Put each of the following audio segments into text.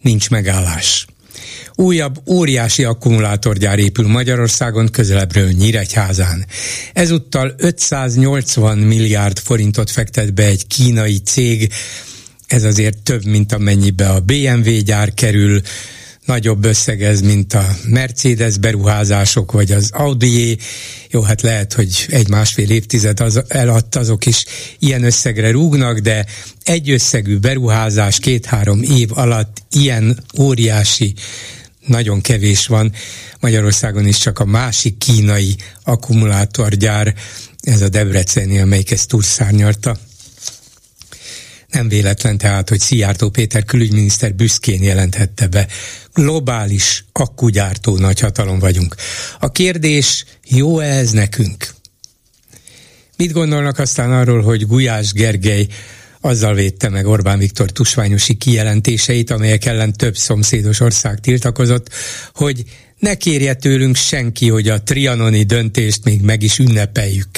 nincs megállás. Újabb óriási akkumulátorgyár épül Magyarországon közelebbről Nyíregyházán. Ezúttal 580 milliárd forintot fektet be egy kínai cég, ez azért több, mint amennyibe a BMW gyár kerül, nagyobb összeg ez, mint a Mercedes beruházások, vagy az audi Jó, hát lehet, hogy egy-másfél évtized az, eladt azok is ilyen összegre rúgnak, de egy összegű beruházás két-három év alatt ilyen óriási nagyon kevés van. Magyarországon is csak a másik kínai akkumulátorgyár, ez a Debreceni, amelyik ezt túlszárnyalta. Nem véletlen tehát, hogy Szijjártó Péter külügyminiszter büszkén jelentette be, globális akkugyártó nagyhatalom vagyunk. A kérdés, jó-e ez nekünk? Mit gondolnak aztán arról, hogy Gulyás Gergely azzal védte meg Orbán Viktor tusványosi kijelentéseit, amelyek ellen több szomszédos ország tiltakozott, hogy ne kérje tőlünk senki, hogy a trianoni döntést még meg is ünnepeljük.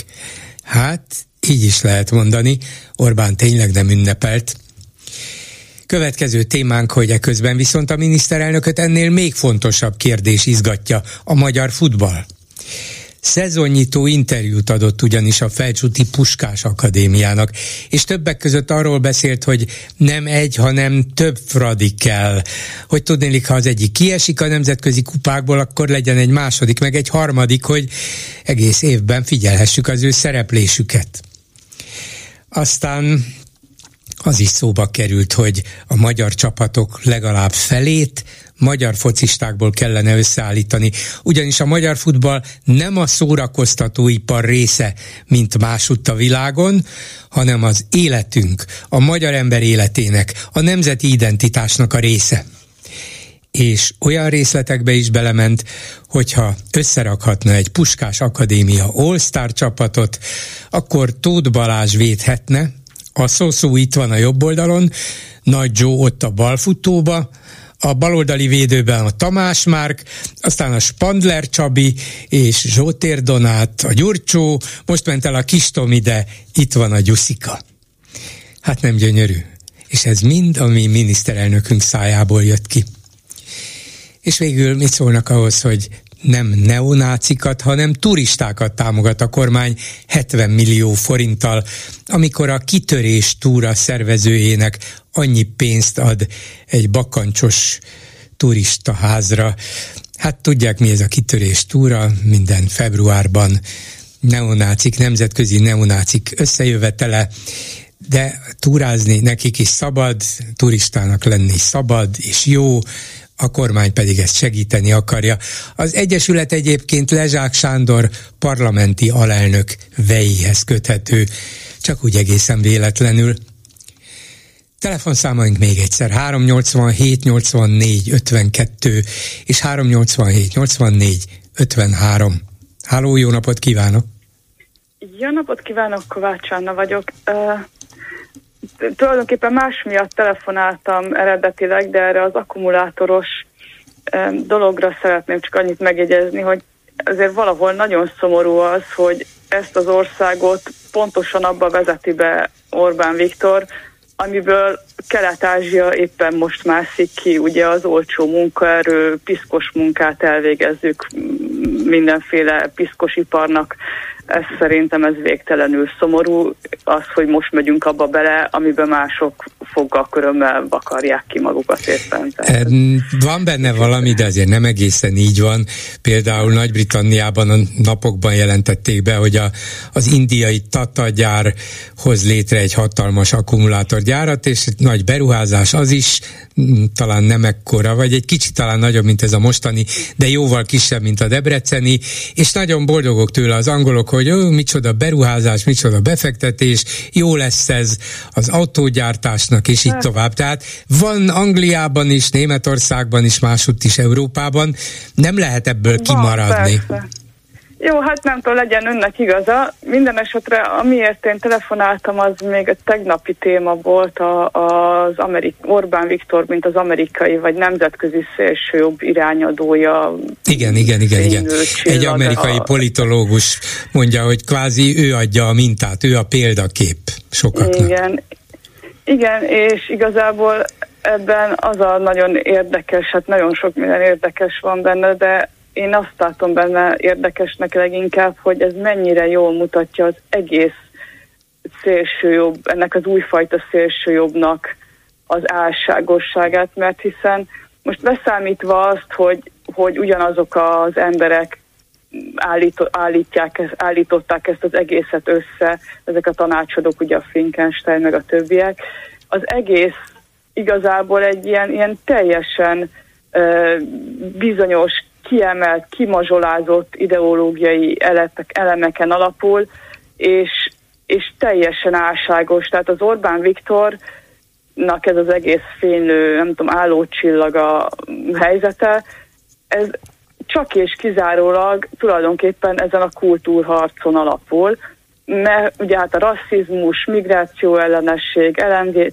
Hát, így is lehet mondani, Orbán tényleg nem ünnepelt. Következő témánk, hogy eközben viszont a miniszterelnököt ennél még fontosabb kérdés izgatja, a magyar futball. Szezonnyitó interjút adott ugyanis a Felcsúti Puskás Akadémiának, és többek között arról beszélt, hogy nem egy, hanem több fradi kell. Hogy tudnélik, ha az egyik kiesik a nemzetközi kupákból, akkor legyen egy második, meg egy harmadik, hogy egész évben figyelhessük az ő szereplésüket. Aztán az is szóba került, hogy a magyar csapatok legalább felét magyar focistákból kellene összeállítani, ugyanis a magyar futball nem a szórakoztatóipar része, mint másutt a világon, hanem az életünk, a magyar ember életének, a nemzeti identitásnak a része és olyan részletekbe is belement, hogyha összerakhatna egy Puskás Akadémia All-Star csapatot, akkor Tóth Balázs védhetne, a Szoszó itt van a jobb oldalon, Nagy Joe ott a balfutóba, a baloldali védőben a Tamás Márk, aztán a Spandler Csabi és Zsótér Donát, a Gyurcsó, most ment el a Kistom ide, itt van a Gyuszika. Hát nem gyönyörű. És ez mind a mi miniszterelnökünk szájából jött ki. És végül mit szólnak ahhoz, hogy nem neonácikat, hanem turistákat támogat a kormány 70 millió forinttal, amikor a kitörés túra szervezőjének annyi pénzt ad egy bakancsos turista házra. Hát tudják, mi ez a kitörés túra, minden februárban neonácik, nemzetközi neonácik összejövetele, de túrázni nekik is szabad, turistának lenni szabad és jó, a kormány pedig ezt segíteni akarja. Az Egyesület egyébként Lezsák Sándor parlamenti alelnök vejéhez köthető, csak úgy egészen véletlenül. Telefonszámaink még egyszer 387 84 52 és 387 84 53. Háló, jó napot kívánok! Jó napot kívánok, Kovács Anna vagyok. Uh, tulajdonképpen más miatt telefonáltam eredetileg, de erre az akkumulátoros dologra szeretném csak annyit megjegyezni, hogy azért valahol nagyon szomorú az, hogy ezt az országot pontosan abba vezeti be Orbán Viktor, amiből Kelet-Ázsia éppen most mászik ki, ugye az olcsó munkaerő, piszkos munkát elvégezzük mindenféle piszkosiparnak ez szerintem ez végtelenül szomorú, az, hogy most megyünk abba bele, amiben mások foggal körömmel vakarják ki magukat éppen. Tehát van benne valami, de azért nem egészen így van. Például Nagy-Britanniában a napokban jelentették be, hogy a, az indiai Tata gyár hoz létre egy hatalmas akkumulátorgyárat, és nagy beruházás az is, talán nem ekkora, vagy egy kicsit talán nagyobb, mint ez a mostani, de jóval kisebb, mint a debreceni, és nagyon boldogok tőle az angolok, hogy ó, micsoda beruházás, micsoda befektetés, jó lesz ez az autógyártásnak, és így tovább. Tehát van Angliában is, Németországban is, másutt is Európában, nem lehet ebből kimaradni. Van, jó, hát nem tudom, legyen önnek igaza. Minden esetre, amiért én telefonáltam, az még a tegnapi téma volt a, az Amerik, Orbán Viktor, mint az amerikai vagy nemzetközi szélsőjobb irányadója. Igen, igen, igen, igen. Egy amerikai a... politológus mondja, hogy kvázi ő adja a mintát, ő a példakép sokaknak. Igen, igen, és igazából ebben az a nagyon érdekes, hát nagyon sok minden érdekes van benne, de én azt látom benne érdekesnek leginkább, hogy ez mennyire jól mutatja az egész szélsőjobb, ennek az újfajta szélsőjobbnak az álságosságát, mert hiszen most beszámítva azt, hogy, hogy ugyanazok az emberek állító, állítják, állították ezt az egészet össze, ezek a tanácsadók, ugye a Finkenstein meg a többiek, az egész igazából egy ilyen, ilyen teljesen uh, bizonyos kiemelt, kimazsolázott ideológiai elemek, elemeken alapul, és, és teljesen álságos. Tehát az Orbán Viktornak ez az egész fénylő, nem tudom, állócsillaga helyzete, ez csak és kizárólag tulajdonképpen ezen a kultúrharcon alapul, mert ugye hát a rasszizmus, migráció ellenesség,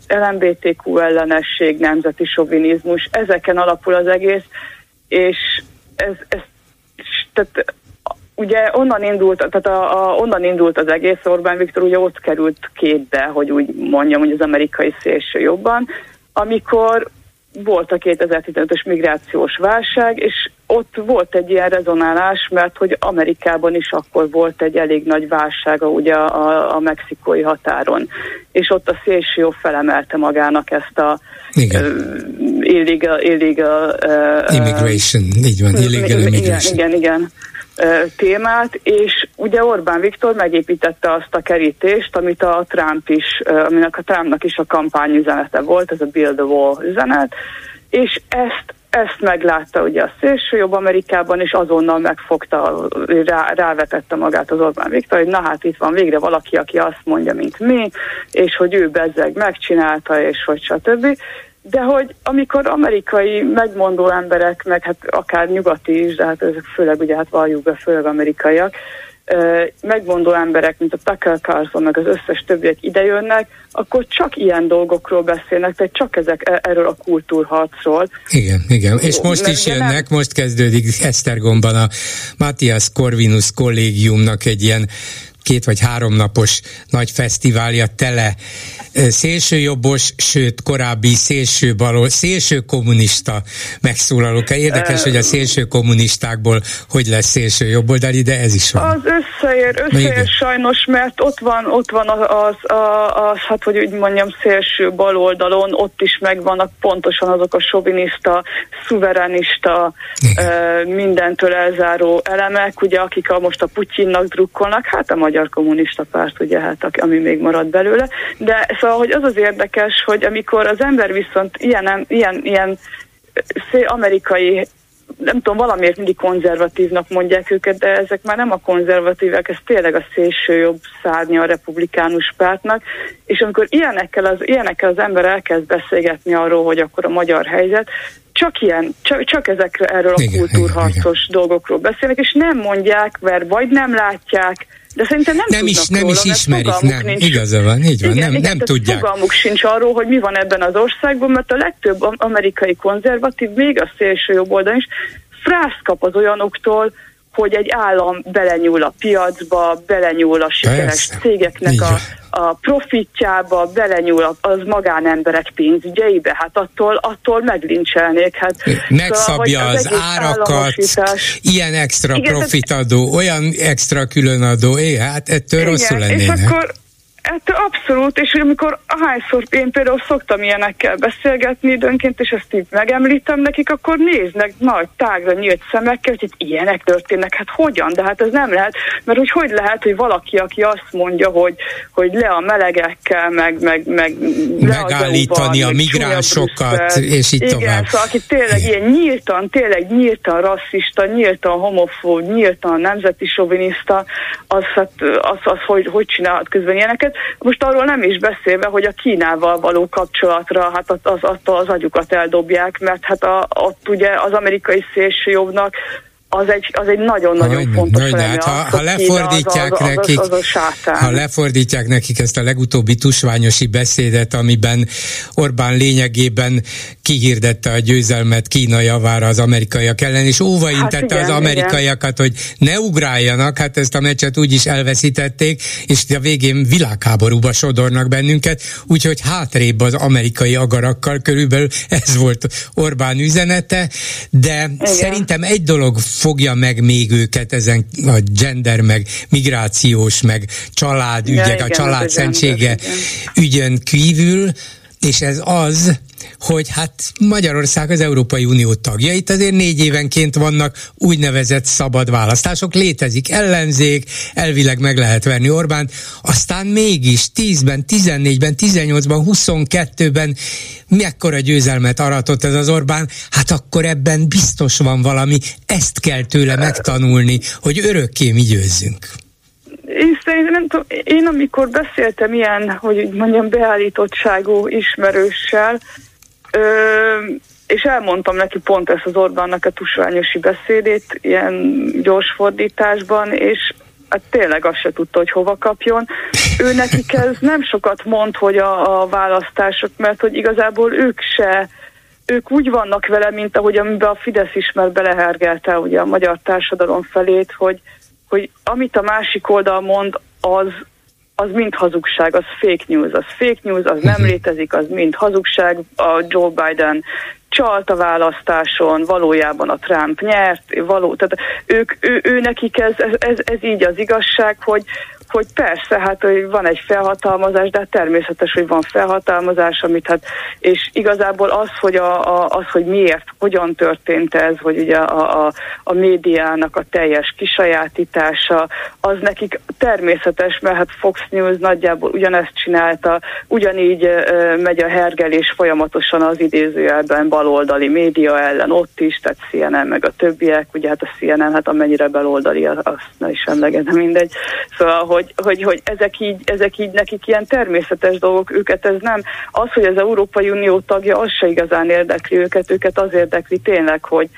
LMBTQ ellenesség, nemzeti sovinizmus, ezeken alapul az egész, és ez, ez tehát ugye onnan indult, tehát a, a, onnan indult az egész Orbán Viktor, ugye ott került képbe, hogy úgy mondjam, hogy az amerikai szélső jobban, amikor volt a 2015-ös migrációs válság, és ott volt egy ilyen rezonálás, mert hogy Amerikában is akkor volt egy elég nagy válsága ugye a, a mexikói határon, és ott a szélső jobb felemelte magának ezt a igen. Illegal, illegal uh, immigration, így van, illegal immigration. Igen, igen, igen témát, és ugye Orbán Viktor megépítette azt a kerítést, amit a Trump is, aminek a Trumpnak is a kampányüzenete volt, ez a Build the Wall üzenet, és ezt ezt meglátta ugye a szélső jobb Amerikában, és azonnal megfogta, rá, rávetette magát az Orbán Viktor, hogy na hát itt van végre valaki, aki azt mondja, mint mi, és hogy ő bezzeg megcsinálta, és hogy stb de hogy amikor amerikai megmondó emberek, meg hát akár nyugati is, de hát ezek főleg ugye hát valljuk be, főleg amerikaiak, megmondó emberek, mint a Tucker Carlson, meg az összes többiek idejönnek, akkor csak ilyen dolgokról beszélnek, tehát csak ezek e, erről a kultúrharcról. Igen, igen. És most is jönnek, nem... most kezdődik Esztergomban a Matthias Corvinus kollégiumnak egy ilyen két vagy három napos nagy fesztiválja tele szélsőjobbos, sőt korábbi szélső balol, szélső kommunista megszólalók. Érdekes, hogy a szélső kommunistákból hogy lesz szélső jobboldali, de ez is van. Az összeér, összeér sajnos, mert ott van, ott van az, az, az, hát hogy úgy mondjam, szélső baloldalon, ott is megvannak pontosan azok a sovinista, szuverenista, uh, mindentől elzáró elemek, ugye, akik a, most a Putyinnak drukkolnak, hát a Magyar Kommunista Párt, ugye, hát ami még marad belőle, de szóval hogy az az érdekes, hogy amikor az ember viszont ilyen, ilyen, ilyen amerikai nem tudom, valamiért mindig konzervatívnak mondják őket, de ezek már nem a konzervatívek, ez tényleg a szélső jobb szárnya a republikánus pártnak, és amikor ilyenekkel az, ilyenekkel az ember elkezd beszélgetni arról, hogy akkor a magyar helyzet, csak ilyen, csak, csak ezekre erről a igen, kultúrharcos igen, dolgokról beszélnek, és nem mondják, mert vagy nem látják, de szerintem nem, nem is, nem róla, is ismerik, nem, nincs. igaza van, így van, igen, nem, igen, nem tudják. Fogalmuk sincs arról, hogy mi van ebben az országban, mert a legtöbb amerikai konzervatív, még a szélső jobb oldal is, frászt kap az olyanoktól, hogy egy állam belenyúl a piacba, belenyúl a sikeres Persze. cégeknek a, a profitjába, belenyúl az magánemberek pénzügyeibe, hát attól, attól meglincselnék. Hát, Megszabja szóval, az, az árakat, ilyen extra Igen, profitadó, olyan extra különadó, é, hát ettől igen, rosszul lennének. És akkor Ettől abszolút, és amikor ahányszor én például szoktam ilyenekkel beszélgetni időnként, és ezt így megemlítem nekik, akkor néznek nagy, tágra nyílt szemekkel, hogy itt ilyenek történnek. Hát hogyan? De hát ez nem lehet, mert hogy hogy lehet, hogy valaki, aki azt mondja, hogy, hogy le a melegekkel, meg, meg, meg megállítani a, a migránsokat, és így Igen, tovább. szóval aki tényleg ilyen nyíltan, tényleg nyíltan rasszista, nyíltan homofób, nyíltan nemzeti soviniszta, az, hát, az, az hogy, hogy csinálhat közben ilyeneket. Most arról nem is beszélve, hogy a Kínával való kapcsolatra hát az, az, az, az agyukat eldobják, mert hát a, ott ugye az amerikai szélsőjobbnak az egy, az egy nagyon-nagyon Hogyne, fontos Hogyne, hát ha, ha lefordítják az, az, nekik, az, az, az ha lefordítják nekik ezt a legutóbbi tusványosi beszédet, amiben Orbán lényegében kihirdette a győzelmet Kína javára az amerikaiak ellen, és óva hát az amerikaiakat, igen. hogy ne ugráljanak, hát ezt a meccset úgy is elveszítették, és a végén világháborúba sodornak bennünket, úgyhogy hátrébb az amerikai agarakkal, körülbelül ez volt Orbán üzenete, de igen. szerintem egy dolog fogja meg még őket ezen a gender, meg migrációs, meg családügyek, ja, igen, a család szentsége ügyön kívül, és ez az, hogy hát Magyarország az Európai Unió tagja, itt azért négy évenként vannak úgynevezett szabad választások, létezik ellenzék, elvileg meg lehet verni Orbán, aztán mégis 10-ben, 14-ben, 18-ban, 22-ben mekkora győzelmet aratott ez az Orbán, hát akkor ebben biztos van valami, ezt kell tőle megtanulni, hogy örökké mi győzzünk. Én szerintem nem tudom, én amikor beszéltem ilyen, hogy mondjam, beállítottságú ismerőssel, Ö, és elmondtam neki pont ezt az Orbánnak a tusványosi beszédét, ilyen gyors fordításban, és hát tényleg azt se tudta, hogy hova kapjon. Ő nekik ez nem sokat mond, hogy a, a választások, mert hogy igazából ők se, ők úgy vannak vele, mint ahogy amiben a Fidesz is már belehergelte ugye a magyar társadalom felét, hogy, hogy amit a másik oldal mond, az az mind hazugság, az fake news, az fake news, az nem mhm. létezik, az mind hazugság. A Joe Biden csalt a választáson, valójában a Trump nyert, való, tehát ők, ő, ő nekik ez, ez, ez így az igazság, hogy, hogy persze, hát hogy van egy felhatalmazás, de hát természetes, hogy van felhatalmazás, amit hát, és igazából az, hogy, a, a, az, hogy miért, hogyan történt ez, hogy ugye a, a, a médiának a teljes kisajátítása, az nekik természetes, mert hát Fox News nagyjából ugyanezt csinálta, ugyanígy ö, megy a hergelés folyamatosan az idézőjelben baloldali média ellen ott is, tehát CNN meg a többiek, ugye hát a CNN, hát amennyire baloldali, azt ne is emlegedem, mindegy. Szóval, hogy, hogy, hogy ezek, így, ezek így nekik ilyen természetes dolgok, őket ez nem. Az, hogy az Európai Unió tagja, az se igazán érdekli őket, őket az érdekli tényleg, hogy,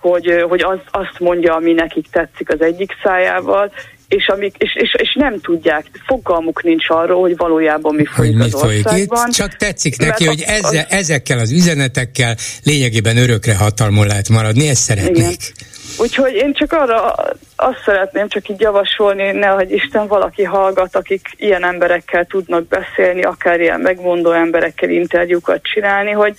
hogy, hogy az, azt mondja, ami nekik tetszik az egyik szájával, és, amik, és, és, és nem tudják, fogalmuk nincs arról, hogy valójában mi folyik hogy az folyik. országban. Csak tetszik neki, hogy ezzel, az... ezekkel az üzenetekkel lényegében örökre hatalmon lehet maradni, ezt szeretnék. Igen. Úgyhogy én csak arra azt szeretném csak így javasolni, nehogy Isten valaki hallgat, akik ilyen emberekkel tudnak beszélni, akár ilyen megmondó emberekkel interjúkat csinálni, hogy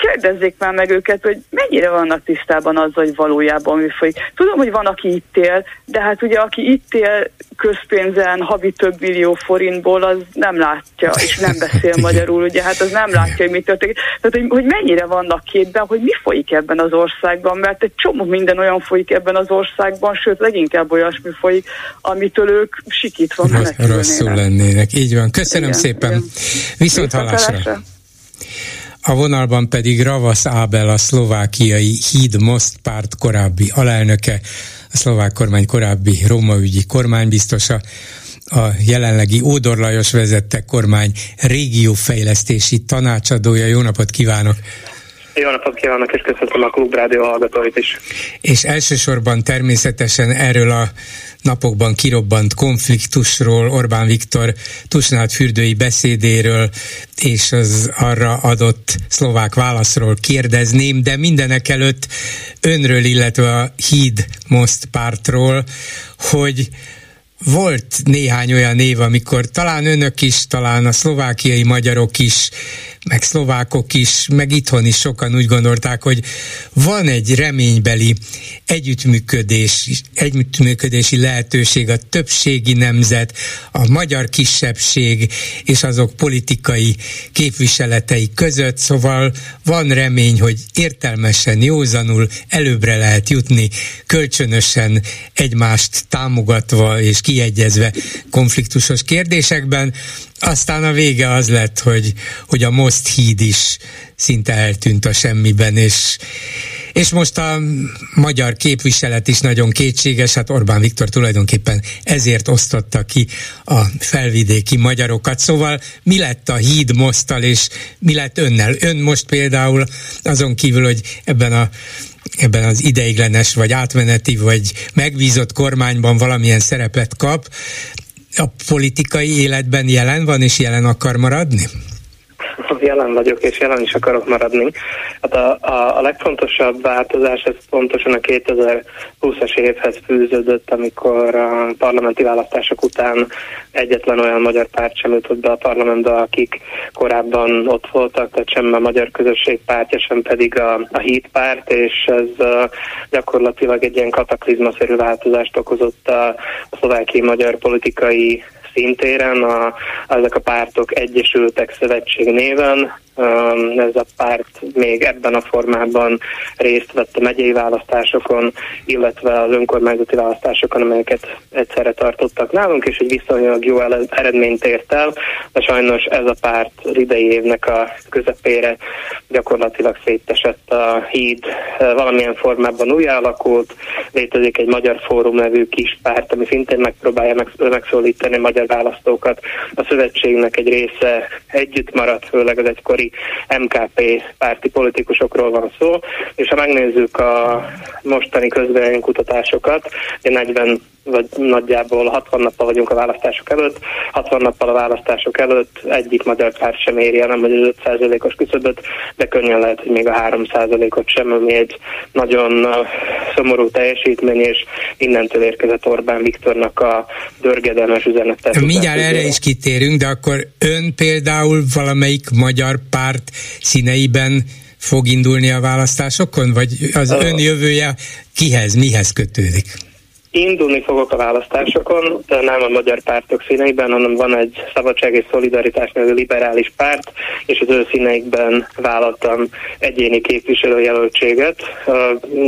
kérdezzék már meg őket, hogy mennyire vannak tisztában azzal, hogy valójában mi folyik. Tudom, hogy van, aki itt él, de hát ugye aki itt él közpénzen havi több millió forintból, az nem látja, és nem beszél magyarul, ugye hát az nem látja, hogy mi történik. Tehát, hogy, hogy mennyire vannak képben, hogy mi folyik ebben az országban, mert egy csomó minden olyan folyik ebben az országban, sőt, leginkább olyasmi folyik, amitől ők sikítva menekülnének. Rosszul lennének, így van. Köszönöm igen, szépen. Igen. Viszont hallásra. A vonalban pedig Ravasz Ábel, a szlovákiai Híd Most párt korábbi alelnöke, a szlovák kormány korábbi Rómaügyi kormánybiztosa, a jelenlegi Ódor Lajos vezette kormány régiófejlesztési tanácsadója. Jó napot kívánok! Jó napot kívánok, és köszönöm a Klubrádió hallgatóit is. És elsősorban természetesen erről a napokban kirobbant konfliktusról, Orbán Viktor Tusnád fürdői beszédéről és az arra adott szlovák válaszról kérdezném, de mindenek előtt önről, illetve a Híd Most pártról, hogy volt néhány olyan név, amikor talán önök is, talán a szlovákiai magyarok is meg szlovákok is, meg itthon is sokan úgy gondolták, hogy van egy reménybeli együttműködés, együttműködési lehetőség a többségi nemzet, a magyar kisebbség és azok politikai képviseletei között, szóval van remény, hogy értelmesen, józanul előbbre lehet jutni, kölcsönösen egymást támogatva és kiegyezve konfliktusos kérdésekben. Aztán a vége az lett, hogy, hogy a Most híd is szinte eltűnt a semmiben, és, és most a magyar képviselet is nagyon kétséges, hát Orbán Viktor tulajdonképpen ezért osztotta ki a felvidéki magyarokat. Szóval mi lett a híd moztal, és mi lett önnel? Ön most például azon kívül, hogy ebben a ebben az ideiglenes, vagy átmeneti, vagy megbízott kormányban valamilyen szerepet kap, a politikai életben jelen van, és jelen akar maradni? jelen vagyok, és jelen is akarok maradni. Hát a, a, a legfontosabb változás ez pontosan a 2020-as évhez fűződött, amikor a parlamenti választások után egyetlen olyan magyar párt sem jutott be a parlamentbe, akik korábban ott voltak, tehát sem a magyar közösség pártja, sem pedig a, a híd párt, és ez uh, gyakorlatilag egy ilyen kataklizmaszerű változást okozott a, a szlovákiai magyar politikai szintéren a, ezek a pártok egyesültek szövetség néven, ez a párt még ebben a formában részt vett a megyei választásokon, illetve az önkormányzati választásokon, amelyeket egyszerre tartottak nálunk, és egy viszonylag jó eredményt ért el, de sajnos ez a párt idei évnek a közepére gyakorlatilag szétesett a híd, valamilyen formában új alakult, létezik egy Magyar Fórum nevű kis párt, ami szintén megpróbálja megszólítani magyar választókat. A szövetségnek egy része együtt maradt, főleg az egykori MKP párti politikusokról van szó, és ha megnézzük a mostani közvéleménykutatásokat, 40 vagy nagyjából 60 nappal vagyunk a választások előtt. 60 nappal a választások előtt egyik magyar párt sem éri el, nem vagy az 5%-os küszöböt, de könnyen lehet, hogy még a 3%-ot sem, ami egy nagyon szomorú teljesítmény, és innentől érkezett Orbán Viktornak a dörgedelmes üzenete. Mindjárt erre is kitérünk, de akkor ön például valamelyik magyar párt színeiben fog indulni a választásokon, vagy az ön jövője kihez, mihez kötődik? Indulni fogok a választásokon, de nem a magyar pártok színeiben, hanem van egy Szabadság és Szolidaritás nevű liberális párt, és az ő színeikben vállaltam egyéni képviselőjelöltséget.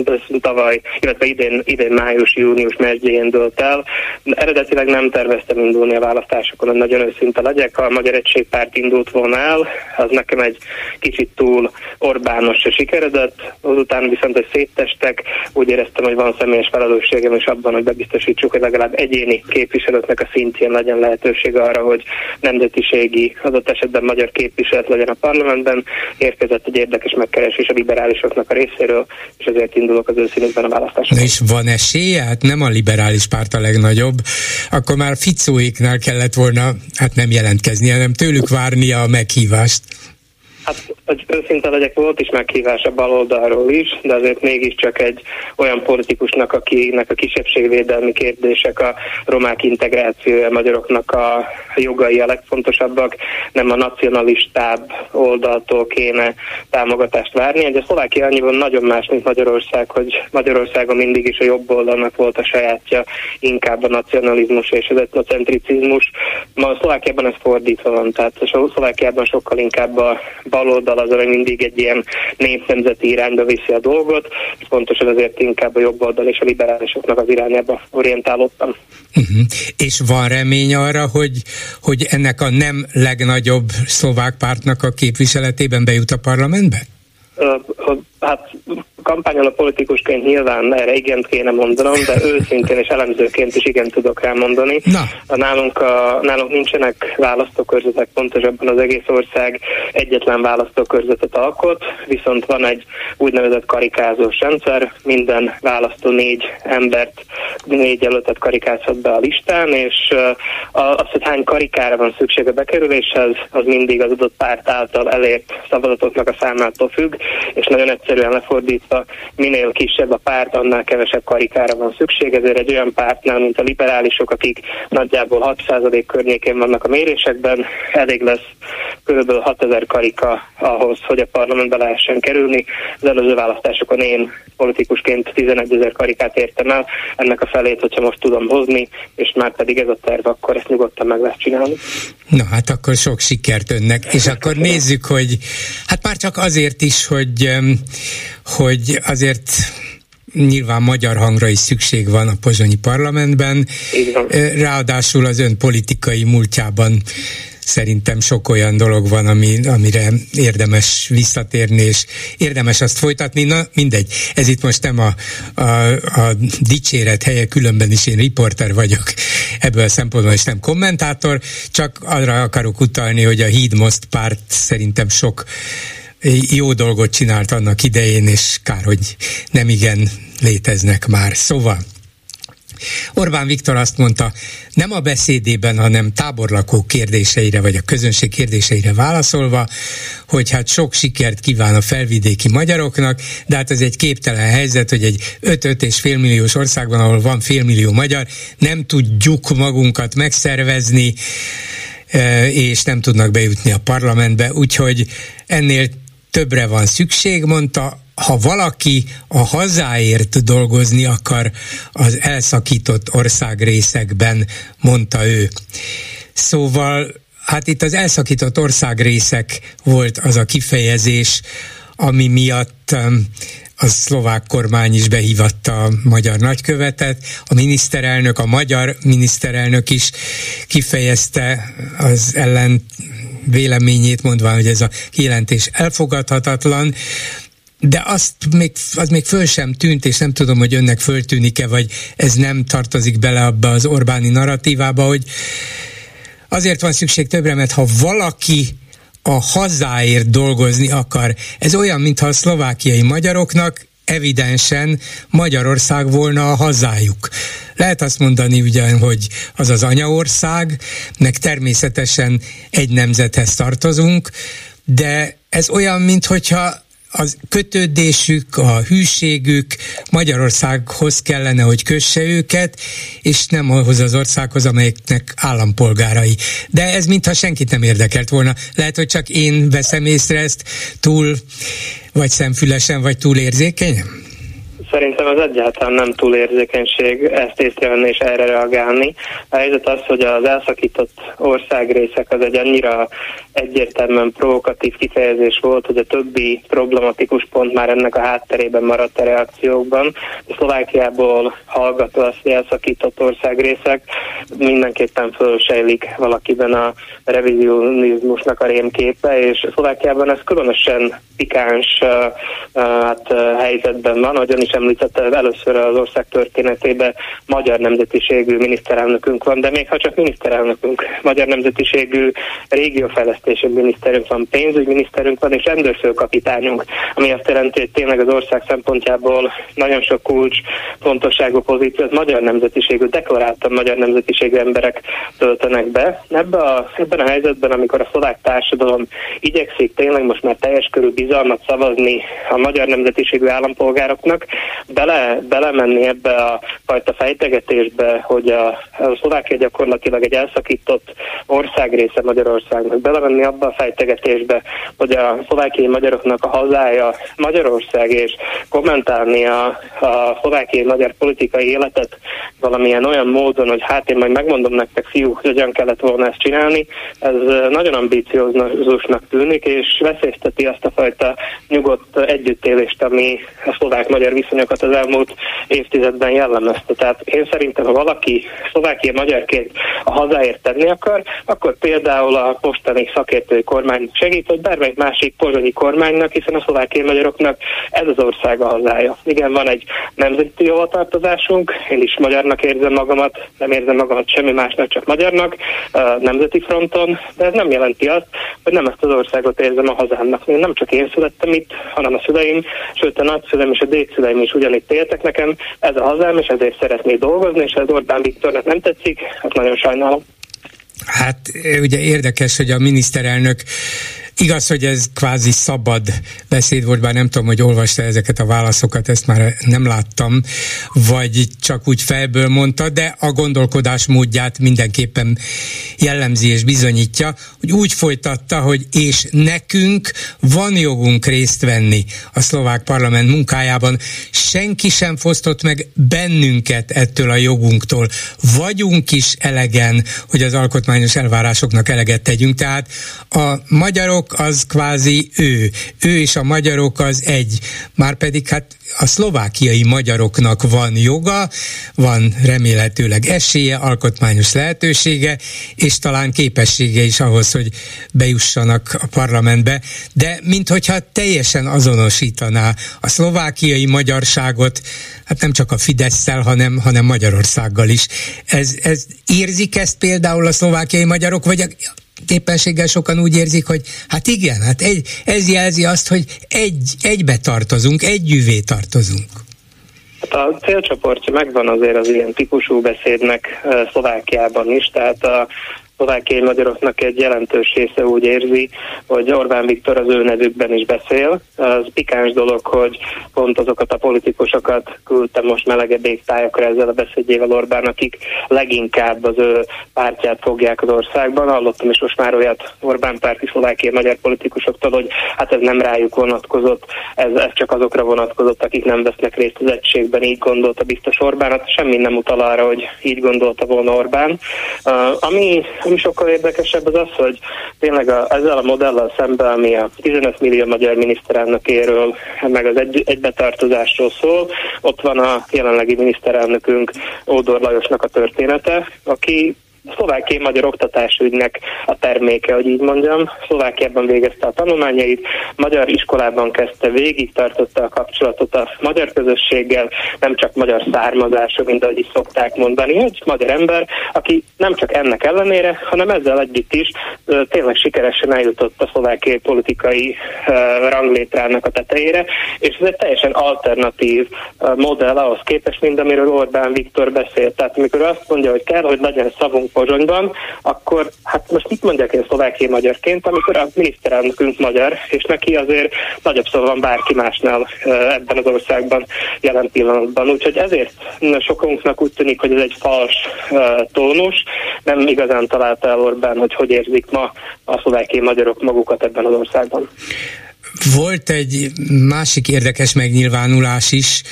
De tavaly, illetve idén, idén május, június megyén dőlt el. Eredetileg nem terveztem indulni a választásokon, hogy nagyon őszinte legyek. Ha a Magyar Egységpárt indult volna el, az nekem egy kicsit túl Orbános se sikeredett. Azután viszont, hogy széttestek, úgy éreztem, hogy van személyes felelősségem, és abban van, hogy bebiztosítsuk, hogy legalább egyéni képviselőknek a szintjén legyen lehetőség arra, hogy nemzetiségi, adott esetben magyar képviselet legyen a parlamentben. Érkezett egy érdekes megkeresés a liberálisoknak a részéről, és ezért indulok az őszínűkben a választásokon. És van esélye? Hát nem a liberális párt a legnagyobb. Akkor már Ficóéknál kellett volna, hát nem jelentkezni, hanem tőlük várnia a meghívást. Hát, hogy őszinte legyek, volt is meghívás a baloldalról is, de azért mégiscsak egy olyan politikusnak, akinek a kisebbségvédelmi kérdések, a romák integrációja, a magyaroknak a jogai a legfontosabbak, nem a nacionalistább oldaltól kéne támogatást várni. A Szlovákia annyiban nagyon más, mint Magyarország, hogy Magyarországon mindig is a jobb oldalnak volt a sajátja, inkább a nacionalizmus és az etnocentricizmus. Ma a Szlovákiában ez fordítva van, tehát a Szlovákiában sokkal inkább a baloldal az, ami mindig egy ilyen népnemzeti irányba viszi a dolgot, és pontosan ezért inkább a jobb oldal és a liberálisoknak az irányába orientálódtam. Uh-huh. És van remény arra, hogy, hogy ennek a nem legnagyobb szlovák pártnak a képviseletében bejut a parlamentbe? hát kampányol a politikusként nyilván erre igent kéne mondanom, de őszintén és elemzőként is igen tudok rá mondani. Na. Nálunk, a, nálunk nincsenek választókörzetek, pontosabban az egész ország egyetlen választókörzetet alkot, viszont van egy úgynevezett karikázós rendszer, minden választó négy embert négy jelöltet karikázhat be a listán, és az, hogy hány karikára van szükség a bekerüléshez, az mindig az adott párt által elért szavazatoknak a számától függ, és nagyon egyszerűen lefordítva, minél kisebb a párt, annál kevesebb karikára van szükség, ezért egy olyan pártnál, mint a liberálisok, akik nagyjából 6% környékén vannak a mérésekben, elég lesz kb. 6000 karika ahhoz, hogy a parlamentbe lehessen kerülni. Az előző választásokon én politikusként 11 ezer karikát értem el, ennek a felét, hogyha most tudom hozni, és már pedig ez a terv, akkor ezt nyugodtan meg lehet csinálni. Na hát akkor sok sikert önnek, és akkor nézzük, hogy hát már csak azért is, hogy, hogy azért nyilván magyar hangra is szükség van a pozsonyi parlamentben. Ráadásul az ön politikai múltjában szerintem sok olyan dolog van, ami, amire érdemes visszatérni, és érdemes azt folytatni. Na, mindegy. Ez itt most nem a, a, a dicséret helye, különben is én riporter vagyok ebből a szempontból, és nem kommentátor, csak arra akarok utalni, hogy a Híd Most párt szerintem sok jó dolgot csinált annak idején, és kár, hogy nem igen léteznek már. Szóval Orbán Viktor azt mondta, nem a beszédében, hanem táborlakó kérdéseire, vagy a közönség kérdéseire válaszolva, hogy hát sok sikert kíván a felvidéki magyaroknak, de hát ez egy képtelen helyzet, hogy egy 5-5 és fél milliós országban, ahol van fél millió magyar, nem tudjuk magunkat megszervezni, e, és nem tudnak bejutni a parlamentbe, úgyhogy ennél többre van szükség, mondta, ha valaki a hazáért dolgozni akar az elszakított országrészekben, mondta ő. Szóval hát itt az elszakított országrészek volt az a kifejezés, ami miatt um, a szlovák kormány is behívatta a magyar nagykövetet, a miniszterelnök, a magyar miniszterelnök is kifejezte az ellen véleményét, mondván, hogy ez a kijelentés elfogadhatatlan, de azt még, az még föl sem tűnt, és nem tudom, hogy önnek föltűnik-e, vagy ez nem tartozik bele abba az Orbáni narratívába, hogy azért van szükség többre, mert ha valaki a hazáért dolgozni akar, ez olyan, mintha a szlovákiai magyaroknak evidensen Magyarország volna a hazájuk. Lehet azt mondani ugyan, hogy az az anyaország, meg természetesen egy nemzethez tartozunk, de ez olyan, mintha az kötődésük, a hűségük Magyarországhoz kellene, hogy kösse őket, és nem ahhoz az országhoz, amelyeknek állampolgárai. De ez mintha senkit nem érdekelt volna. Lehet, hogy csak én veszem észre ezt túl, vagy szemfülesen, vagy túl érzékenyen? Szerintem ez egyáltalán nem túl érzékenység ezt észrevenni és erre reagálni. A helyzet az, hogy az elszakított országrészek az egy annyira egyértelműen provokatív kifejezés volt, hogy a többi problematikus pont már ennek a hátterében maradt a reakciókban. A Szlovákiából hallgatva azt, hogy elszakított országrészek mindenképpen fölsejlik valakiben a revizionizmusnak a rémképe, és Szlovákiában ez különösen pikáns hát, helyzetben van, ahogyan is említette, először az ország történetében magyar nemzetiségű miniszterelnökünk van, de még ha csak miniszterelnökünk, magyar nemzetiségű régiófejlesztési miniszterünk van, pénzügyminiszterünk van, és rendőrfőkapitányunk, ami azt jelenti, hogy tényleg az ország szempontjából nagyon sok kulcs fontosságú pozíciót magyar nemzetiségű, deklaráltan magyar nemzetiségű emberek töltenek be. Ebbe a, ebben a helyzetben, amikor a szlovák társadalom igyekszik tényleg most már teljes körű bizalmat szavazni a magyar nemzetiségű állampolgároknak, bele, belemenni ebbe a fajta fejtegetésbe, hogy a, a Szlovákia gyakorlatilag egy elszakított országrésze Magyarországnak, belemenni abba a fejtegetésbe, hogy a szlovákiai magyaroknak a hazája Magyarország, és kommentálni a, a szlovákiai magyar politikai életet valamilyen olyan módon, hogy hát én majd megmondom nektek, fiúk, hogy hogyan kellett volna ezt csinálni, ez nagyon ambíciózusnak tűnik, és veszélyezteti azt a fajta nyugodt együttélést, ami a szlovák-magyar viszonyokat az elmúlt évtizedben jellemezte. Tehát én szerintem, ha valaki szlovákia magyarként a hazáért tenni akar, akkor például a mostani szakértői kormány segít, hogy bármelyik másik pozsonyi kormánynak, hiszen a szlovákiai magyaroknak ez az ország a hazája. Igen, van egy nemzeti hovatartozásunk, én is magyarnak érzem magamat, nem érzem magamat semmi másnak, csak magyarnak, nemzeti fronton, de ez nem jelenti azt, hogy nem ezt az országot érzem a hazámnak. Én nem csak én születtem itt, hanem a szüleim, sőt a nagyszülem és a dédszüleim is ugyanitt éltek nekem, ez a hazám, és ezért szeretnék dolgozni, és ez Orbán Viktornak nem tetszik, hát nagyon sajnálom. Hát ugye érdekes, hogy a miniszterelnök Igaz, hogy ez kvázi szabad beszéd volt, bár nem tudom, hogy olvasta ezeket a válaszokat, ezt már nem láttam, vagy csak úgy felből mondta, de a gondolkodás módját mindenképpen jellemzi és bizonyítja, hogy úgy folytatta, hogy és nekünk van jogunk részt venni a szlovák parlament munkájában, senki sem fosztott meg bennünket ettől a jogunktól. Vagyunk is elegen, hogy az alkotmányos elvárásoknak eleget tegyünk. Tehát a magyarok az kvázi ő. Ő és a magyarok az egy. Márpedig hát a szlovákiai magyaroknak van joga, van remélhetőleg esélye, alkotmányos lehetősége, és talán képessége is ahhoz, hogy bejussanak a parlamentbe, de minthogyha teljesen azonosítaná a szlovákiai magyarságot, hát nem csak a fidesz hanem, hanem Magyarországgal is. Ez, ez érzik ezt például a szlovákiai magyarok, vagy éppenséggel sokan úgy érzik, hogy hát igen, hát egy, ez jelzi azt, hogy egy, egybe tartozunk, együvé tartozunk. Hát a célcsoportja megvan azért az ilyen típusú beszédnek eh, Szlovákiában is, tehát a szlovákiai magyaroknak egy jelentős része úgy érzi, hogy Orbán Viktor az ő nevükben is beszél. Az pikáns dolog, hogy pont azokat a politikusokat küldtem most melegedék tájakra ezzel a beszédjével Orbán, akik leginkább az ő pártját fogják az országban. Hallottam is most már olyat Orbán párti szlovákiai magyar politikusoktól, hogy hát ez nem rájuk vonatkozott, ez, ez csak azokra vonatkozott, akik nem vesznek részt az egységben, így gondolta biztos Orbán. Hát semmi nem utal arra, hogy így gondolta volna Orbán. Uh, ami ami sokkal érdekesebb az az, hogy tényleg a, ezzel a modellel szemben, ami a 15 millió magyar miniszterelnökéről, meg az egy, egybetartozásról szól, ott van a jelenlegi miniszterelnökünk Ódor Lajosnak a története, aki szlovákiai magyar oktatásügynek a terméke, hogy így mondjam. Szlovákiában végezte a tanulmányait, magyar iskolában kezdte, végig tartotta a kapcsolatot a magyar közösséggel, nem csak magyar származású, mint ahogy is szokták mondani, egy magyar ember, aki nem csak ennek ellenére, hanem ezzel együtt is tényleg sikeresen eljutott a szlovákiai politikai ranglétrának a tetejére, és ez egy teljesen alternatív modell ahhoz képest, mint amiről Orbán Viktor beszélt. Tehát amikor azt mondja, hogy kell, hogy legyen szavunk Pozsonyban, akkor hát most mit mondjak én szlovákiai magyarként, amikor a miniszterelnökünk magyar, és neki azért nagyobb szó van bárki másnál ebben az országban jelen pillanatban. Úgyhogy ezért sokunknak úgy tűnik, hogy ez egy fals tónus, nem igazán találta el Orbán, hogy hogy érzik ma a szlovákiai magyarok magukat ebben az országban. Volt egy másik érdekes megnyilvánulás is,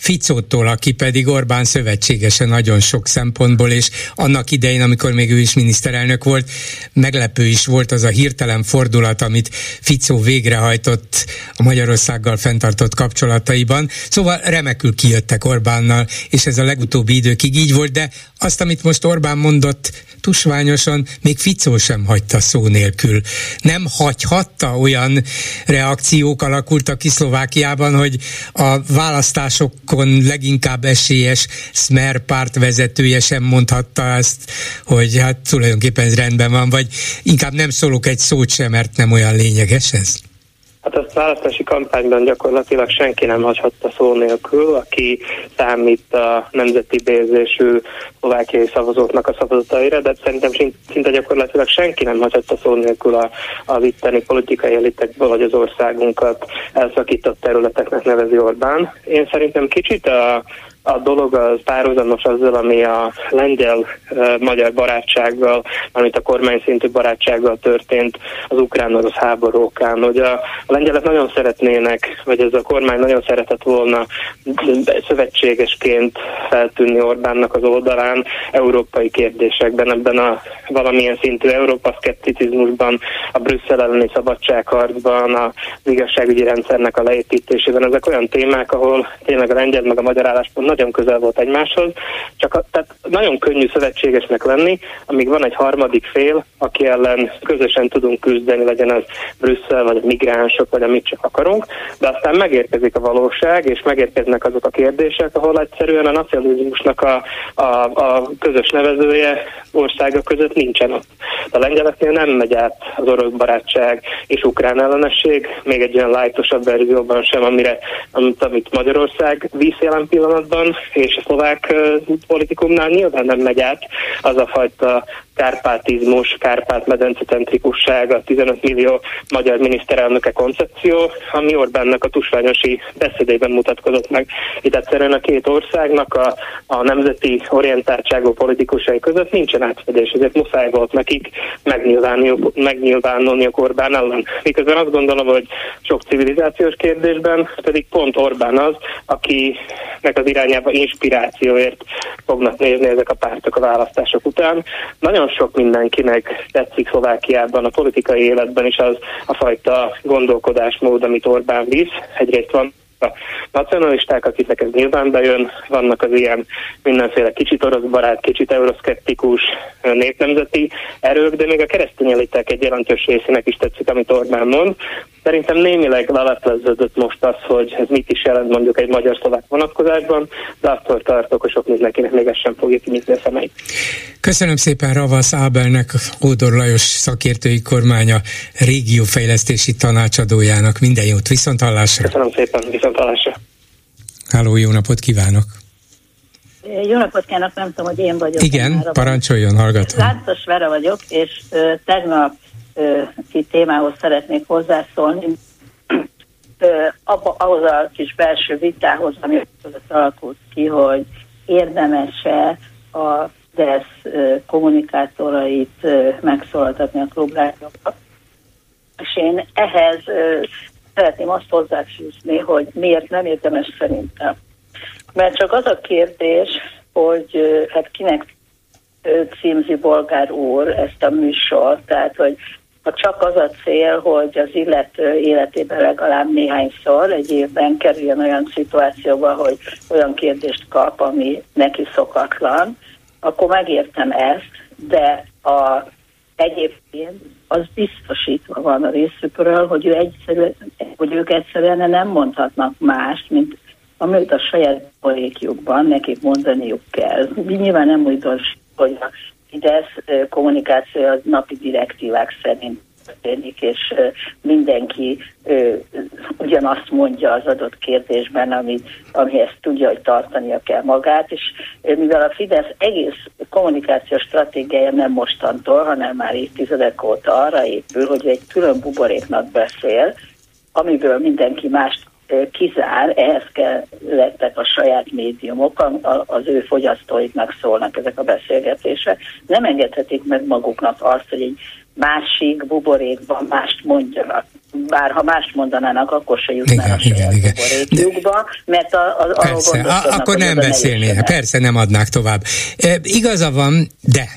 Ficótól, aki pedig Orbán szövetségese nagyon sok szempontból, és annak idején, amikor még ő is miniszterelnök volt, meglepő is volt az a hirtelen fordulat, amit Ficó végrehajtott a Magyarországgal fenntartott kapcsolataiban. Szóval remekül kijöttek Orbánnal, és ez a legutóbbi időkig így volt, de azt, amit most Orbán mondott, tusványosan még Ficó sem hagyta szó nélkül. Nem hagyhatta olyan reakciók alakultak ki Szlovákiában, hogy a választásokon leginkább esélyes Smer párt vezetője sem mondhatta ezt, hogy hát tulajdonképpen ez rendben van, vagy inkább nem szólok egy szót sem, mert nem olyan lényeges ez. Hát azt választási kampányban gyakorlatilag senki nem hagyhatta szó nélkül, aki számít a nemzeti bézésű szlovákiai szavazóknak a szavazataira, de szerintem szinte gyakorlatilag senki nem hagyhatta szó nélkül a, a vitteni politikai elitekből, hogy az országunkat elszakított területeknek nevezi Orbán. Én szerintem kicsit a a dolog az párhuzamos azzal, ami a lengyel-magyar barátsággal, amit a kormány szintű barátsággal történt az ukrán-orosz háború okán, hogy a, a lengyelek nagyon szeretnének, vagy ez a kormány nagyon szeretett volna szövetségesként feltűnni Orbánnak az oldalán európai kérdésekben, ebben a valamilyen szintű Európa szkepticizmusban, a Brüsszel elleni szabadságharcban, az igazságügyi rendszernek a leépítésében. Ezek olyan témák, ahol tényleg a lengyel meg a magyar álláspont nagyon közel volt egymáshoz, csak a, tehát nagyon könnyű szövetségesnek lenni, amíg van egy harmadik fél, aki ellen közösen tudunk küzdeni, legyen az Brüsszel, vagy a migránsok, vagy amit csak akarunk, de aztán megérkezik a valóság, és megérkeznek azok a kérdések, ahol egyszerűen a nacionalizmusnak a, a, a közös nevezője országa között nincsen ott. A lengyeleknél nem megy át az orosz barátság és ukrán ellenesség, még egy olyan lájtosabb verzióban sem, amire, amit, amit Magyarország víz jelen pillanatban, és a szlovák politikumnál nyilván nem megy át az a fajta kárpátizmus, kárpát-medence a 15 millió magyar miniszterelnöke koncepció, ami Orbánnak a tusványosi beszédében mutatkozott meg. Itt egyszerűen a két országnak a, a nemzeti orientáltságú politikusai között nincsen átfedés, ezért muszáj volt nekik megnyilvánulni a Orbán ellen. Miközben azt gondolom, hogy sok civilizációs kérdésben pedig pont Orbán az, akinek az irányába inspirációért fognak nézni ezek a pártok a választások után. Nagyon sok mindenkinek tetszik Szlovákiában a politikai életben is az a fajta gondolkodásmód, amit Orbán visz. Egyrészt van a nacionalisták, akiknek ez nyilván bejön, vannak az ilyen mindenféle kicsit orosz barát, kicsit euroszkeptikus népnemzeti erők, de még a keresztény egy jelentős részének is tetszik, amit Orbán mond. Szerintem némileg lelepleződött most az, hogy ez mit is jelent mondjuk egy magyar-szlovák vonatkozásban, de attól tartok, hogy sok mindenkinek még ez sem fogja kinyitni a szemeit. Köszönöm szépen Ravasz Ábelnek, Ódor Lajos szakértői kormánya régiófejlesztési tanácsadójának. Minden jót, viszont hallásra. Köszönöm szépen, viszont hallásra. Háló, jó napot kívánok! Jó napot kívánok, nem tudom, hogy én vagyok. Igen, parancsoljon, hallgatom. Látos Vera vagyok, és tegnap témához szeretnék hozzászólni, abba, ahhoz a kis belső vitához, ami alakult ki, hogy érdemese a DESZ kommunikátorait megszólaltatni a klubrádióba. És én ehhez szeretném azt hozzáfűzni, hogy miért nem érdemes szerintem. Mert csak az a kérdés, hogy hát kinek címzi Bolgár úr ezt a műsort, tehát hogy ha csak az a cél, hogy az illető életében legalább néhányszor egy évben kerüljön olyan szituációba, hogy olyan kérdést kap, ami neki szokatlan, akkor megértem ezt, de a, egyébként az biztosítva van a részükről, hogy, ő egyszerűen, hogy ők egyszerűen nem mondhatnak mást, mint amit a saját borékjukban nekik mondaniuk kell. Mi nyilván nem úgy hogy a Fidesz kommunikáció az napi direktívák szerint történik, és mindenki ugyanazt mondja az adott kérdésben, ami, amihez tudja, hogy tartania kell magát, és mivel a Fidesz egész kommunikációs stratégiája nem mostantól, hanem már évtizedek óta arra épül, hogy egy külön buboréknak beszél, amiből mindenki mást kizár, ehhez lettek a saját médiumok, az ő fogyasztóiknak szólnak ezek a beszélgetések. Nem engedhetik meg maguknak azt, hogy egy másik buborékban mást mondjanak. Bár ha mást mondanának, akkor se jutnának igen, a igen, igen. buborékjukba, mert a, a, persze, a, akkor nem beszélnének, persze nem adnák tovább. E, igaza van, de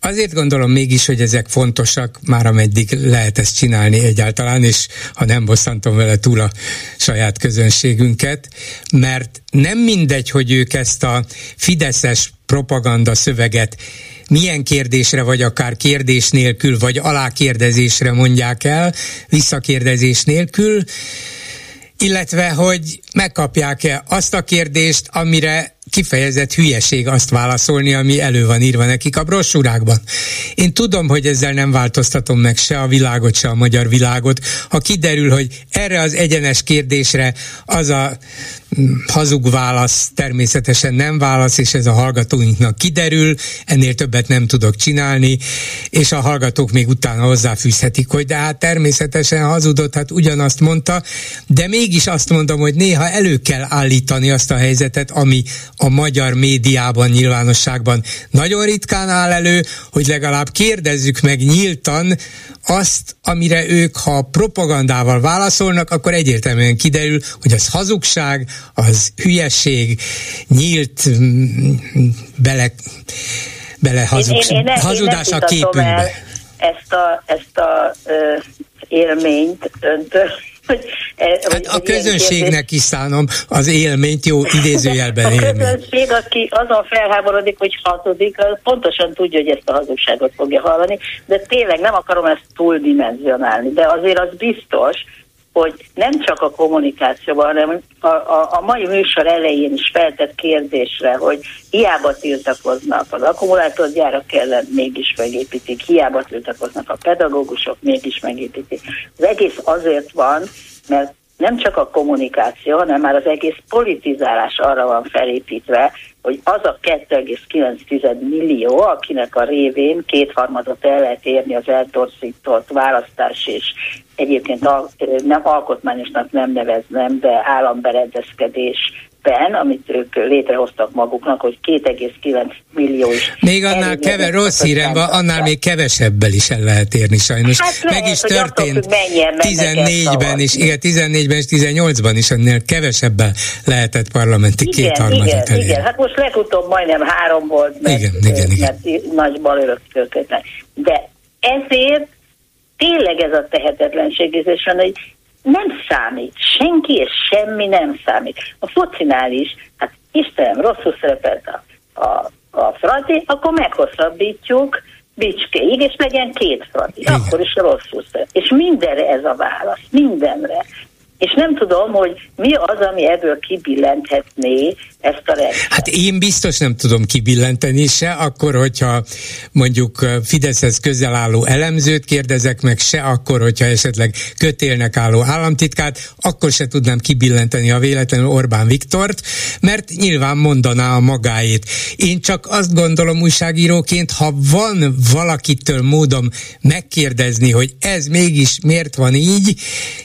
Azért gondolom mégis, hogy ezek fontosak, már ameddig lehet ezt csinálni egyáltalán, és ha nem bosszantom vele túl a saját közönségünket, mert nem mindegy, hogy ők ezt a fideszes propaganda szöveget milyen kérdésre, vagy akár kérdés nélkül, vagy alákérdezésre mondják el, visszakérdezés nélkül, illetve hogy megkapják-e azt a kérdést, amire kifejezett hülyeség azt válaszolni, ami elő van írva nekik a brosúrákban. Én tudom, hogy ezzel nem változtatom meg se a világot, se a magyar világot. Ha kiderül, hogy erre az egyenes kérdésre az a hazug válasz természetesen nem válasz, és ez a hallgatóinknak kiderül, ennél többet nem tudok csinálni, és a hallgatók még utána hozzáfűzhetik, hogy de hát természetesen hazudott, hát ugyanazt mondta, de mégis azt mondom, hogy néha elő kell állítani azt a helyzetet, ami a magyar médiában, nyilvánosságban nagyon ritkán áll elő, hogy legalább kérdezzük meg nyíltan azt, amire ők, ha propagandával válaszolnak, akkor egyértelműen kiderül, hogy az hazugság, az hülyeség, nyílt mm, bele, bele hazug, én, én, én, hazudás én a képünkbe. ezt a, ezt a ö, élményt öntől, hogy, hát hogy a közönségnek is szánom az élményt, jó idézőjelben élményt. A közönség, aki azon felháborodik, hogy hazudik, az pontosan tudja, hogy ezt a hazugságot fogja hallani, de tényleg nem akarom ezt túldimenzionálni, de azért az biztos, hogy nem csak a kommunikációban, hanem a, a, a mai műsor elején is feltett kérdésre, hogy hiába tiltakoznak az akkumulátorgyárak ellen, mégis megépítik, hiába tiltakoznak a pedagógusok, mégis megépítik. Az egész azért van, mert nem csak a kommunikáció, hanem már az egész politizálás arra van felépítve, hogy az a 2,9 millió, akinek a révén kétharmadot el lehet érni az eltorzított választás és egyébként nem alkotmányosnak nem neveznem, de államberendezkedés ben, amit ők létrehoztak maguknak, hogy 2,9 millió is. Még annál keve, rossz hírem van, annál még kevesebbel is el lehet érni sajnos. Hát lehet, Meg is történt 14-ben is, igen, 14-ben és 18-ban is annél kevesebben lehetett parlamenti igen, kétharmadat igen, elérni. Igen, hát most legutóbb majdnem három volt, mert, igen, igen, igen. mert nagy balörök történt. De ezért tényleg ez a tehetetlenség, hogy nem számít. Senki és semmi nem számít. A focinál is, hát Istenem, rosszul szerepelt a, a, a Fradi, akkor meghosszabbítjuk Bicskéig, és legyen két Fradi. Akkor is rosszul szerepel. És mindenre ez a válasz. Mindenre és nem tudom, hogy mi az, ami ebből kibillenthetné ezt a rendszert. Hát én biztos nem tudom kibillenteni se, akkor, hogyha mondjuk Fideszhez közel álló elemzőt kérdezek meg, se akkor, hogyha esetleg kötélnek álló államtitkát, akkor se tudnám kibillenteni a véletlenül Orbán Viktort, mert nyilván mondaná a magáét. Én csak azt gondolom újságíróként, ha van valakitől módom megkérdezni, hogy ez mégis miért van így,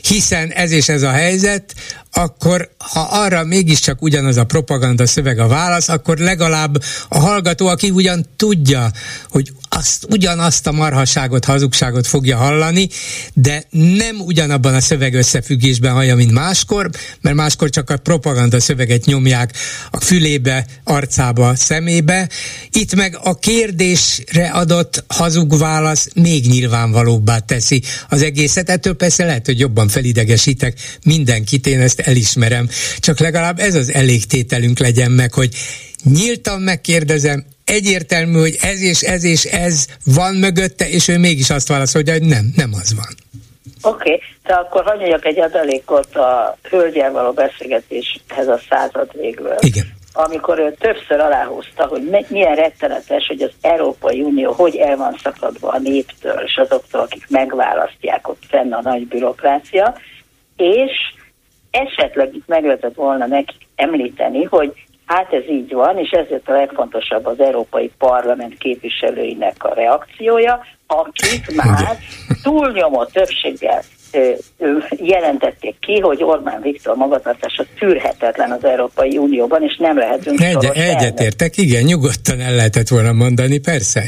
hiszen ez és ez a helyzet, akkor ha arra mégiscsak ugyanaz a propaganda szöveg a válasz, akkor legalább a hallgató, aki ugyan tudja, hogy azt, ugyanazt a marhaságot, hazugságot fogja hallani, de nem ugyanabban a szöveg összefüggésben hallja, mint máskor, mert máskor csak a propaganda szöveget nyomják a fülébe, arcába, szemébe. Itt meg a kérdésre adott hazug válasz még nyilvánvalóbbá teszi az egészet. Ettől persze lehet, hogy jobban felidegesítek mindenkit, én ezt elismerem. Csak legalább ez az elégtételünk legyen meg, hogy nyíltan megkérdezem, egyértelmű, hogy ez és ez és ez van mögötte, és ő mégis azt válaszolja, hogy nem, nem az van. Oké, okay, de akkor hagyjak egy adalékot a hölgyel való beszélgetéshez a század végül. Igen. Amikor ő többször aláhúzta, hogy milyen rettenetes, hogy az Európai Unió hogy el van szakadva a néptől, és azoktól, akik megválasztják ott fenn a nagy bürokrácia, és esetleg itt meg lehetett volna nekik említeni, hogy hát ez így van, és ezért a legfontosabb az Európai Parlament képviselőinek a reakciója, akik már túlnyomó többséggel jelentették ki, hogy Orbán Viktor magatartása tűrhetetlen az Európai Unióban, és nem lehetünk Egy, Egyetértek, igen, nyugodtan el lehetett volna mondani, persze.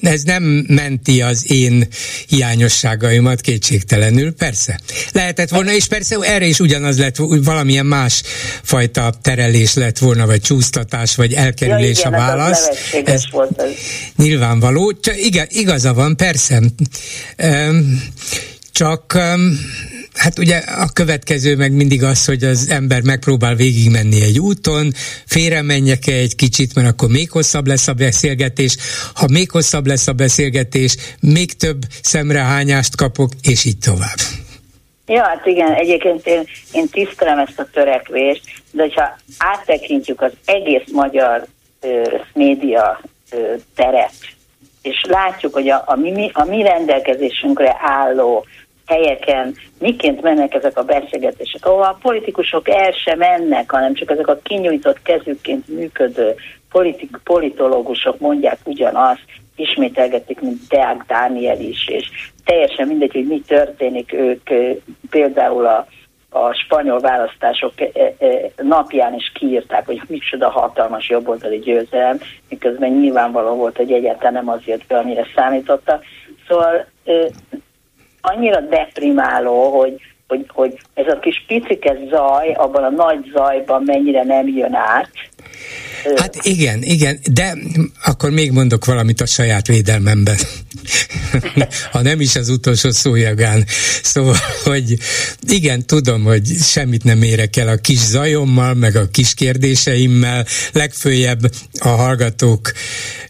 Ez nem menti az én hiányosságaimat kétségtelenül, persze. Lehetett volna, és persze erre is ugyanaz lett, valamilyen más fajta terelés lett volna, vagy csúsztatás, vagy elkerülés ja, igen, a válasz. Ez volt ez. Nyilvánvaló. Igen, igaza van, persze. Um, csak Hát ugye a következő meg mindig az, hogy az ember megpróbál végigmenni egy úton, félre menjek -e egy kicsit, mert akkor még hosszabb lesz a beszélgetés, ha még hosszabb lesz a beszélgetés, még több szemrehányást kapok, és így tovább. Ja, hát igen, egyébként én, én tisztelem ezt a törekvést, de hogyha áttekintjük az egész magyar ö, média ö, teret, és látjuk, hogy a, a, mi, a mi rendelkezésünkre álló helyeken miként mennek ezek a beszélgetések, ahol a politikusok el sem mennek, hanem csak ezek a kinyújtott kezükként működő politik, politológusok mondják ugyanazt, ismételgetik, mint Deák Dániel is, és teljesen mindegy, hogy mi történik, ők például a, a spanyol választások napján is kiírták, hogy micsoda hatalmas jobboldali győzelem, miközben nyilvánvaló volt, hogy egyáltalán nem az jött be, amire számítottak. Szóval annyira deprimáló, hogy, hogy, hogy ez a kis picike zaj, abban a nagy zajban mennyire nem jön át. Hát igen, igen, de akkor még mondok valamit a saját védelmemben. ha nem is az utolsó szójagán. Szóval, hogy igen, tudom, hogy semmit nem érek el a kis zajommal, meg a kis kérdéseimmel, legfőjebb a hallgatók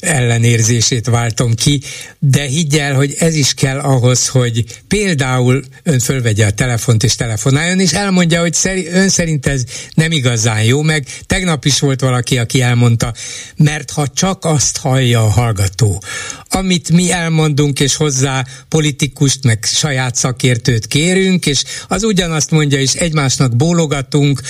ellenérzését váltom ki, de higgyel, hogy ez is kell ahhoz, hogy például ön fölvegye a telefont és telefonáljon, és elmondja, hogy ön szerint ez nem igazán jó, meg tegnap is volt valaki, aki elmondta, mert ha csak azt hallja a hallgató, amit mi elmondunk, és hozzá politikust, meg saját szakértőt kérünk, és az ugyanazt mondja, és egymásnak bólogatunk,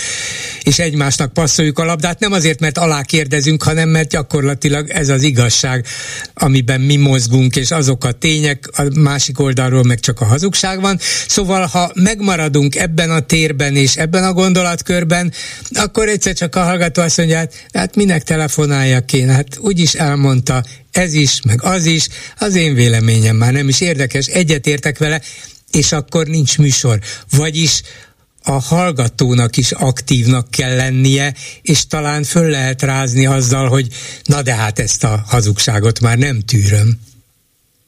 és egymásnak passzoljuk a labdát, nem azért, mert alá kérdezünk, hanem mert gyakorlatilag ez az igazság, amiben mi mozgunk, és azok a tények, a másik oldalról meg csak a hazugság van. Szóval, ha megmaradunk ebben a térben és ebben a gondolatkörben, akkor egyszer csak a hallgató azt mondja, hát, hát minek telefonáljak én, hát úgyis elmondta, ez is, meg az is, az én véleményem már nem is érdekes, egyetértek vele, és akkor nincs műsor. Vagyis a hallgatónak is aktívnak kell lennie, és talán föl lehet rázni azzal, hogy na de hát ezt a hazugságot már nem tűröm.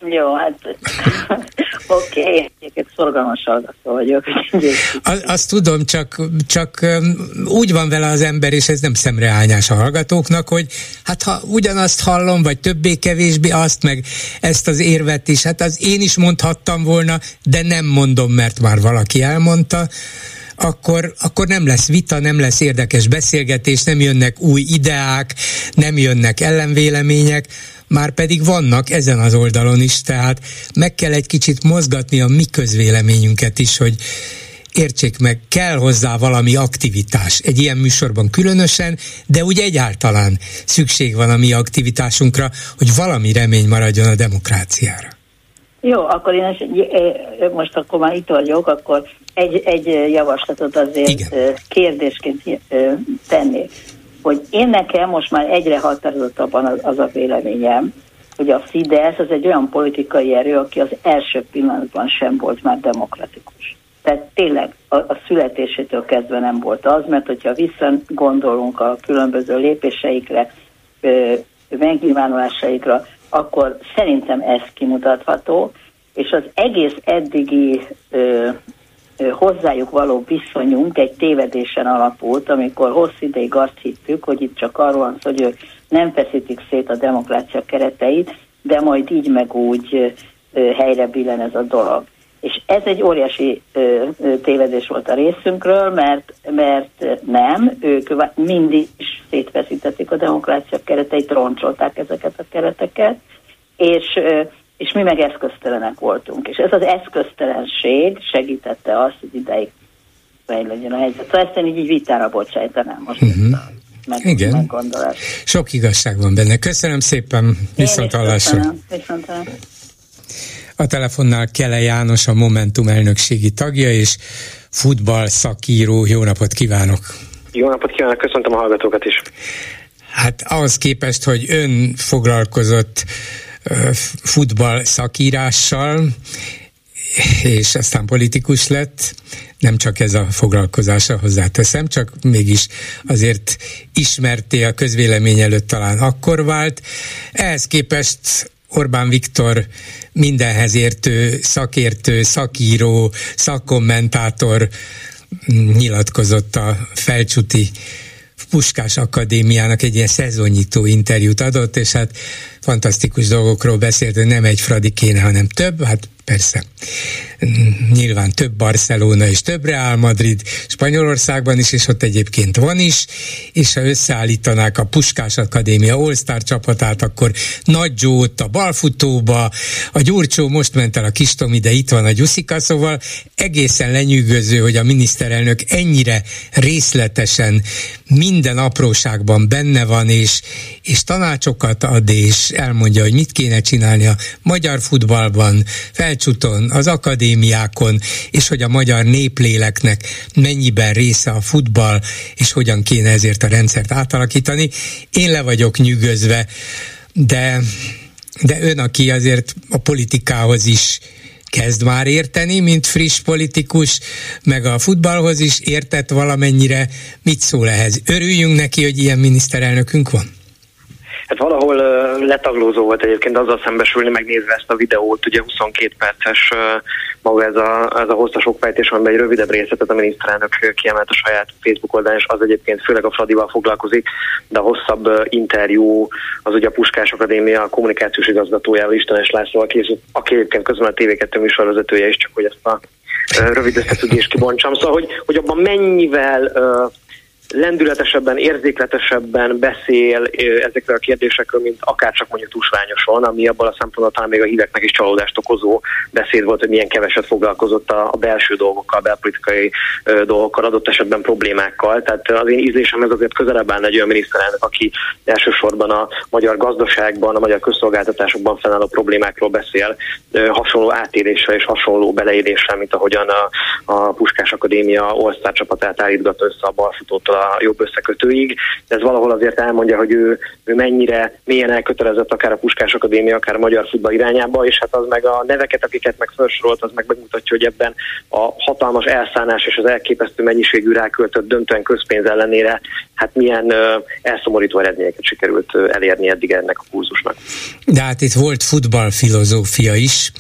Jó, hát oké, okay. egyébként szorgalmas hallgató vagyok. Az, azt tudom, csak, csak úgy van vele az ember, és ez nem szemreányás a hallgatóknak, hogy hát ha ugyanazt hallom, vagy többé-kevésbé azt, meg ezt az érvet is, hát az én is mondhattam volna, de nem mondom, mert már valaki elmondta, akkor, akkor nem lesz vita, nem lesz érdekes beszélgetés, nem jönnek új ideák, nem jönnek ellenvélemények, már pedig vannak ezen az oldalon is, tehát meg kell egy kicsit mozgatni a mi közvéleményünket is, hogy értsék meg, kell hozzá valami aktivitás, egy ilyen műsorban különösen, de úgy egyáltalán szükség van a mi aktivitásunkra, hogy valami remény maradjon a demokráciára. Jó, akkor én most akkor már itt vagyok, akkor egy, egy javaslatot azért Igen. kérdésként tennék hogy én nekem most már egyre határozottabban az, az a véleményem, hogy a Fidesz az egy olyan politikai erő, aki az első pillanatban sem volt már demokratikus. Tehát tényleg a, a születésétől kezdve nem volt az, mert hogyha visszagondolunk a különböző lépéseikre, ö, megnyilvánulásaikra, akkor szerintem ez kimutatható, és az egész eddigi ö, hozzájuk való viszonyunk egy tévedésen alapult, amikor hosszú ideig azt hittük, hogy itt csak arról van szó, hogy ők nem feszítik szét a demokrácia kereteit, de majd így meg úgy helyre billen ez a dolog. És ez egy óriási ö, ö, tévedés volt a részünkről, mert, mert nem, ők mindig is szétfeszítették a demokrácia kereteit, roncsolták ezeket a kereteket, és ö, és mi meg eszköztelenek voltunk. És ez az eszköztelenség segítette azt, hogy ideig legyen a helyzet. Szóval ezt én így, így vitára bocsájtanám most. Uh-huh. Meg, Igen. Meggondolás. Sok igazság van benne. Köszönöm szépen, viszont hallásra. A telefonnál Kele János, a Momentum elnökségi tagja és futball szakíró. Jó napot kívánok! Jó napot kívánok, köszöntöm a hallgatókat is. Hát ahhoz képest, hogy ön foglalkozott futball szakírással, és aztán politikus lett, nem csak ez a foglalkozása hozzáteszem, csak mégis azért ismerté a közvélemény előtt talán akkor vált. Ehhez képest Orbán Viktor mindenhez értő szakértő, szakíró, szakkommentátor nyilatkozott a felcsuti Puskás Akadémiának egy ilyen szezonnyitó interjút adott, és hát fantasztikus dolgokról beszélt, hogy nem egy Fradi kéne, hanem több, hát persze. Nyilván több Barcelona és több Real Madrid Spanyolországban is, és ott egyébként van is, és ha összeállítanák a Puskás Akadémia All-Star csapatát, akkor Nagy ott a balfutóba, a Gyurcsó most ment el a Kistomi, de itt van a Gyuszika, szóval egészen lenyűgöző, hogy a miniszterelnök ennyire részletesen minden apróságban benne van, és, és tanácsokat ad, és elmondja, hogy mit kéne csinálni a magyar futballban, felcsuton, az akadémiákon, és hogy a magyar népléleknek mennyiben része a futball, és hogyan kéne ezért a rendszert átalakítani. Én le vagyok nyűgözve, de, de ön, aki azért a politikához is kezd már érteni, mint friss politikus, meg a futballhoz is értett valamennyire. Mit szól ehhez? Örüljünk neki, hogy ilyen miniszterelnökünk van? Hát valahol letaglózó volt egyébként azzal szembesülni, megnézve ezt a videót, ugye 22 perces maga ez a, ez a hosszas okfejtés, amiben egy rövidebb részletet a miniszterelnök kiemelt a saját Facebook oldalán, és az egyébként főleg a Fradival foglalkozik, de a hosszabb interjú az ugye a Puskás Akadémia kommunikációs igazgatójával, Istenes Lászlóval készült, aki egyébként közben a TV2 műsorvezetője is, csak hogy ezt a rövid összefüggést kibontsam. Szóval, hogy, hogy abban mennyivel lendületesebben, érzékletesebben beszél ezekről a kérdésekről, mint akár csak mondjuk tusványoson, ami abban a szempontból talán még a híveknek is csalódást okozó beszéd volt, hogy milyen keveset foglalkozott a, a belső dolgokkal, a belpolitikai ö, dolgokkal, adott esetben problémákkal. Tehát az én ízlésem ez azért közelebb áll egy olyan miniszterelnök, aki elsősorban a magyar gazdaságban, a magyar közszolgáltatásokban fennálló problémákról beszél, ö, hasonló átéléssel és hasonló beleéléssel, mint ahogyan a, a Puskás Akadémia All-Star csapatát állítgatta össze a balfutótól a jobb összekötőig. Ez valahol azért elmondja, hogy ő, ő mennyire milyen elkötelezett akár a Puskás Akadémia, akár a magyar futball irányába, és hát az meg a neveket, akiket meg felsorolt, az meg megmutatja, hogy ebben a hatalmas elszánás és az elképesztő mennyiségű ráköltött döntően közpénz ellenére, hát milyen elszomorító eredményeket sikerült elérni eddig ennek a kurzusnak. De hát itt volt futballfilozófia is,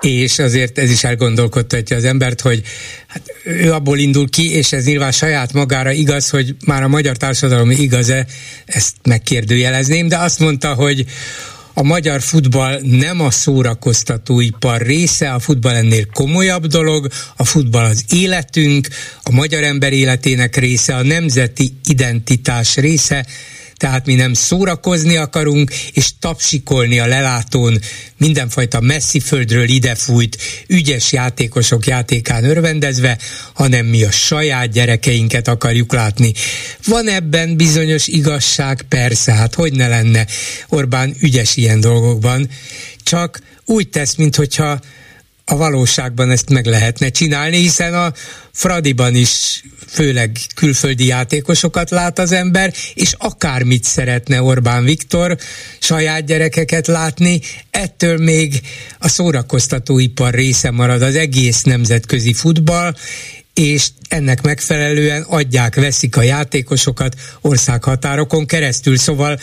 és azért ez is elgondolkodtatja az embert, hogy hát ő abból indul ki, és ez nyilván saját magára igaz, hogy már a magyar társadalom igaz-e, ezt megkérdőjelezném, de azt mondta, hogy a magyar futball nem a szórakoztatóipar része, a futball ennél komolyabb dolog, a futball az életünk, a magyar ember életének része, a nemzeti identitás része, tehát mi nem szórakozni akarunk, és tapsikolni a lelátón mindenfajta messzi földről idefújt ügyes játékosok játékán örvendezve, hanem mi a saját gyerekeinket akarjuk látni. Van ebben bizonyos igazság? Persze, hát hogy ne lenne Orbán ügyes ilyen dolgokban, csak úgy tesz, mintha a valóságban ezt meg lehetne csinálni, hiszen a Fradiban is főleg külföldi játékosokat lát az ember, és akármit szeretne Orbán Viktor saját gyerekeket látni, ettől még a szórakoztatóipar része marad az egész nemzetközi futball, és ennek megfelelően adják, veszik a játékosokat országhatárokon keresztül. Szóval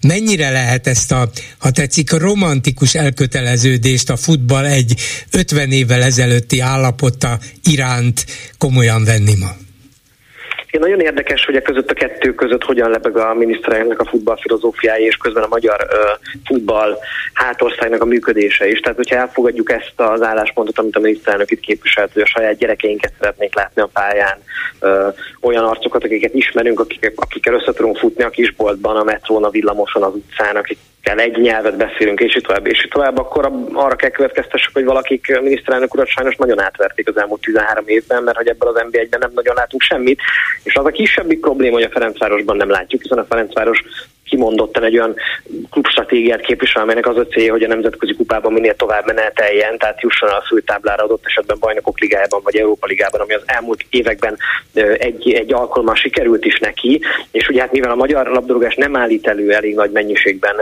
mennyire lehet ezt a, ha tetszik, a romantikus elköteleződést a futball egy 50 évvel ezelőtti állapota iránt komolyan venni ma? Nagyon érdekes, hogy a között a kettő között hogyan lebeg a miniszterelnöknek a futball filozófiája, és közben a magyar uh, futball hátországnak a működése is. Tehát, hogyha elfogadjuk ezt az álláspontot, amit a miniszterelnök itt képviselt, hogy a saját gyerekeinket szeretnék látni a pályán, uh, olyan arcokat, akiket ismerünk, akik, akikkel össze tudunk futni a kisboltban, a metrón, a villamoson, az utcán, akik kell egy nyelvet beszélünk, és így tovább, és így tovább, akkor arra kell következtessek, hogy valakik miniszterelnök urat sajnos nagyon átverték az elmúlt 13 évben, mert hogy ebből az NB1-ben nem nagyon látunk semmit. És az a kisebbik probléma, hogy a Ferencvárosban nem látjuk, hiszen a Ferencváros kimondottan egy olyan klubstratégiát képvisel, amelynek az a célja, hogy a nemzetközi kupában minél tovább meneteljen, tehát jusson a főtáblára adott esetben bajnokok ligájában vagy Európa ligában, ami az elmúlt években egy, egy alkalommal sikerült is neki, és ugye hát mivel a magyar labdarúgás nem állít elő elég nagy mennyiségben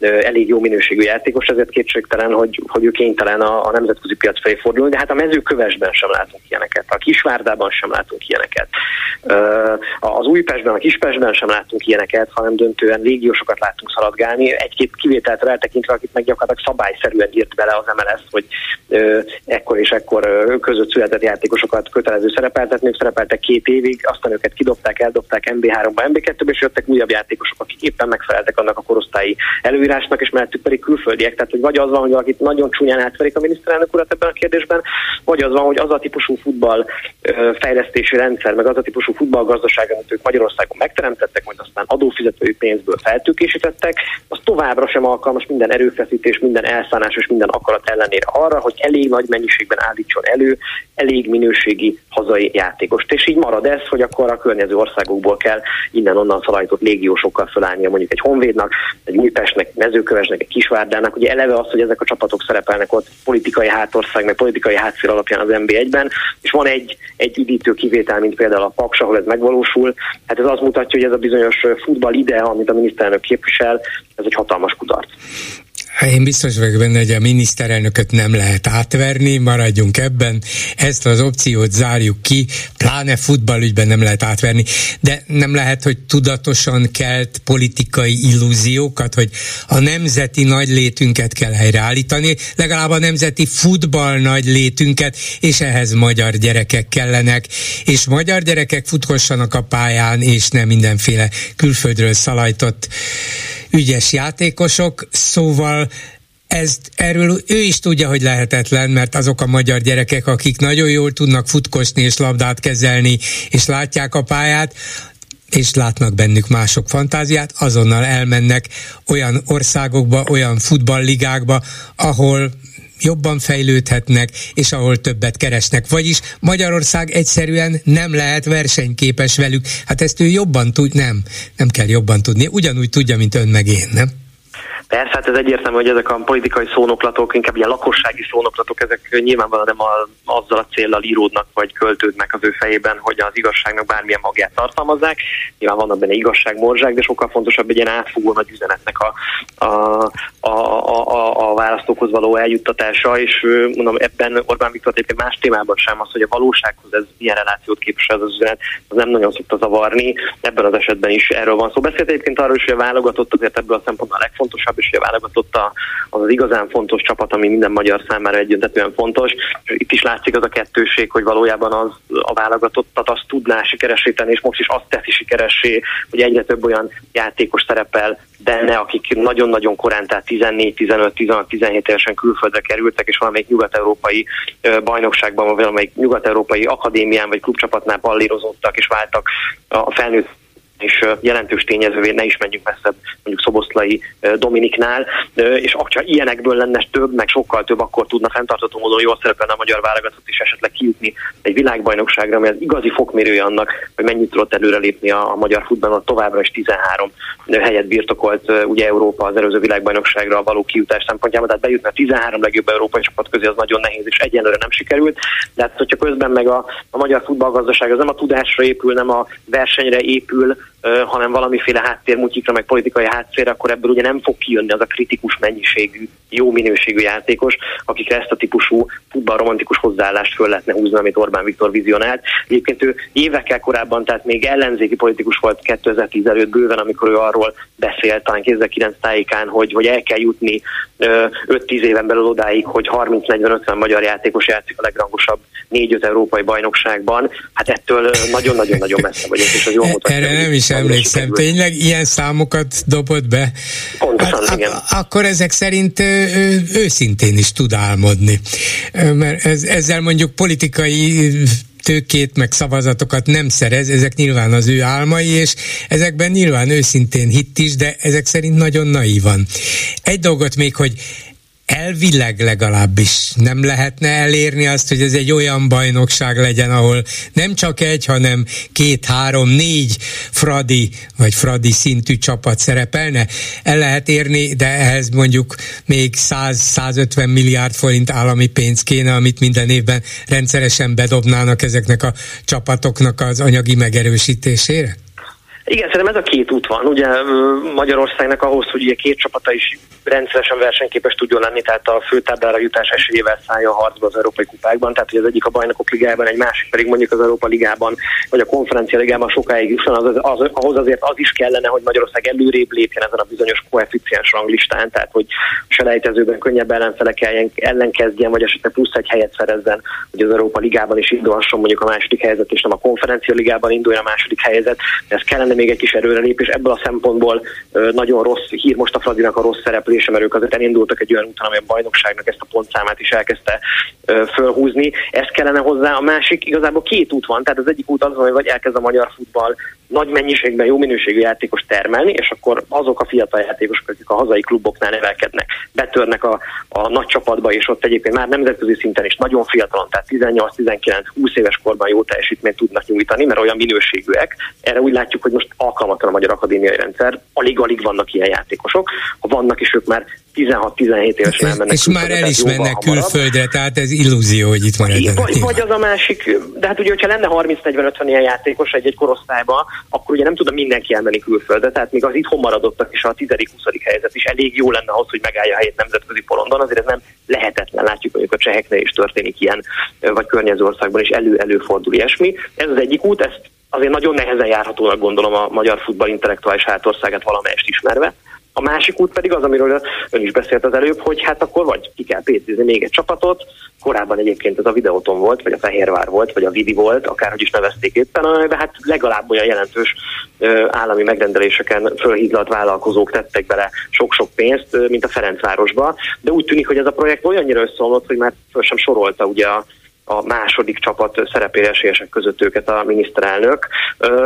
elég jó minőségű játékos, ezért kétségtelen, hogy, hogy ő kénytelen a, a nemzetközi piac felé fordulni, de hát a mezőkövesben sem látunk ilyeneket, a Kisvárdában sem látunk ilyeneket, az Újpestben, a Kispestben sem látunk ilyeneket, hanem döntően légiósokat láttunk szaladgálni, egy-két kivételt eltekintve, akit meg gyakorlatilag szabályszerűen írt bele az MLS, hogy ekkor és ekkor között született játékosokat kötelező szerepeltetni, ők szerepeltek két évig, aztán őket kidobták, eldobták MB3-ba, MB2-be, és jöttek újabb játékosok, akik éppen megfeleltek annak a korosztályi előírásnak, és mellettük pedig külföldiek. Tehát, hogy vagy az van, hogy valakit nagyon csúnyán átverik a miniszterelnök urat ebben a kérdésben, vagy az van, hogy az a típusú futball fejlesztési rendszer, meg az a típusú futballgazdaság, amit ők Magyarországon megteremtettek, majd aztán adófizetői pénzből ebből feltőkésítettek, az továbbra sem alkalmas minden erőfeszítés, minden elszánás és minden akarat ellenére arra, hogy elég nagy mennyiségben állítson elő elég minőségi hazai játékost. És így marad ez, hogy akkor a környező országokból kell innen-onnan szalajtott légiósokkal felállnia mondjuk egy Honvédnak, egy Újpestnek, Mezőkövesnek, egy Kisvárdának. Ugye eleve az, hogy ezek a csapatok szerepelnek ott politikai hátország, meg politikai hátszél alapján az NB1-ben, és van egy, egy üdítő kivétel, mint például a Paks, ahol ez megvalósul. Hát ez azt mutatja, hogy ez a bizonyos futball ide, amit a miniszterelnök képvisel, ez egy hatalmas kudarc. Én biztos vagyok benne, hogy a miniszterelnököt nem lehet átverni, maradjunk ebben, ezt az opciót zárjuk ki, pláne futballügyben nem lehet átverni, de nem lehet, hogy tudatosan kelt politikai illúziókat, hogy a nemzeti nagylétünket kell helyreállítani, legalább a nemzeti futball nagylétünket, és ehhez magyar gyerekek kellenek, és magyar gyerekek futkossanak a pályán, és nem mindenféle külföldről szalajtott ügyes játékosok, szóval ez, erről ő is tudja, hogy lehetetlen, mert azok a magyar gyerekek, akik nagyon jól tudnak futkosni és labdát kezelni, és látják a pályát, és látnak bennük mások fantáziát, azonnal elmennek olyan országokba, olyan futballligákba, ahol jobban fejlődhetnek, és ahol többet keresnek. Vagyis Magyarország egyszerűen nem lehet versenyképes velük. Hát ezt ő jobban tud, nem, nem kell jobban tudni. Ugyanúgy tudja, mint ön meg én, nem? Persze, hát ez egyértelmű, hogy ezek a politikai szónoklatok, inkább ilyen lakossági szónoklatok, ezek nyilvánvalóan nem a, azzal a céllal íródnak vagy költődnek az ő fejében, hogy az igazságnak bármilyen magját tartalmazzák. Nyilván vannak benne igazságmorzsák, de sokkal fontosabb egy ilyen átfogó nagy üzenetnek a, a, a, a, a, választókhoz való eljuttatása, és mondom, ebben Orbán Viktor egyébként más témában sem az, hogy a valósághoz ez milyen relációt képvisel az üzenet, az nem nagyon szokta zavarni. Ebben az esetben is erről van szó. Beszélt egyébként arról is, hogy a válogatott azért ebből a szempontból a legfontosabb, és ugye válogatott az az igazán fontos csapat, ami minden magyar számára egyöntetően fontos. És itt is látszik az a kettőség, hogy valójában az a válogatottat azt tudná sikeresíteni, és most is azt teszi sikeressé, hogy egyre több olyan játékos szerepel benne, akik nagyon-nagyon korán, tehát 14, 15, 16, 17 évesen külföldre kerültek, és valamelyik nyugat-európai bajnokságban, vagy valamelyik nyugat-európai akadémián vagy klubcsapatnál ballírozottak, és váltak a felnőtt és jelentős tényezővé, ne is menjünk messzebb mondjuk Szoboszlai Dominiknál, és ha ilyenekből lenne több, meg sokkal több, akkor tudna fenntartató módon jól szerepelni a magyar válogatott, és esetleg kijutni egy világbajnokságra, az igazi fokmérője annak, hogy mennyit tudott előrelépni a, a magyar futballon, továbbra is 13 helyet birtokolt ugye Európa az előző világbajnokságra való kijutás szempontjából, tehát bejutni a 13 legjobb európai csapat közé az nagyon nehéz, és egyenlőre nem sikerült. De hát, hogyha közben meg a, a magyar futballgazdaság az nem a tudásra épül, nem a versenyre épül, hanem valamiféle háttérmutyikra, meg politikai háttérre, akkor ebből ugye nem fog kijönni az a kritikus mennyiségű, jó minőségű játékos, akikre ezt a típusú futballromantikus hozzáállást föl lehetne húzni, amit Orbán Viktor vizionált. Egyébként ő évekkel korábban, tehát még ellenzéki politikus volt 2010 előtt bőven, amikor ő arról beszélt, talán 2009 tájékán, hogy, hogy el kell jutni 5-10 éven belül odáig, hogy 30-40-50 magyar játékos játszik a legrangosabb 4-5 európai bajnokságban. Hát ettől nagyon-nagyon-nagyon messze vagyunk, és az jól mutatja. Erre nem is emlékszem. Tényleg ilyen számokat dobott be? Pontosan, hát, igen. Akkor ezek szerint őszintén is tud álmodni. Mert ez, ezzel mondjuk politikai tőkét, meg szavazatokat nem szerez, ezek nyilván az ő álmai, és ezekben nyilván őszintén hitt is, de ezek szerint nagyon naívan. Egy dolgot még, hogy elvileg legalábbis nem lehetne elérni azt, hogy ez egy olyan bajnokság legyen, ahol nem csak egy, hanem két, három, négy fradi vagy fradi szintű csapat szerepelne. El lehet érni, de ehhez mondjuk még 100-150 milliárd forint állami pénz kéne, amit minden évben rendszeresen bedobnának ezeknek a csapatoknak az anyagi megerősítésére? Igen, szerintem ez a két út van. Ugye Magyarországnak ahhoz, hogy ugye két csapata is rendszeresen versenyképes tudjon lenni, tehát a főtáblára jutás esélyével szállja a harcba az Európai Kupákban, tehát hogy az egyik a bajnokok ligájában, egy másik pedig mondjuk az Európa Ligában, vagy a konferencia ligában sokáig jusson, az, az, az, ahhoz azért az is kellene, hogy Magyarország előrébb lépjen ezen a bizonyos koeficiens ranglistán, tehát hogy selejtezőben könnyebb ellenfelek ellen, ellen kezdjen, vagy esetleg plusz egy helyet szerezzen, hogy az Európa Ligában is indulhasson mondjuk a második helyzet, és nem a konferencia ligában indulja a második helyzet. Ez kellene lenne még egy kis előrelépés. Ebből a szempontból nagyon rossz hír most a Fradinak a rossz szereplése, mert ők azért elindultak egy olyan úton, amely a bajnokságnak ezt a pontszámát is elkezdte fölhúzni. Ez kellene hozzá. A másik igazából két út van. Tehát az egyik út az, hogy vagy elkezd a magyar futball nagy mennyiségben jó minőségű játékos termelni, és akkor azok a fiatal játékosok, akik a hazai kluboknál nevelkednek, betörnek a, a nagy csapatba, és ott egyébként már nemzetközi szinten is nagyon fiatalon, tehát 18-19-20 éves korban jó teljesítményt tudnak nyújtani, mert olyan minőségűek. Erre úgy látjuk, hogy most most alkalmatlan a magyar akadémiai rendszer, alig-alig vannak ilyen játékosok. Ha vannak is, ők már 16-17 évesen elmennek És már el is mennek külföldre, tehát ez illúzió, hogy itt maradjanak. Vagy, vagy az a másik, de hát ugye, hogyha lenne 30-40-50 ilyen játékos egy-egy korosztályban, akkor ugye nem tudna mindenki elmenni külföldre, tehát még az itthon maradottak is a 10.-20. helyzet is elég jó lenne ahhoz, hogy megállja a helyét nemzetközi porondon, azért ez nem lehetetlen, látjuk mondjuk a cseheknél is történik ilyen, vagy környező országban is elő-előfordul ilyesmi. Ez az egyik út, ezt azért nagyon nehezen járhatónak gondolom a magyar futball intellektuális hátországát valamelyest ismerve. A másik út pedig az, amiről ön is beszélt az előbb, hogy hát akkor vagy ki kell pécézni még egy csapatot, korábban egyébként ez a videóton volt, vagy a Fehérvár volt, vagy a Vidi volt, akárhogy is nevezték éppen, de hát legalább olyan jelentős állami megrendeléseken fölhídlalt vállalkozók tettek bele sok-sok pénzt, mint a Ferencvárosba, de úgy tűnik, hogy ez a projekt olyannyira összeomlott, hogy már föl sem sorolta ugye a a második csapat szerepére esélyesek között őket a miniszterelnök.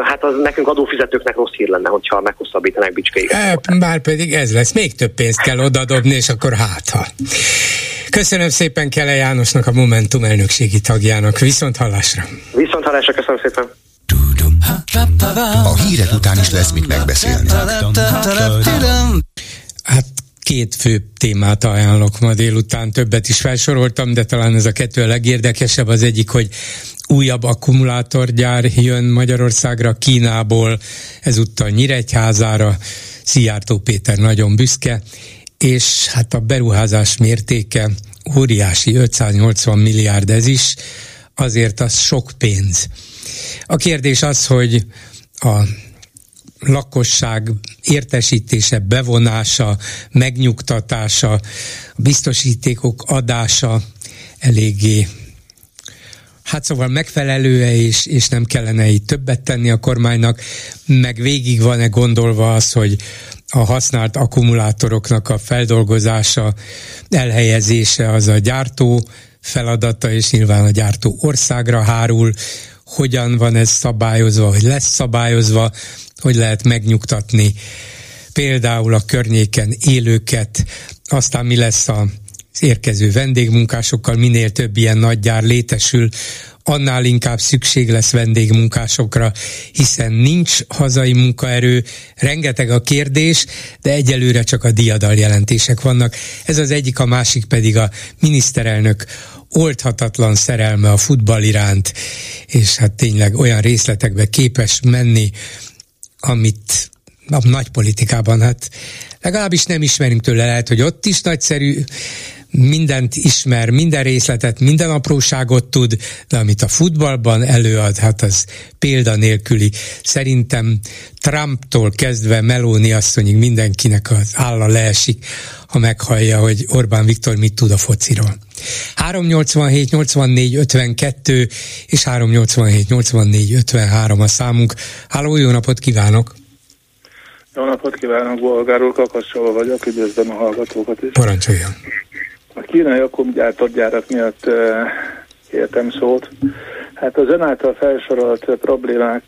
Hát az nekünk adófizetőknek rossz hír lenne, hogyha meghosszabbítanák bicskéiket. Bár pedig ez lesz, még több pénzt kell odadobni, és akkor hátha. Köszönöm szépen Kele Jánosnak, a Momentum elnökségi tagjának. Viszont hallásra. Viszont hallásra, köszönöm szépen. A hírek után is lesz mit megbeszélni. Hát két fő témát ajánlok ma délután, többet is felsoroltam, de talán ez a kettő a legérdekesebb. Az egyik, hogy újabb akkumulátorgyár jön Magyarországra Kínából, ezúttal Nyíregyházára, Szijjártó Péter nagyon büszke, és hát a beruházás mértéke óriási, 580 milliárd ez is, azért az sok pénz. A kérdés az, hogy a lakosság értesítése, bevonása, megnyugtatása, biztosítékok adása eléggé Hát szóval megfelelő-e, és, és nem kellene így többet tenni a kormánynak, meg végig van-e gondolva az, hogy a használt akkumulátoroknak a feldolgozása, elhelyezése az a gyártó feladata, és nyilván a gyártó országra hárul, hogyan van ez szabályozva, hogy lesz szabályozva, hogy lehet megnyugtatni például a környéken élőket, aztán mi lesz a érkező vendégmunkásokkal, minél több ilyen nagy gyár létesül, annál inkább szükség lesz vendégmunkásokra, hiszen nincs hazai munkaerő, rengeteg a kérdés, de egyelőre csak a diadal jelentések vannak. Ez az egyik, a másik pedig a miniszterelnök oldhatatlan szerelme a futball iránt, és hát tényleg olyan részletekbe képes menni, amit a nagy politikában, hát legalábbis nem ismerünk tőle, lehet, hogy ott is nagyszerű, mindent ismer, minden részletet, minden apróságot tud, de amit a futballban előad, hát az példanélküli. Szerintem Trumptól kezdve Meloni asszonyig mindenkinek az álla leesik, ha meghallja, hogy Orbán Viktor mit tud a fociról. 387 84 52 és 387 84 53 a számunk. Háló, jó napot kívánok! Jó napot kívánok, Bolgár úr, vagyok, üdvözlöm a hallgatókat is. Parancsoljon! A kínai akkumgyártott miatt kértem szót. Hát az ön által felsorolt problémák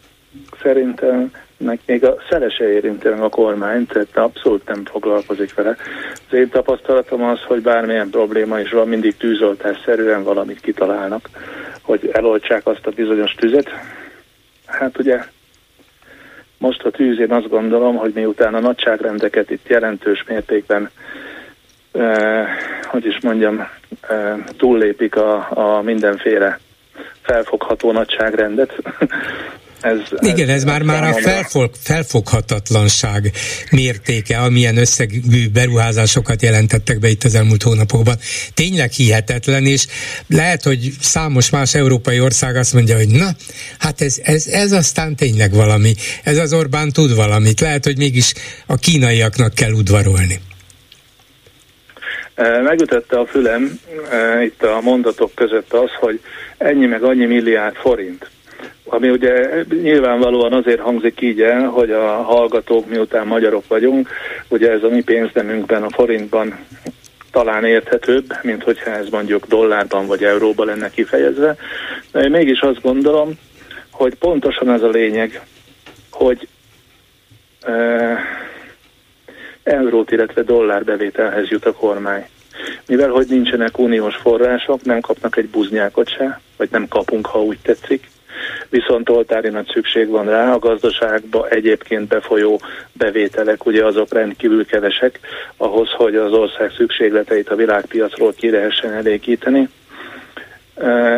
szerintem meg még a szelese érinti a kormányt, tehát abszolút nem foglalkozik vele. Az én tapasztalatom az, hogy bármilyen probléma is van, mindig tűzoltásszerűen valamit kitalálnak, hogy eloltsák azt a bizonyos tüzet. Hát ugye most a tűz, én azt gondolom, hogy miután a nagyságrendeket itt jelentős mértékben eh, hogy is mondjam, eh, túllépik a, a mindenféle felfogható nagyságrendet, Ez, Igen, ez, ez már, már a felfog, felfoghatatlanság mértéke, amilyen összegű beruházásokat jelentettek be itt az elmúlt hónapokban. Tényleg hihetetlen, és lehet, hogy számos más európai ország azt mondja, hogy na, hát ez, ez, ez aztán tényleg valami. Ez az Orbán tud valamit. Lehet, hogy mégis a kínaiaknak kell udvarolni. Megütötte a fülem itt a mondatok között az, hogy ennyi meg annyi milliárd forint ami ugye nyilvánvalóan azért hangzik így el, hogy a hallgatók miután magyarok vagyunk, ugye ez a mi pénznemünkben, a forintban talán érthetőbb, mint hogyha ez mondjuk dollárban vagy euróban lenne kifejezve. De én mégis azt gondolom, hogy pontosan ez a lényeg, hogy eurót, illetve dollár bevételhez jut a kormány. Mivel, hogy nincsenek uniós források, nem kapnak egy buznyákot se, vagy nem kapunk, ha úgy tetszik, Viszont oltári nagy szükség van rá, a gazdaságba egyébként befolyó bevételek ugye azok rendkívül kevesek ahhoz, hogy az ország szükségleteit a világpiacról ki lehessen elégíteni.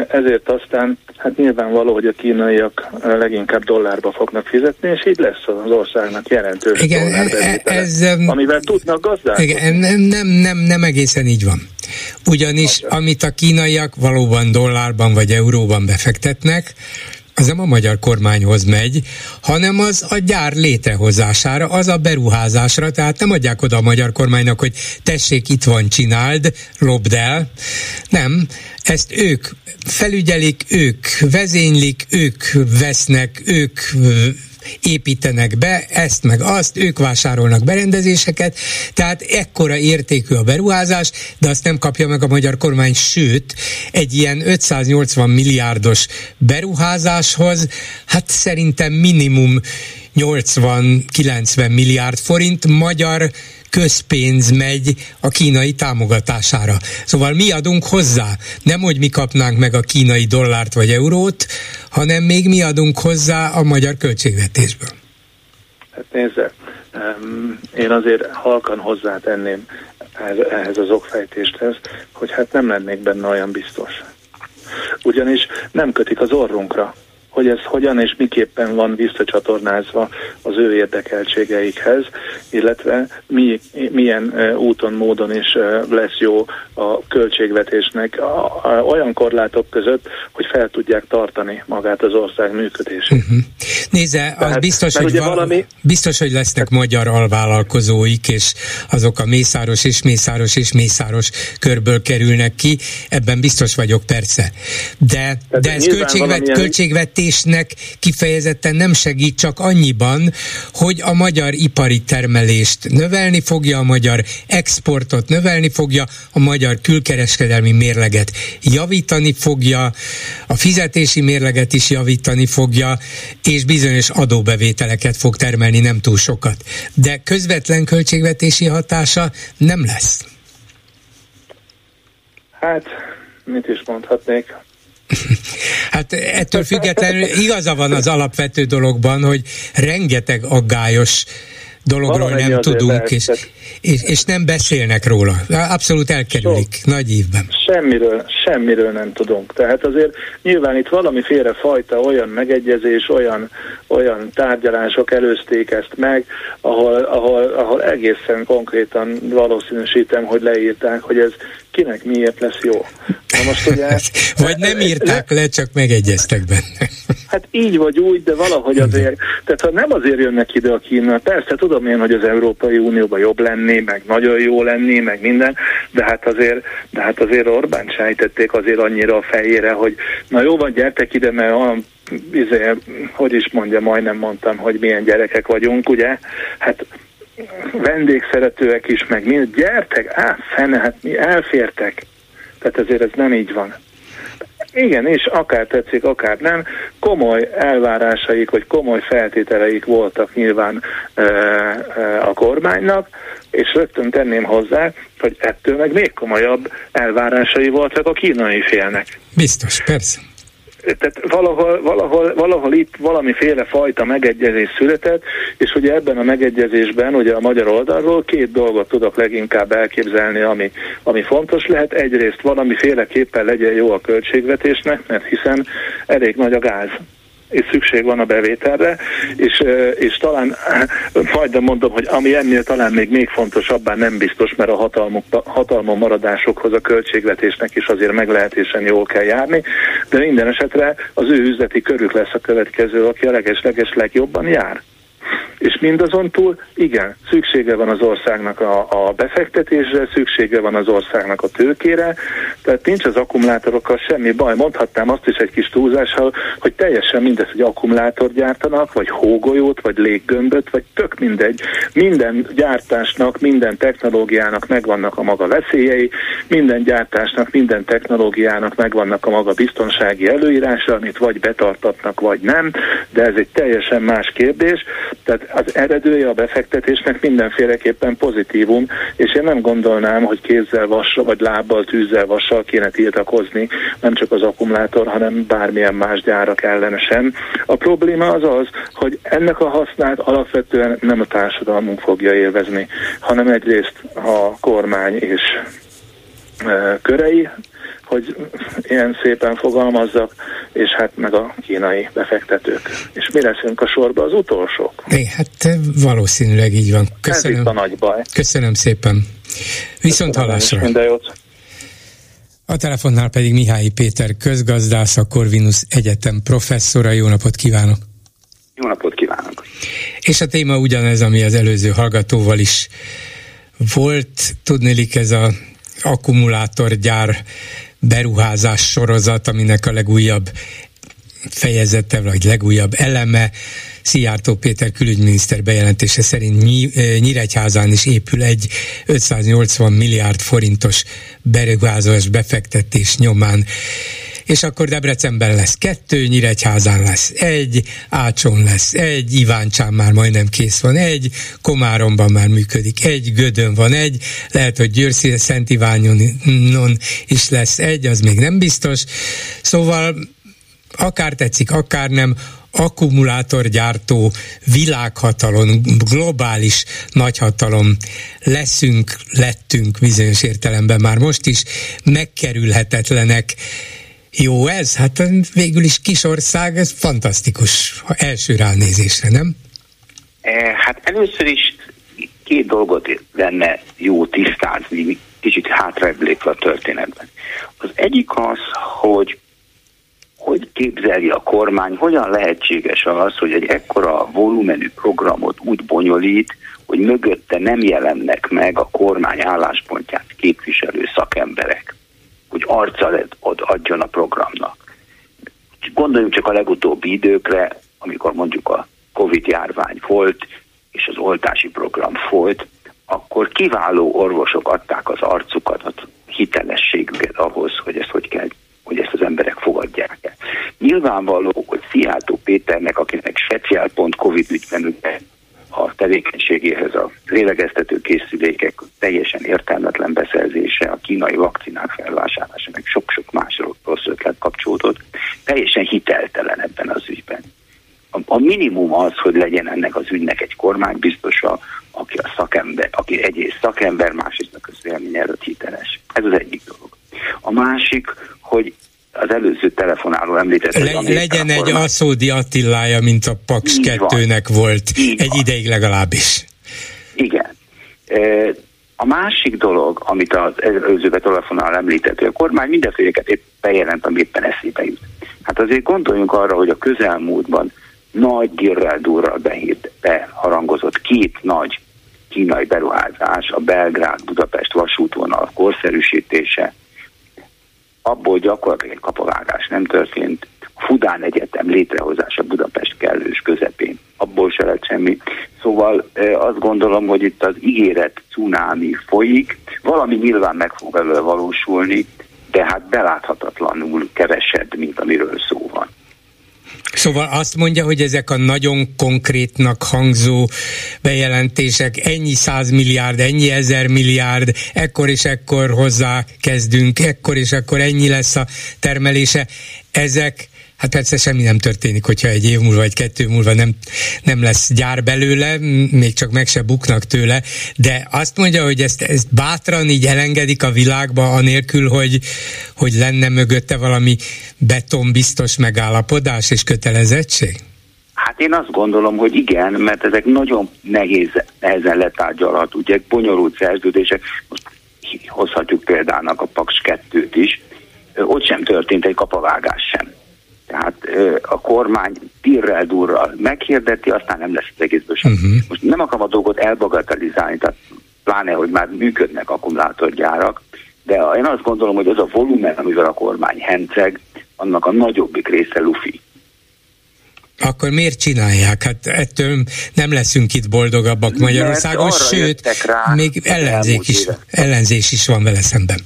Ezért aztán hát nyilvánvaló, hogy a kínaiak leginkább dollárba fognak fizetni, és így lesz az országnak jelentős igen, e- ez, amivel tudnak gazdálkodni. Igen, nem, nem, nem egészen így van. Ugyanis amit a kínaiak valóban dollárban vagy euróban befektetnek, az nem a magyar kormányhoz megy, hanem az a gyár létrehozására, az a beruházásra, tehát nem adják oda a magyar kormánynak, hogy tessék, itt van, csináld, lopd el. Nem, ezt ők felügyelik, ők vezénylik, ők vesznek, ők építenek be, ezt meg azt, ők vásárolnak berendezéseket, tehát ekkora értékű a beruházás, de azt nem kapja meg a magyar kormány, sőt, egy ilyen 580 milliárdos beruházáshoz, hát szerintem minimum 80-90 milliárd forint magyar közpénz megy a kínai támogatására. Szóval mi adunk hozzá, nem hogy mi kapnánk meg a kínai dollárt vagy eurót, hanem még mi adunk hozzá a magyar költségvetésből. Hát nézze, én azért halkan hozzátenném ehhez az okfejtéshez, hogy hát nem lennék benne olyan biztos. Ugyanis nem kötik az orrunkra hogy ez hogyan és miképpen van visszacsatornázva az ő érdekeltségeikhez, illetve mi, milyen úton, módon is lesz jó a költségvetésnek olyan korlátok között, hogy fel tudják tartani magát az ország működését. Uh-huh. Nézze, az Tehát, biztos, hogy val- valami... biztos, hogy lesznek magyar alvállalkozóik, és azok a mészáros és mészáros és mészáros körből kerülnek ki, ebben biztos vagyok persze. De, de ez költségvet, valamilyen... költségvetés termelésnek kifejezetten nem segít csak annyiban, hogy a magyar ipari termelést növelni fogja, a magyar exportot növelni fogja, a magyar külkereskedelmi mérleget javítani fogja, a fizetési mérleget is javítani fogja, és bizonyos adóbevételeket fog termelni, nem túl sokat. De közvetlen költségvetési hatása nem lesz. Hát, mit is mondhatnék? Hát ettől függetlenül igaza van az alapvető dologban, hogy rengeteg aggályos dologról Valamennyi nem tudunk, és, és, és nem beszélnek róla. Abszolút elkerülik Sok. nagy évben. Semmiről, semmiről nem tudunk. Tehát azért nyilván itt valamiféle fajta olyan megegyezés, olyan, olyan tárgyalások előzték ezt meg, ahol, ahol, ahol egészen konkrétan valószínűsítem, hogy leírták, hogy ez kinek miért lesz jó. Na most ugye... vagy nem írták le, csak megegyeztek benne. Hát így vagy úgy, de valahogy azért, tehát ha nem azért jönnek ide a Kína, persze tudom én, hogy az Európai Unióban jobb lenni, meg nagyon jó lenni, meg minden, de hát azért, de hát azért Orbán sejtették azért annyira a fejére, hogy na jó van, gyertek ide, mert olyan izé, hogy is mondja, majdnem mondtam, hogy milyen gyerekek vagyunk, ugye? Hát vendégszeretőek is, meg mind, gyertek, á, fene, hát mi elfértek. Tehát ezért ez nem így van. Igen, és akár tetszik, akár nem, komoly elvárásaik, vagy komoly feltételeik voltak nyilván e, e, a kormánynak, és rögtön tenném hozzá, hogy ettől meg még komolyabb elvárásai voltak a kínai félnek. Biztos, persze tehát valahol, valahol, valahol itt valamiféle fajta megegyezés született, és ugye ebben a megegyezésben ugye a magyar oldalról két dolgot tudok leginkább elképzelni, ami, ami fontos lehet. Egyrészt valamiféleképpen legyen jó a költségvetésnek, mert hiszen elég nagy a gáz és szükség van a bevételre, és, és talán majdnem mondom, hogy ami ennél talán még még fontosabbá nem biztos, mert a hatalmuk, hatalmon maradásokhoz a költségvetésnek is azért meglehetősen jól kell járni, de minden esetre az ő üzleti körük lesz a következő, aki a leges-leges legjobban jár. És mindazon túl, igen, szüksége van az országnak a, a befektetésre, szüksége van az országnak a tőkére, tehát nincs az akkumulátorokkal semmi baj. Mondhatnám azt is egy kis túlzással, hogy teljesen mindez, hogy akkumulátort gyártanak, vagy hógolyót, vagy léggömböt, vagy tök mindegy. Minden gyártásnak, minden technológiának megvannak a maga veszélyei, minden gyártásnak, minden technológiának megvannak a maga biztonsági előírása, amit vagy betartatnak, vagy nem, de ez egy teljesen más kérdés. Tehát az eredője a befektetésnek mindenféleképpen pozitívum, és én nem gondolnám, hogy kézzel vassal, vagy lábbal, tűzzel vassal kéne tiltakozni, nem csak az akkumulátor, hanem bármilyen más gyárak ellenesen. A probléma az az, hogy ennek a hasznát alapvetően nem a társadalmunk fogja élvezni, hanem egyrészt a kormány és körei, hogy ilyen szépen fogalmazzak, és hát meg a kínai befektetők. És mi leszünk a sorba az utolsók? É, hát valószínűleg így van. Köszönöm. Ez itt a nagy baj. Köszönöm szépen. Viszont hallásra. Minden jót. A telefonnál pedig Mihály Péter közgazdász, a Corvinus Egyetem professzora. Jó napot kívánok! Jó napot kívánok! És a téma ugyanez, ami az előző hallgatóval is volt. Tudnélik ez a akkumulátorgyár beruházás sorozat, aminek a legújabb fejezete, vagy legújabb eleme. Szijjártó Péter külügyminiszter bejelentése szerint Nyíregyházán is épül egy 580 milliárd forintos beruházás befektetés nyomán és akkor Debrecenben lesz kettő, Nyíregyházán lesz egy, Ácson lesz egy, Iváncsán már majdnem kész van egy, Komáromban már működik egy, Gödön van egy, lehet, hogy Győr Szent Iványon is lesz egy, az még nem biztos. Szóval akár tetszik, akár nem, akkumulátorgyártó világhatalom, globális nagyhatalom leszünk, lettünk bizonyos értelemben már most is, megkerülhetetlenek jó ez? Hát végül is kisország, ez fantasztikus első ránézésre, nem? E, hát először is két dolgot lenne jó tisztázni, kicsit hátrább lépve a történetben. Az egyik az, hogy hogy képzeli a kormány, hogyan lehetséges az, hogy egy ekkora volumenű programot úgy bonyolít, hogy mögötte nem jelennek meg a kormány álláspontját képviselő szakemberek hogy arca adjon a programnak. Gondoljunk csak a legutóbbi időkre, amikor mondjuk a Covid járvány volt, és az oltási program volt, akkor kiváló orvosok adták az arcukat, a hitelességüket ahhoz, hogy ezt hogy kell hogy ezt az emberek fogadják el. Nyilvánvaló, hogy Szijjártó Péternek, akinek speciál.covid Covid ügyben a tevékenységéhez a lélegeztető készülékek teljesen értelmetlen beszerzése, a kínai vakcinák felvásárlása, meg sok-sok más rossz ötlet kapcsolódott, teljesen hiteltelen ebben az ügyben. A, a minimum az, hogy legyen ennek az ügynek egy kormánybiztosa, aki a szakember, aki egyrészt szakember, másrészt a közvélemény előtt hiteles. Ez az egyik dolog. A másik, hogy az előző telefonáló említett, Le, legyen egy Aszódi Attilája, mint a Paks 2-nek volt, Így egy van. ideig legalábbis. Igen. A másik dolog, amit az előző telefonáló említett, hogy a kormány mindenféleket épp bejelent, ami éppen eszébe jut. Hát azért gondoljunk arra, hogy a közelmúltban nagy dirrel durral beharangozott két nagy kínai beruházás, a Belgrád-Budapest vasútvonal korszerűsítése, abból gyakorlatilag egy kapavágás nem történt. Fudán Egyetem létrehozása Budapest kellős közepén, abból se lett semmi. Szóval azt gondolom, hogy itt az ígéret cunámi folyik, valami nyilván meg fog belőle valósulni, de hát beláthatatlanul kevesebb, mint amiről szó van. Szóval azt mondja, hogy ezek a nagyon konkrétnak hangzó bejelentések, ennyi százmilliárd, ennyi ezer milliárd, ekkor és ekkor hozzá kezdünk, ekkor és akkor ennyi lesz a termelése, ezek Hát persze semmi nem történik, hogyha egy év múlva, vagy kettő múlva nem, nem lesz gyár belőle, még csak meg se buknak tőle, de azt mondja, hogy ezt, ezt bátran így elengedik a világba, anélkül, hogy, hogy lenne mögötte valami betonbiztos megállapodás és kötelezettség? Hát én azt gondolom, hogy igen, mert ezek nagyon nehéz, nehezen letárgyalhat, ugye bonyolult szerződések, most hozhatjuk példának a Paks 2-t is, ott sem történt egy kapavágás sem. Tehát a kormány tirrel durral meghirdeti, aztán nem lesz az egészből sem. Uh-huh. Most nem akarom a dolgot elbagatelizálni, tehát pláne, hogy már működnek akkumulátorgyárak, de én azt gondolom, hogy az a volumen, amivel a kormány henceg, annak a nagyobbik része lufi. Akkor miért csinálják? Hát ettől nem leszünk itt boldogabbak Magyarországon, sőt, rá, még ellenzék is, ellenzés is van vele szemben.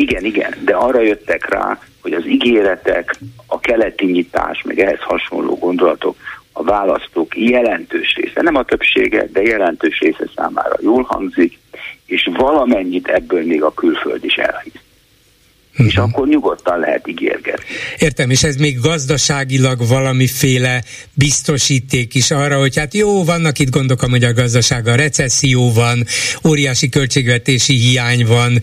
Igen, igen, de arra jöttek rá, hogy az ígéretek, a keleti nyitás, meg ehhez hasonló gondolatok a választók jelentős része, nem a többsége, de jelentős része számára jól hangzik, és valamennyit ebből még a külföld is elhisz és uh-huh. akkor nyugodtan lehet ígérgetni. Értem, és ez még gazdaságilag valamiféle biztosíték is arra, hogy hát jó, vannak itt gondok a magyar gazdasága, recesszió van, óriási költségvetési hiány van,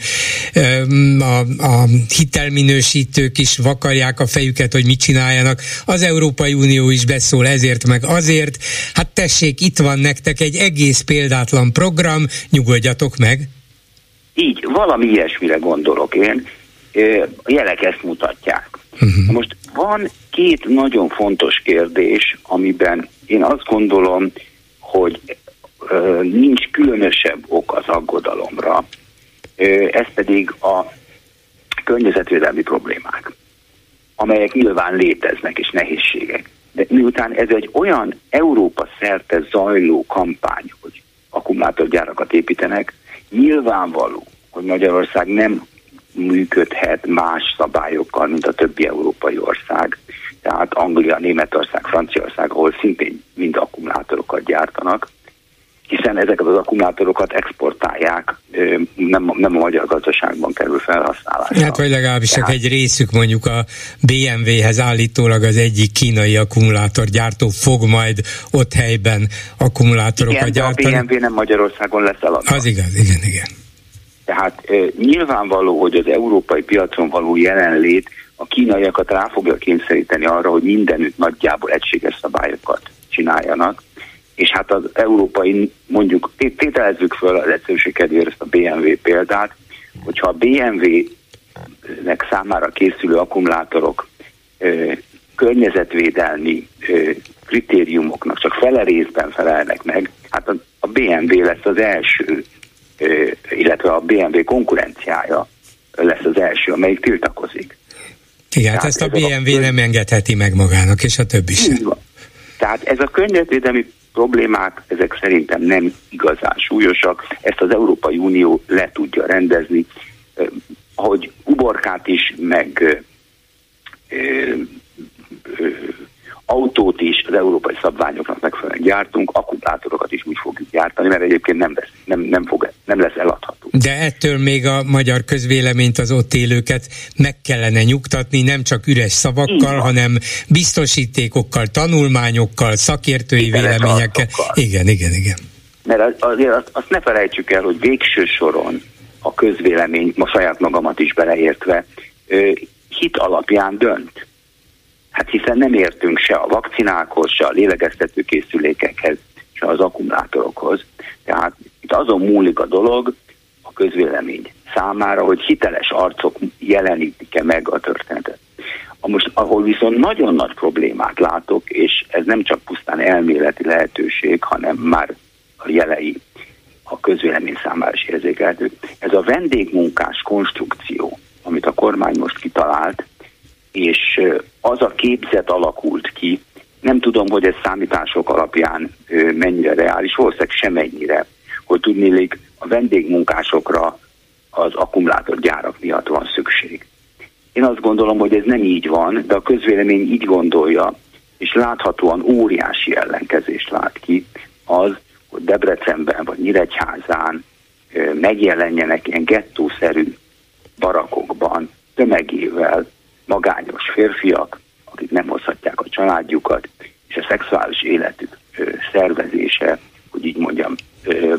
a, a hitelminősítők is vakarják a fejüket, hogy mit csináljanak, az Európai Unió is beszól ezért meg azért, hát tessék, itt van nektek egy egész példátlan program, nyugodjatok meg. Így, valami ilyesmire gondolok én, a jelek ezt mutatják. Uh-huh. Most van két nagyon fontos kérdés, amiben én azt gondolom, hogy nincs különösebb ok az aggodalomra, ez pedig a környezetvédelmi problémák, amelyek nyilván léteznek és nehézségek. De miután ez egy olyan Európa szerte zajló kampány, hogy akkumulátorgyárakat építenek, nyilvánvaló, hogy Magyarország nem működhet más szabályokkal, mint a többi európai ország. Tehát Anglia, Németország, Franciaország, ahol szintén mind akkumulátorokat gyártanak, hiszen ezeket az akkumulátorokat exportálják, nem, nem a magyar gazdaságban kerül felhasználásra. Hát vagy legalábbis csak egy részük mondjuk a BMW-hez állítólag az egyik kínai akkumulátorgyártó fog majd ott helyben akkumulátorokat igen, gyártani. a BMW nem Magyarországon lesz eladva. Az igaz, igen, igen. Tehát e, nyilvánvaló, hogy az európai piacon való jelenlét a kínaiakat rá fogja kényszeríteni arra, hogy mindenütt nagyjából egységes szabályokat csináljanak, és hát az európai, mondjuk tételezzük föl az egyszerűség kedvéért ezt a BMW példát, hogyha a BMW-nek számára készülő akkumulátorok ö, környezetvédelmi ö, kritériumoknak csak fele részben felelnek meg, hát a, a BMW lesz az első illetve a BMW konkurenciája lesz az első, amelyik tiltakozik. Igen, Tehát ezt a BMW a... nem engedheti meg magának, és a többi sem. Tehát ez a környezetvédelmi problémák, ezek szerintem nem igazán súlyosak, ezt az Európai Unió le tudja rendezni, hogy uborkát is, meg autót is az európai szabványoknak megfelelően gyártunk, akkumulátorokat is úgy fogjuk gyártani, mert egyébként nem, lesz, nem, nem, fog, nem lesz eladható. De ettől még a magyar közvéleményt, az ott élőket meg kellene nyugtatni, nem csak üres szavakkal, hanem biztosítékokkal, tanulmányokkal, szakértői Hiteles véleményekkel. Igen, igen, igen. Mert azért azt, azt ne felejtsük el, hogy végső soron a közvélemény, ma saját magamat is beleértve, hit alapján dönt. Hát hiszen nem értünk se a vakcinákhoz, se a lélegeztetőkészülékekhez, se az akkumulátorokhoz. Tehát itt azon múlik a dolog a közvélemény számára, hogy hiteles arcok jelenítik-e meg a történetet. Most, ahol viszont nagyon nagy problémát látok, és ez nem csak pusztán elméleti lehetőség, hanem már a jelei a közvélemény számára is érzékelhető. Ez a vendégmunkás konstrukció, amit a kormány most kitalált, és az a képzet alakult ki, nem tudom, hogy ez számítások alapján mennyire reális, valószínűleg semennyire, hogy tudnélik a vendégmunkásokra az akkumulátorgyárak miatt van szükség. Én azt gondolom, hogy ez nem így van, de a közvélemény így gondolja, és láthatóan óriási ellenkezést lát ki az, hogy Debrecenben vagy Nyíregyházán megjelenjenek ilyen gettószerű barakokban tömegével magányos férfiak, akik nem hozhatják a családjukat, és a szexuális életük szervezése, hogy így mondjam,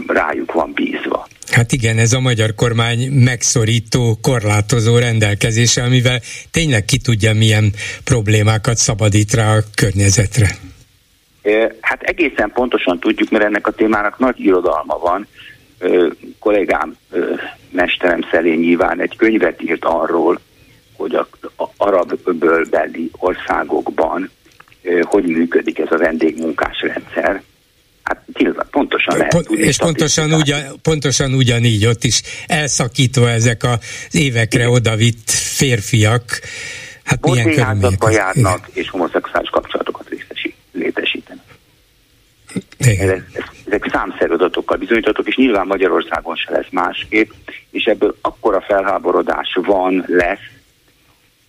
rájuk van bízva. Hát igen, ez a magyar kormány megszorító, korlátozó rendelkezése, amivel tényleg ki tudja, milyen problémákat szabadít rá a környezetre. Hát egészen pontosan tudjuk, mert ennek a témának nagy irodalma van. Kollégám, mesterem Szelény nyilván egy könyvet írt arról, hogy a, a arab öbölbeli országokban hogy működik ez a vendégmunkás rendszer. Hát pontosan lehet Pont, tudni. És pontosan, ugyan, pontosan ugyanígy ott is elszakítva ezek az évekre odavitt férfiak. Hát milyen körülmények járnak, és homoszexuális kapcsolatokat létesítenek. Ezek, ezek számszerű adatokkal bizonyítottak, és nyilván Magyarországon se lesz másképp, és ebből akkora felháborodás van, lesz,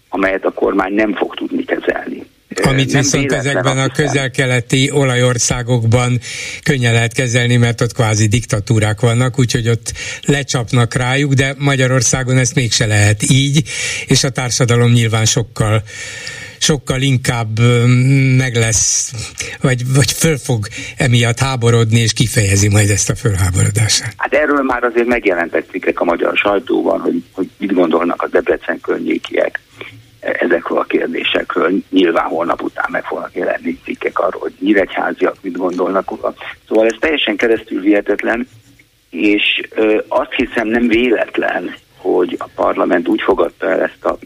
amelyet a kormány nem fog tudni kezelni. Amit nem viszont ezekben a közel-keleti olajországokban könnyen lehet kezelni, mert ott kvázi diktatúrák vannak, úgyhogy ott lecsapnak rájuk, de Magyarországon ezt mégse lehet így, és a társadalom nyilván sokkal sokkal inkább meg lesz, vagy, vagy föl fog emiatt háborodni, és kifejezi majd ezt a fölháborodását. Hát erről már azért megjelentek cikkek a magyar sajtóban, hogy, hogy mit gondolnak a Debrecen környékiek ezekről a kérdésekről. Nyilván holnap után meg fognak jelenni cikkek arról, hogy nyíregyháziak mit gondolnak. Szóval ez teljesen keresztül vihetetlen, és ö, azt hiszem nem véletlen, hogy a parlament úgy fogadta el ezt a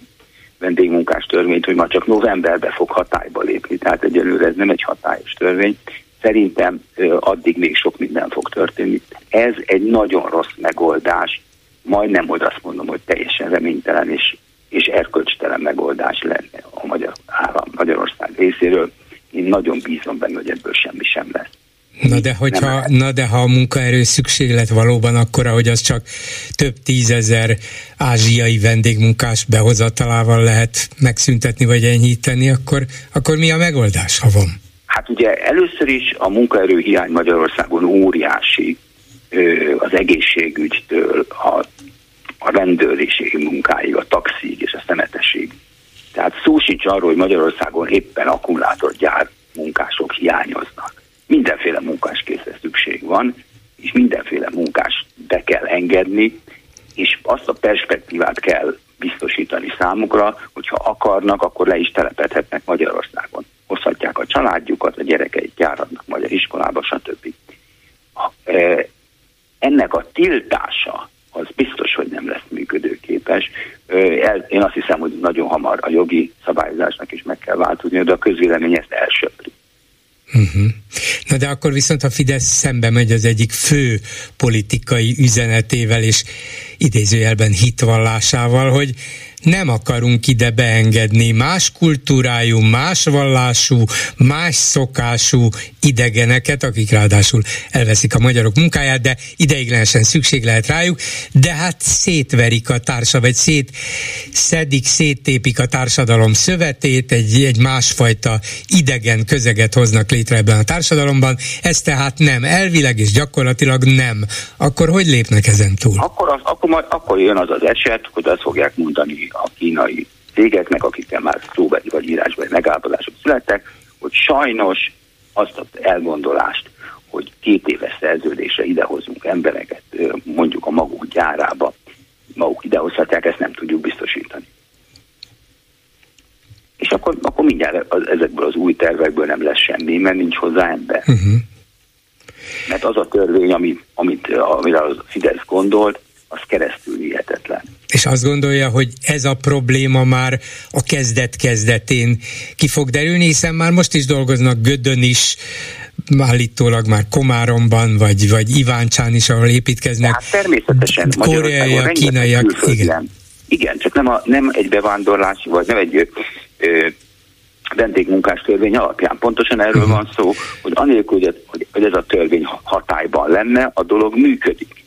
vendégmunkás törvényt, hogy már csak novemberben fog hatályba lépni, tehát egyelőre ez nem egy hatályos törvény. Szerintem addig még sok minden fog történni. Ez egy nagyon rossz megoldás, majdnem, hogy azt mondom, hogy teljesen reménytelen és, és erkölcstelen megoldás lenne a Magyar Állam, Magyarország részéről. Én nagyon bízom benne, hogy ebből semmi sem lesz. Na de, hogyha, na de ha a munkaerő szükséglet valóban akkora, hogy az csak több tízezer ázsiai vendégmunkás behozatalával lehet megszüntetni vagy enyhíteni, akkor, akkor mi a megoldás, ha van? Hát ugye először is a munkaerő hiány Magyarországon óriási az egészségügytől a, a rendőrségi munkáig, a taxig és a szemetesig. Tehát szó sincs arról, hogy Magyarországon éppen akkumulátorgyár munkások hiányoznak mindenféle munkáskészre szükség van, és mindenféle munkás be kell engedni, és azt a perspektívát kell biztosítani számukra, hogyha akarnak, akkor le is telepedhetnek Magyarországon. Hozhatják a családjukat, a gyerekeit járhatnak magyar iskolába, stb. E, ennek a tiltása az biztos, hogy nem lesz működőképes. Én azt hiszem, hogy nagyon hamar a jogi szabályozásnak is meg kell változni, de a közvélemény ezt elsöpri. Uh-huh. Na de akkor viszont a Fidesz szembe megy az egyik fő politikai üzenetével és idézőjelben hitvallásával, hogy nem akarunk ide beengedni más kultúrájú, más vallású, más szokású idegeneket, akik ráadásul elveszik a magyarok munkáját, de ideiglenesen szükség lehet rájuk, de hát szétverik a társa, vagy szét szedik, széttépik a társadalom szövetét, egy, egy másfajta idegen közeget hoznak létre ebben a társadalomban, ez tehát nem, elvileg és gyakorlatilag nem. Akkor hogy lépnek ezen túl? Akkor, az, akkor, majd, akkor jön az az eset, hogy azt fogják mondani a kínai cégeknek, akikkel már szóbeli vagy írásbeli megállapodások születtek, hogy sajnos azt az elgondolást, hogy két éves szerződésre idehozunk embereket, mondjuk a maguk gyárába, maguk idehozhatják, ezt nem tudjuk biztosítani. És akkor, akkor mindjárt az, ezekből az új tervekből nem lesz semmi, mert nincs hozzá ember. Uh-huh. Mert az a törvény, amit, amit, amire a Fidesz gondolt, az keresztül hihetetlen. És azt gondolja, hogy ez a probléma már a kezdet-kezdetén ki fog derülni, hiszen már most is dolgoznak Gödön is, állítólag már Komáromban, vagy, vagy Iváncsán is, ahol építkeznek. Hát természetesen. Koreaiak, kínaiak, igen. Igen, csak nem, a, nem egy bevándorlási, vagy nem egy ö, vendégmunkás törvény alapján. Pontosan erről uh-huh. van szó, hogy anélkül, hogy, hogy ez a törvény hatályban lenne, a dolog működik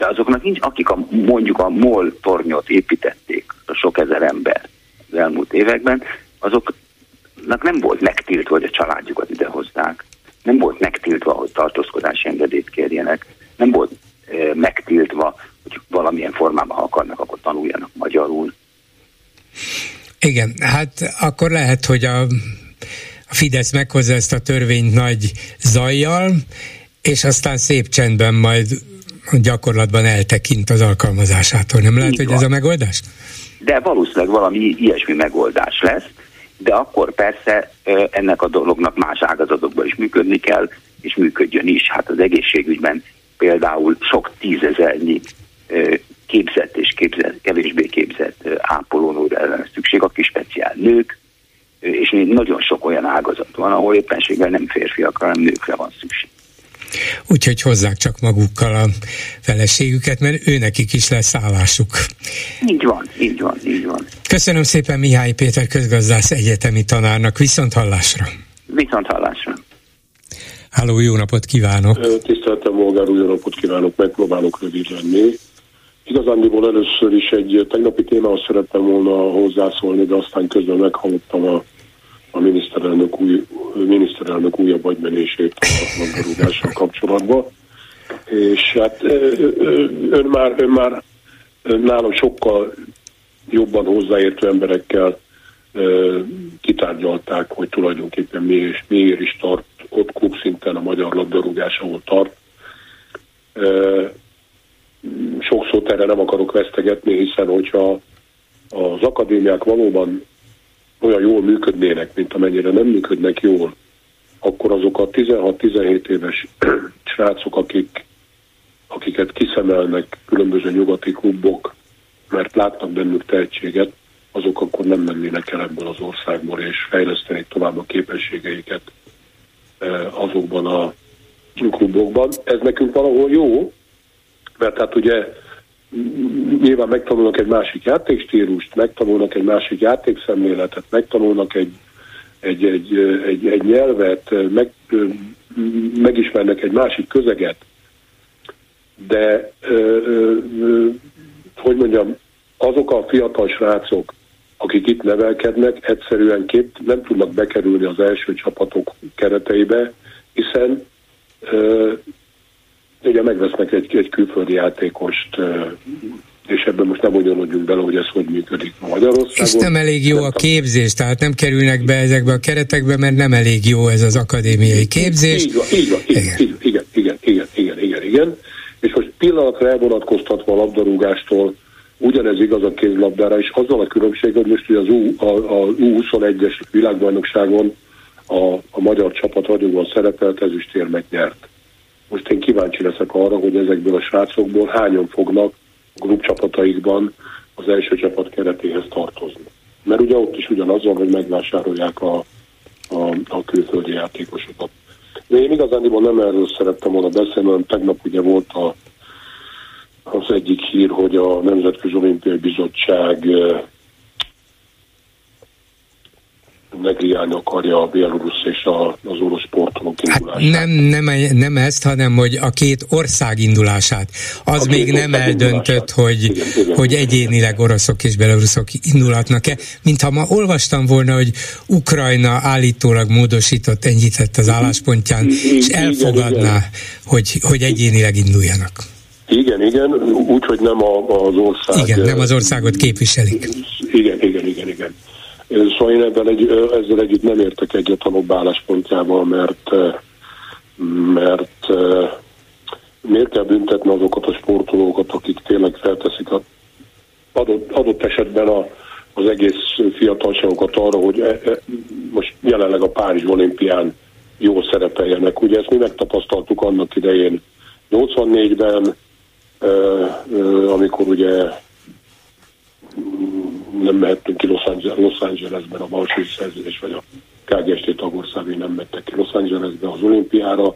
de azoknak nincs, akik a, mondjuk a MOL tornyot építették, a sok ezer ember az elmúlt években, azoknak nem volt megtiltva, hogy a családjukat idehozzák, nem volt megtiltva, hogy tartózkodási engedélyt kérjenek, nem volt e, megtiltva, hogy valamilyen formában, ha akarnak, akkor tanuljanak magyarul. Igen, hát akkor lehet, hogy a, a Fidesz meghozza ezt a törvényt nagy zajjal, és aztán szép csendben majd gyakorlatban eltekint az alkalmazásától. Nem lehet, Így hogy van. ez a megoldás? De valószínűleg valami ilyesmi megoldás lesz, de akkor persze ennek a dolognak más ágazatokban is működni kell, és működjön is. Hát az egészségügyben például sok tízezernyi képzett és képzett, kevésbé képzett ápolónóra ellen szükség, akik speciál nők, és nagyon sok olyan ágazat van, ahol éppenséggel nem férfiakra, hanem nőkre van szükség. Úgyhogy hozzák csak magukkal a feleségüket, mert őnekik is lesz állásuk. Így van, így van, így van. Köszönöm szépen Mihály Péter közgazdász egyetemi tanárnak. Viszont hallásra. Viszont hallásra. Háló, jó napot kívánok! Tiszteltem, Volgár, jó napot kívánok, megpróbálok rövid lenni. Igazándiból először is egy tegnapi témához szerettem volna hozzászólni, de aztán közben meghallottam a a miniszterelnök, új, miniszterelnök újabb agymenését a labdarúgással kapcsolatban. És hát ön már, ön már nálam sokkal jobban hozzáértő emberekkel kitárgyalták, hogy tulajdonképpen miért, miért is tart ott klubszinten a magyar labdarúgás, ahol tart. Sok szót erre nem akarok vesztegetni, hiszen hogyha az akadémiák valóban olyan jól működnének, mint amennyire nem működnek jól, akkor azok a 16-17 éves srácok, akik, akiket kiszemelnek különböző nyugati klubok, mert látnak bennük tehetséget, azok akkor nem mennének el ebből az országból, és fejlesztenék tovább a képességeiket eh, azokban a klubokban. Ez nekünk valahol jó, mert hát ugye nyilván megtanulnak egy másik játékstílust, megtanulnak egy másik játékszemléletet, megtanulnak egy, egy, egy, egy, egy nyelvet, meg, megismernek egy másik közeget, de hogy mondjam, azok a fiatal srácok, akik itt nevelkednek, egyszerűen két nem tudnak bekerülni az első csapatok kereteibe, hiszen ugye megvesznek egy, egy külföldi játékost, és ebben most nem bonyolódjunk bele, hogy ez hogy működik Magyarországon. És nem elég jó a képzés, tehát nem kerülnek be ezekbe a keretekbe, mert nem elég jó ez az akadémiai képzés. Így van, így van, igen. Így, igen, igen, igen, igen, igen, igen. És most pillanatra elvonatkoztatva a labdarúgástól, ugyanez igaz a kézlabdára, és azzal a különbség, hogy most ugye az U, a, a U21-es világbajnokságon a, a magyar csapat ragyogóan szerepelt, ezüstérmet nyert. Most én kíváncsi leszek arra, hogy ezekből a srácokból hányan fognak a klubcsapataikban az első csapat keretéhez tartozni. Mert ugye ott is ugyanaz van, hogy megvásárolják a, a, a külföldi játékosokat. De én igazán nem erről szerettem volna beszélni, hanem tegnap ugye volt a, az egyik hír, hogy a Nemzetközi Olimpiai Bizottság negriálni akarja a Bélarusz és a, az orosz sportolók hát indulását. Hát nem, nem, nem ezt, hanem hogy a két ország indulását. Az a még nem eldöntött, hogy, igen, igen, hogy egyénileg oroszok és belaruszok indulhatnak-e. Mintha ma olvastam volna, hogy Ukrajna állítólag módosított, enyhített az álláspontján, és elfogadná, hogy, hogy egyénileg induljanak. Igen, igen, úgyhogy nem a, az ország... Igen, nem az országot képviselik. Igen, igen, igen, igen. Szóval én ebben egy, ezzel együtt nem értek egyet a álláspontjával, mert, mert miért kell büntetni azokat a sportolókat, akik tényleg felteszik a adott, adott esetben a, az egész fiatalságokat arra, hogy e, e, most jelenleg a Párizs olimpián jól szerepeljenek. Ugye ezt mi megtapasztaltuk annak idején 84-ben, amikor ugye nem mehettünk ki Los, Angeles, Los Angelesben a balső szerződés, vagy a KGST tagországai nem mentek ki Los Angelesbe az olimpiára,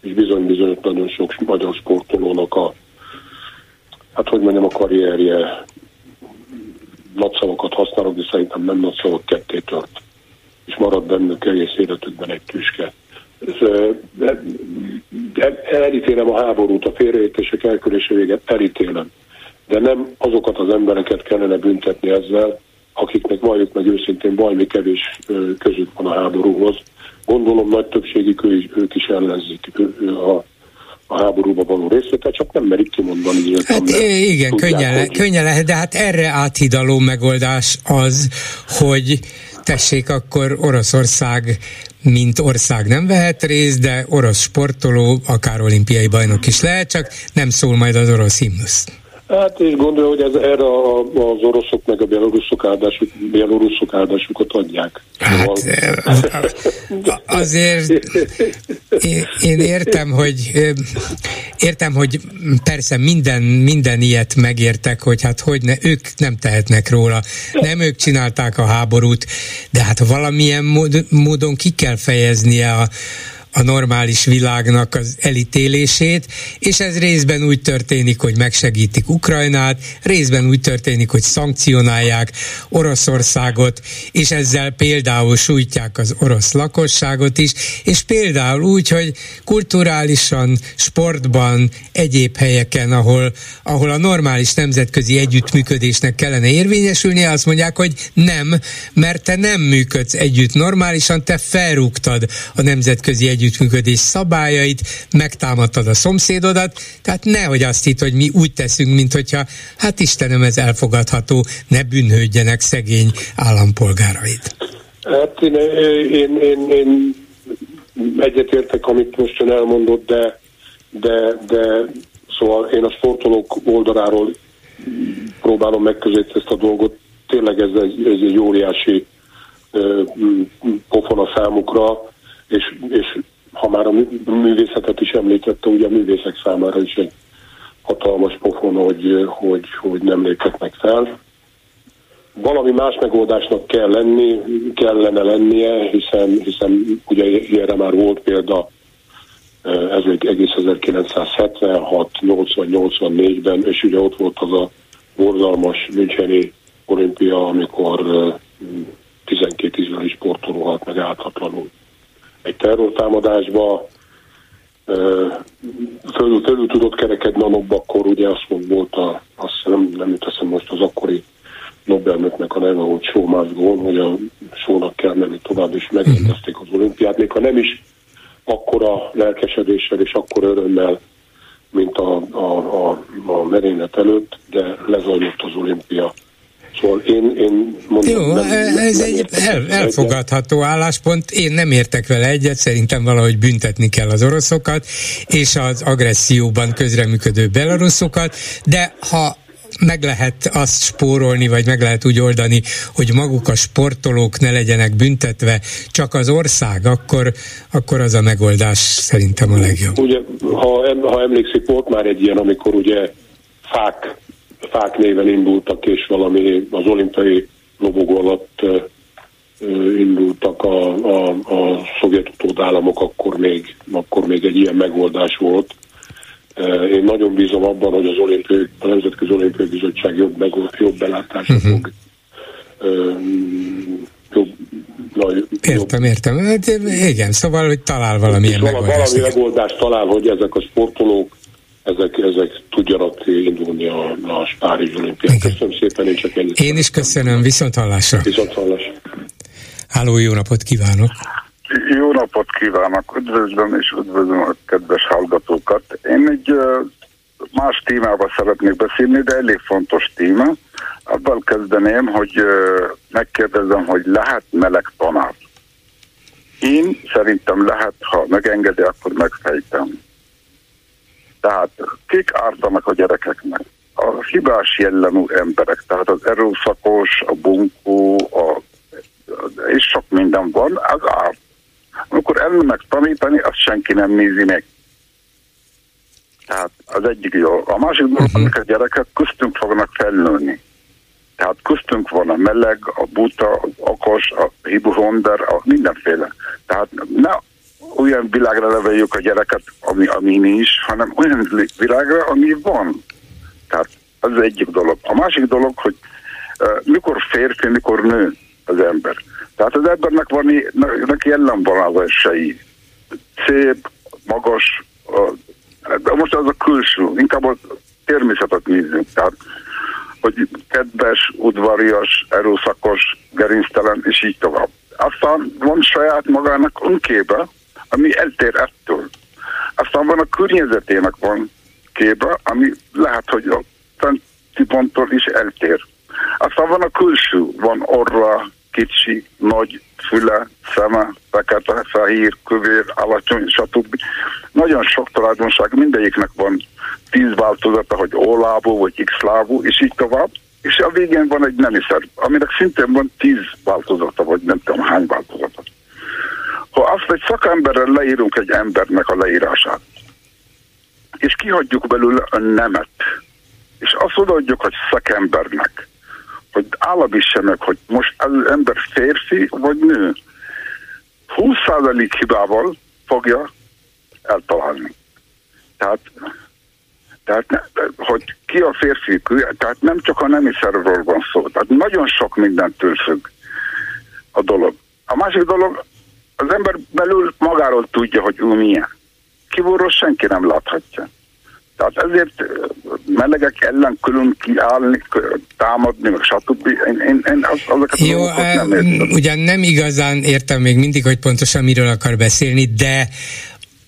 és bizony-bizony nagyon sok magyar sportolónak a, hát hogy mondjam, a karrierje nagyszavakat használok, de szerintem nem nagyszavak ketté tört. És marad bennük egész életükben egy tüske. elítélem a háborút, a félreértések elkörése véget, elítélem de nem azokat az embereket kellene büntetni ezzel, akiknek valljuk meg őszintén valami kevés közük van a háborúhoz. Gondolom nagy többségük ő is, ők is ellenzik a, a háborúba való részvétel, csak nem merik kimondani. Hát igen, könnyen, le, könnyen lehet, de hát erre áthidaló megoldás az, hogy tessék, akkor Oroszország mint ország nem vehet részt, de orosz sportoló, akár olimpiai bajnok is lehet, csak nem szól majd az orosz himnusz. Hát és gondolja, hogy ez erre a, az oroszok meg a beloruszok, áldásuk, beloruszok áldásukat adják. Hát, szóval- azért én, én értem, hogy értem, hogy persze minden, minden ilyet megértek, hogy hát hogy ne, ők nem tehetnek róla, nem ők csinálták a háborút, de hát valamilyen mód, módon ki kell fejeznie a, a normális világnak az elítélését, és ez részben úgy történik, hogy megsegítik Ukrajnát, részben úgy történik, hogy szankcionálják Oroszországot, és ezzel például sújtják az orosz lakosságot is, és például úgy, hogy kulturálisan, sportban, egyéb helyeken, ahol, ahol a normális nemzetközi együttműködésnek kellene érvényesülnie, azt mondják, hogy nem, mert te nem működsz együtt normálisan, te felrúgtad a nemzetközi együttműködés szabályait, megtámadtad a szomszédodat, tehát nehogy azt hitt, hogy mi úgy teszünk, mint hogyha, hát Istenem, ez elfogadható, ne bűnhődjenek szegény állampolgárait. Hát én, én, én, én egyetértek, amit most ön elmondott, de, de, de szóval én a sportolók oldaláról próbálom megközelíteni ezt a dolgot. Tényleg ez egy, ez egy óriási pofon a számukra, és, és ha már a művészetet is említette, ugye a művészek számára is egy hatalmas pofon, hogy, hogy, hogy nem léphetnek fel. Valami más megoldásnak kell lenni, kellene lennie, hiszen, hiszen ugye ilyenre már volt példa, ez még egész 1976, 80, 84-ben, és ugye ott volt az a borzalmas Müncheni olimpia, amikor 12 izraeli sportoló halt meg áltatlanul. Egy terrortámadásba fölül, fölül tudott kerekedni a nobba, akkor ugye azt mond, volt a, azt nem, nem jut eszem most az akkori Nobelnöknek a neve, show must go hogy a sónak kell menni tovább, és megrendezték az olimpiát, még ha nem is akkora lelkesedéssel és akkor örömmel, mint a, a, a, a merénylet előtt, de lezajlott az olimpia Szóval én, én mondom, Jó, nem, ez nem egy el, elfogadható álláspont. Én nem értek vele egyet, szerintem valahogy büntetni kell az oroszokat, és az agresszióban közreműködő belaruszokat, de ha meg lehet azt spórolni, vagy meg lehet úgy oldani, hogy maguk a sportolók ne legyenek büntetve, csak az ország, akkor, akkor az a megoldás szerintem a legjobb. Ugye, ha, ha emlékszik, volt már egy ilyen, amikor ugye fák fák néven indultak, és valami az olimpiai lobogó alatt indultak a, a, a szovjet utódállamok, akkor még, akkor még egy ilyen megoldás volt. Én nagyon bízom abban, hogy az olimpiai, a Nemzetközi Olimpiai Bizottság jobb, meg, jobb belátásra uh-huh. fog jobb, na, értem, jobb. értem. Hát, igen, szóval, hogy talál valamilyen megoldást. Valami megoldást talál, hogy ezek a sportolók ezek, ezek tudjanak indulni a, a Párizs olimpián. Köszönöm szépen, én csak ennyit. Én is köszönöm, viszont hallásra. Viszont hallásra. Háló, jó napot kívánok! Jó napot kívánok, üdvözlöm és üdvözlöm a kedves hallgatókat. Én egy más témába szeretnék beszélni, de elég fontos téma. Abban kezdeném, hogy megkérdezem, hogy lehet meleg tanár. Én szerintem lehet, ha megengedi, akkor megfejtem. Tehát kik ártanak a gyerekeknek? A hibás jellemű emberek, tehát az erőszakos, a bunkó, a, és sok minden van, az árt. Amikor elmennek tanítani, azt senki nem nézi meg. Tehát az egyik jó. A másik dolog, uh-huh. a gyerekek köztünk fognak felnőni. Tehát köztünk van a meleg, a buta, az okos, a hibuhonder, a mindenféle. Tehát ne olyan világra neveljük a gyereket, ami, ami nincs, hanem olyan világra, ami van. Tehát az, egyik dolog. A másik dolog, hogy uh, mikor férfi, mikor nő az ember. Tehát az embernek van neki jellemvonalásai. Szép, magas, uh, de most az a külső, inkább a természetet nézzünk. Tehát, hogy kedves, udvarias, erőszakos, gerinctelen, és így tovább. Aztán van saját magának önkébe, ami eltér ettől. Aztán van a környezetének van képe, ami lehet, hogy a ponttól is eltér. Aztán van a külső, van orra, kicsi, nagy, füle, szeme, fekete, fehér, kövér, alacsony, stb. Nagyon sok tulajdonság, mindegyiknek van tíz változata, hogy ólábú, vagy x-lábú, és így tovább. És a végén van egy nemiszer, aminek szintén van tíz változata, vagy nem tudom hány változata. Ha azt egy szakemberrel leírunk egy embernek a leírását, és kihagyjuk belőle a nemet, és azt odaadjuk, hogy szakembernek, hogy állapítsa meg, hogy most az ember férfi vagy nő. 20% hibával fogja eltalálni. Tehát, tehát ne, hogy ki a férfi, tehát nem csak a nemi szervről van szó, tehát nagyon sok mindentől függ a dolog. A másik dolog, az ember belül magáról tudja, hogy ő milyen. Kívülről senki nem láthatja. Tehát ezért melegek ellen külön kiállni, támadni, meg stb. Én, én, én az, azokat Jó, nem értem. ugyan nem igazán értem még mindig, hogy pontosan miről akar beszélni, de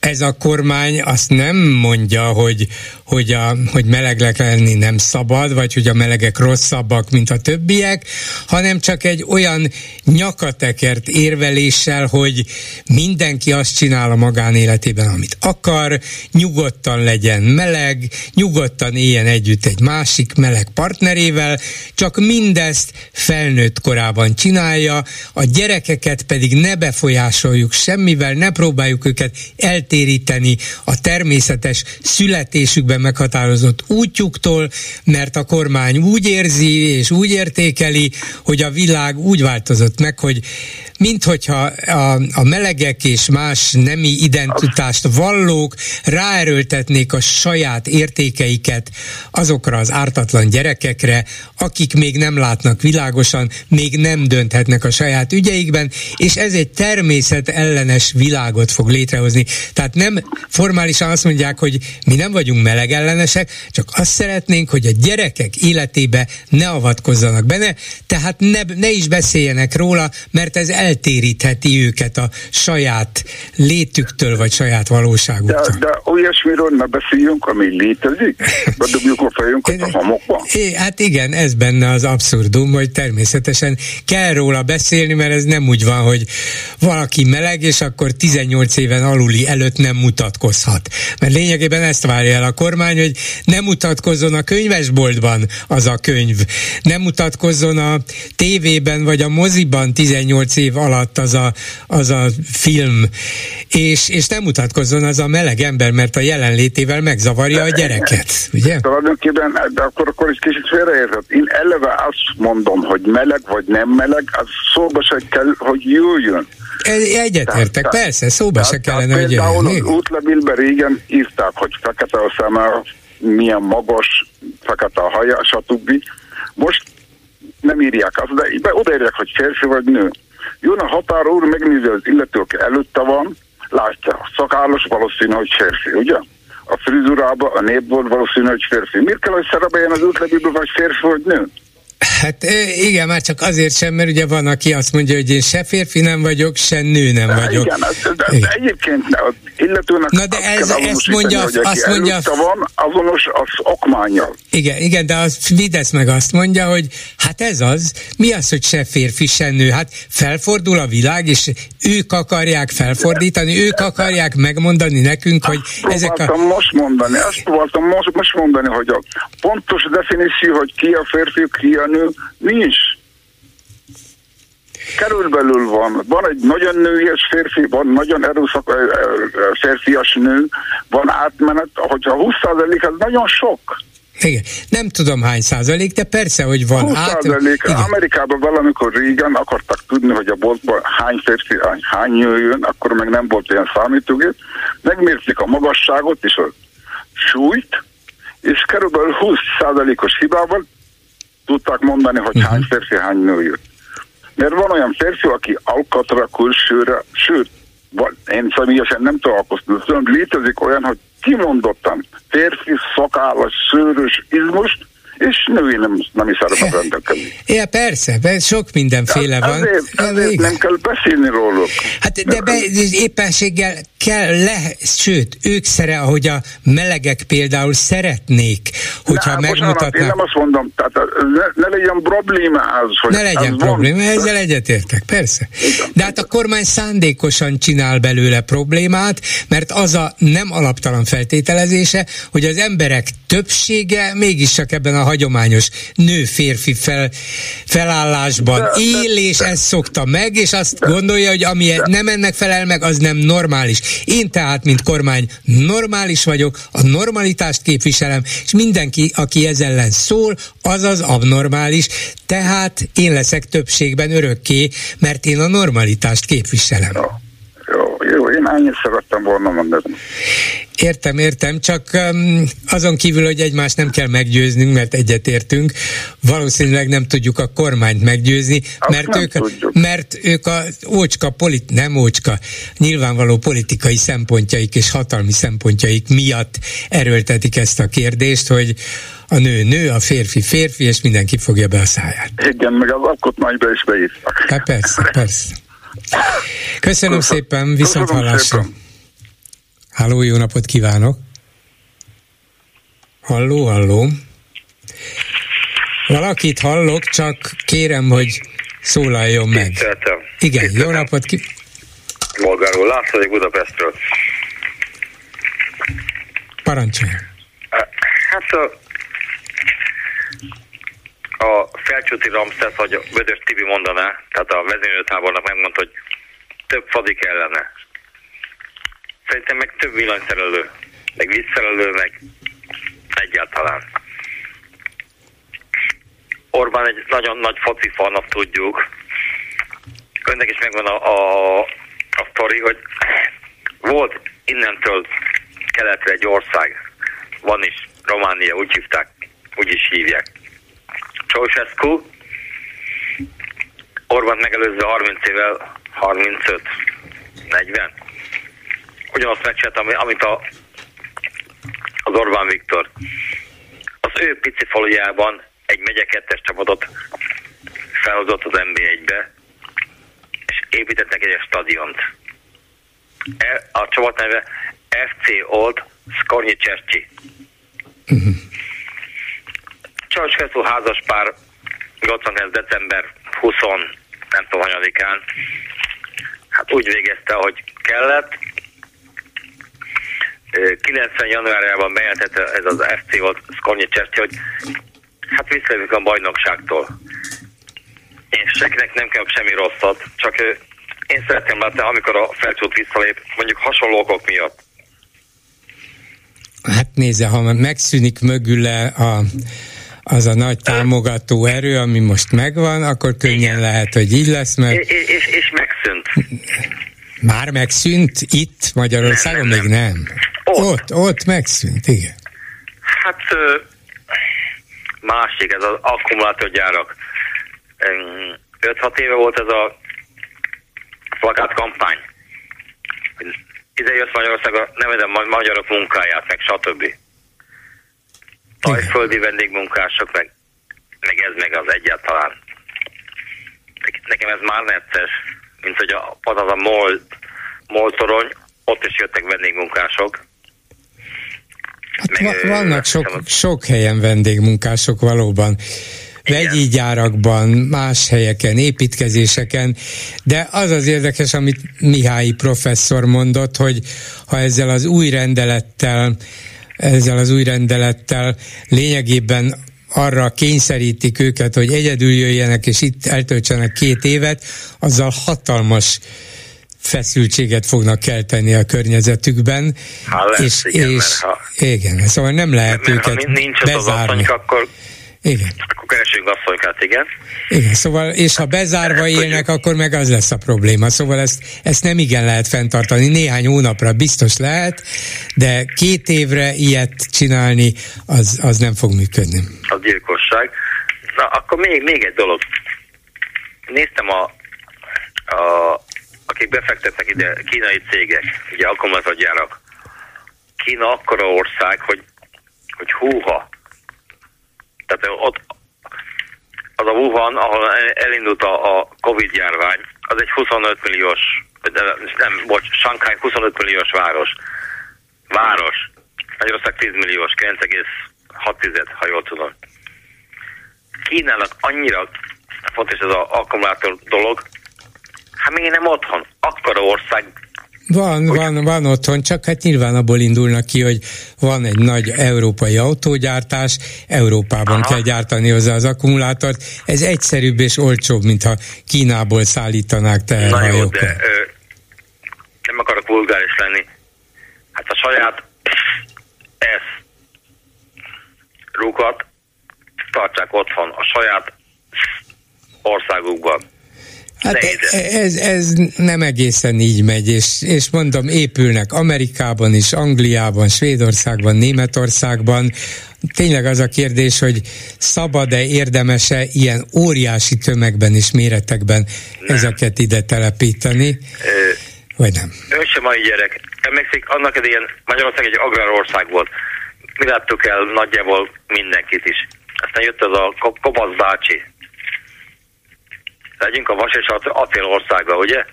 ez a kormány azt nem mondja, hogy, hogy, a, hogy melegek lenni nem szabad, vagy hogy a melegek rosszabbak, mint a többiek, hanem csak egy olyan nyakatekert érveléssel, hogy mindenki azt csinál a magánéletében, amit akar, nyugodtan legyen meleg, nyugodtan éljen együtt egy másik meleg partnerével, csak mindezt felnőtt korában csinálja, a gyerekeket pedig ne befolyásoljuk semmivel, ne próbáljuk őket eltéríteni a természetes születésükben meghatározott útjuktól, mert a kormány úgy érzi és úgy értékeli, hogy a világ úgy változott meg, hogy minthogyha a, a melegek és más nemi identitást vallók ráerőltetnék a saját értékeiket azokra az ártatlan gyerekekre, akik még nem látnak világosan, még nem dönthetnek a saját ügyeikben, és ez egy természet ellenes világot fog létrehozni. Tehát nem formálisan azt mondják, hogy mi nem vagyunk melegellenesek, csak azt szeretnénk, hogy a gyerekek életébe ne avatkozzanak benne, tehát ne, ne is beszéljenek róla, mert ez el eltérítheti őket a saját létüktől, vagy saját valóságuktól. De, de olyasmiről ne beszéljünk, ami létezik? Bedobjuk a fejünket a homokba? É, hát igen, ez benne az abszurdum, hogy természetesen kell róla beszélni, mert ez nem úgy van, hogy valaki meleg, és akkor 18 éven aluli előtt nem mutatkozhat. Mert lényegében ezt várja el a kormány, hogy nem mutatkozzon a könyvesboltban az a könyv, nem mutatkozzon a tévében vagy a moziban 18 év alatt az a, az a film, és, és nem mutatkozzon az a meleg ember, mert a jelenlétével megzavarja a gyereket, ugye? Tulajdonképpen, de akkor, akkor is kicsit félreértett. Én eleve azt mondom, hogy meleg vagy nem meleg, az szóba se kell, hogy jöjjön. Egyetértek, persze, szóba se kellene, hogy jöjjön. Például az útlevélben régen írták, hogy fekete a szeme, milyen magas, fekete a haja, stb. Most nem írják azt, de odaírják, hogy férfi vagy nő. Jön a határó úr, megnézi az illető, aki előtte van, látja, szakállas valószínű, hogy férfi, ugye? A frizurába, a népból valószínű, hogy férfi. Miért kell, hogy szerepeljen az útlevőben, vagy férfi, vagy nő? Hát igen, már csak azért sem, mert ugye van, aki azt mondja, hogy én se férfi nem vagyok, se nő nem vagyok. Igen, de, de igen. egyébként az illetőnek Na de ez, ezt mondja, hogy azt mondja, van, azonos az okmányjal. Igen, igen, de az Fidesz meg azt mondja, hogy hát ez az, mi az, hogy se férfi, se nő? Hát felfordul a világ, és ők akarják felfordítani, ők akarják megmondani nekünk, hogy azt ezek a... most mondani, azt próbáltam most, most mondani, hogy a pontos definíció, hogy ki a férfi, ki a nő, nincs. Körülbelül van. Van egy nagyon nőies férfi, van nagyon erőszak férfias nő, van átmenet, hogyha 20% az nagyon sok. Igen. Nem tudom hány százalék, de persze, hogy van 20 át... Százalék. Amerikában valamikor régen akartak tudni, hogy a boltban hány férfi, hány nő jön, akkor meg nem volt ilyen számítógép. Megmérték a magasságot és a súlyt, és körülbelül 20 százalékos hibával tudták mondani, hogy uh-huh. hány férfi, hány nő jött. Mert van olyan férfi, aki alkatra, külsőre, sőt, én személyesen nem találkoztam, létezik olyan, hogy kimondottan férfi, szakállas, szőrös izmust, és női nem, nem is szeretnek rendelkezni. Ja, persze, sok mindenféle van. Ezért, ezért nem kell beszélni róluk. Hát de be, éppenséggel kell le, sőt, ők szere, ahogy a melegek például szeretnék, hogyha Na, megmutatnak. Én nem azt mondom, tehát ne, ne legyen probléma az, hogy Ne legyen probléma, van. ezzel egyetértek, persze. De hát a kormány szándékosan csinál belőle problémát, mert az a nem alaptalan feltételezése, hogy az emberek többsége mégiscsak ebben a hagyományos nő-férfi fel, felállásban él, és ezt szokta meg, és azt gondolja, hogy ami nem ennek felel meg, az nem normális. Én tehát, mint kormány, normális vagyok, a normalitást képviselem, és mindenki, aki ez ellen szól, az az abnormális, tehát én leszek többségben örökké, mert én a normalitást képviselem. Jó, jó, ennyit szerettem volna mondani. Értem, értem, csak um, azon kívül, hogy egymást nem kell meggyőznünk, mert egyetértünk, valószínűleg nem tudjuk a kormányt meggyőzni, mert ők, mert ők a ócska, polit, nem ócska, nyilvánvaló politikai szempontjaik és hatalmi szempontjaik miatt erőltetik ezt a kérdést, hogy a nő nő, a férfi férfi, és mindenki fogja be a száját. Igen, meg az alkotmányba is beírtak. Hát persze, persze. Köszönöm, Köszönöm szépen, viszont hallásra. Halló, jó napot kívánok! Halló, halló! Valakit hallok, csak kérem, hogy szólaljon meg. Tiszteltem. Igen, Tiszteltem. jó napot ki... Bolgárul, László vagyok Budapestről. Parancsolj. Hát a, a Felcsúti Ramszesz, vagy Vödös Tibi mondaná, tehát a vezénylőtábornak megmondta, hogy több fadi kellene. Szerintem meg több villanyszerelő, meg vízszerelő, meg egyáltalán. Orbán egy nagyon nagy foci fannak tudjuk. Önnek is megvan a, a, a sztori, hogy volt innentől keletre egy ország, van is Románia, úgy hívták, úgy is hívják. Ceausescu, Orbán megelőzve 30 évvel, 35, 40, ugyanazt megcsinálta, amit a, az Orbán Viktor. Az ő pici falujában egy megye kettes csapatot felhozott az NB1-be, és építettek egy stadiont. E, a csapat neve FC Old Skornyi Csercsi. Uh-huh. Csajcs házas pár 89. december 20 nem tudom, hanyadikán, hát úgy végezte, hogy kellett, 90 januárjában bejelentette ez az FC volt Skornyi Cserti, hogy hát visszajövünk a bajnokságtól. És senkinek nem kell semmi rosszat, csak én szeretném látni, amikor a felcsút visszalép, mondjuk hasonló okok miatt. Hát nézze, ha megszűnik mögüle a, az a nagy támogató erő, ami most megvan, akkor könnyen lehet, hogy így lesz, mert... És, és, és megszűnt. Már megszűnt itt Magyarországon? Nem, nem, még nem. nem. Ott. ott, ott megszűnt, igen. Hát másik, ez az akkumulátorgyárak. 5-6 éve volt ez a plakát kampány. Ide jött Magyarországra, nevezem magyarok munkáját, meg stb. Tajföldi vendégmunkások, meg, meg ez meg az egyáltalán. Nekem ez már necces, mint hogy a, az a MOL, MOL torony, ott is jöttek vendégmunkások, Hát Meg, vannak sok, sok helyen vendégmunkások valóban. Vegyi gyárakban, más helyeken, építkezéseken, de az az érdekes, amit Mihály professzor mondott, hogy ha ezzel az új rendelettel, ezzel az új rendelettel lényegében arra kényszerítik őket, hogy egyedül jöjjenek és itt eltöltsenek két évet, azzal hatalmas feszültséget fognak kelteni a környezetükben. Ha lesz, és, igen, és ha, igen, szóval nem lehet mert, őket ha nincs bezárni. Az akkor igen. Akkor keresünk asszonykát, igen. Igen, szóval, és ha bezárva élnek, akkor meg az lesz a probléma. Szóval ezt, ezt nem igen lehet fenntartani. Néhány hónapra biztos lehet, de két évre ilyet csinálni, az, az nem fog működni. Az gyilkosság. Na, akkor még, még egy dolog. Néztem a, a akik befektetnek ide, kínai cégek, ugye akkumulátorgyárak. Kína akkora ország, hogy, hogy húha. Tehát ott az a Wuhan, ahol elindult a, a Covid járvány, az egy 25 milliós, nem, bocs, Shanghai 25 milliós város. Város. Magyarország 10 milliós, 9,6, ha jól tudom. Kínának annyira fontos ez az akkumulátor dolog, Hát még nem otthon. Akkora ország van, van, van otthon, csak hát nyilván abból indulnak ki, hogy van egy nagy európai autógyártás, Európában Aha. kell gyártani hozzá az akkumulátort. Ez egyszerűbb és olcsóbb, mintha Kínából szállítanák teherhajókkal. Na jó, de ö, nem akarok vulgáris lenni. Hát a saját ez rukat tartsák otthon, a saját országukban Hát ez, ez nem egészen így megy, és, és mondom, épülnek Amerikában is, Angliában, Svédországban, Németországban. Tényleg az a kérdés, hogy szabad-e, érdemese ilyen óriási tömegben és méretekben nem. ezeket ide telepíteni, Ö, vagy nem? Ön sem mai gyerek. Emlékszik, annak idején Magyarország egy agrárország volt. Mi láttuk el nagyjából mindenkit is. Aztán jött az a Kopasz bácsi, legyünk a vas és acél országa, ugye?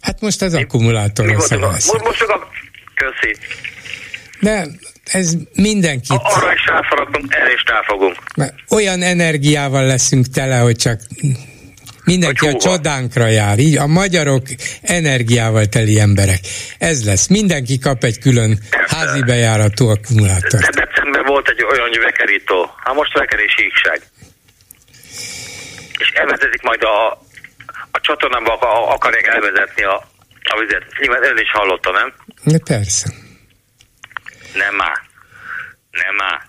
Hát most az akkumulátor most, most a... Köszi. De ez mindenkit... Arra is ráfaragunk, erre is ráfogunk. Olyan energiával leszünk tele, hogy csak mindenki a, a csodánkra jár. Így a magyarok energiával teli emberek. Ez lesz. Mindenki kap egy külön házi bejáratú akkumulátort. De december volt egy olyan vekerító. Hát most veker és elvezetik majd a, a csatornába akarják elvezetni a, a vizet. Nyilván ön is hallotta, nem? De persze. Nem már. Nem már.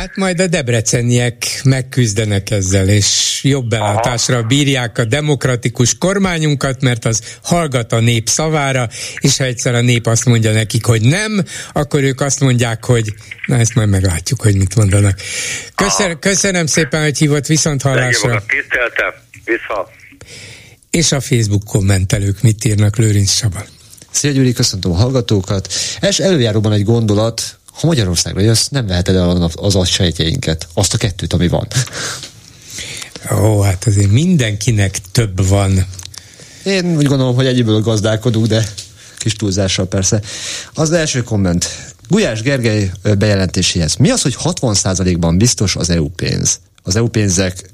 Hát majd a debreceniek megküzdenek ezzel, és jobb belátásra Aha. bírják a demokratikus kormányunkat, mert az hallgat a nép szavára, és ha egyszer a nép azt mondja nekik, hogy nem, akkor ők azt mondják, hogy na ezt majd meglátjuk, hogy mit mondanak. Köszönöm, köszönöm szépen, hogy hívott viszont hallásra. Tiszteltem, vissza. És a Facebook kommentelők mit írnak Lőrinc Csaba. Szia Gyuri, köszöntöm a hallgatókat. És előjáróban egy gondolat, ha Magyarországra jössz, nem veheted el az agysejtjeinket, azt a kettőt, ami van. Ó, hát azért mindenkinek több van. Én úgy gondolom, hogy egyiből gazdálkodunk, de kis túlzással persze. Az első komment. Gulyás Gergely bejelentéséhez. Mi az, hogy 60%-ban biztos az EU pénz? Az EU pénzek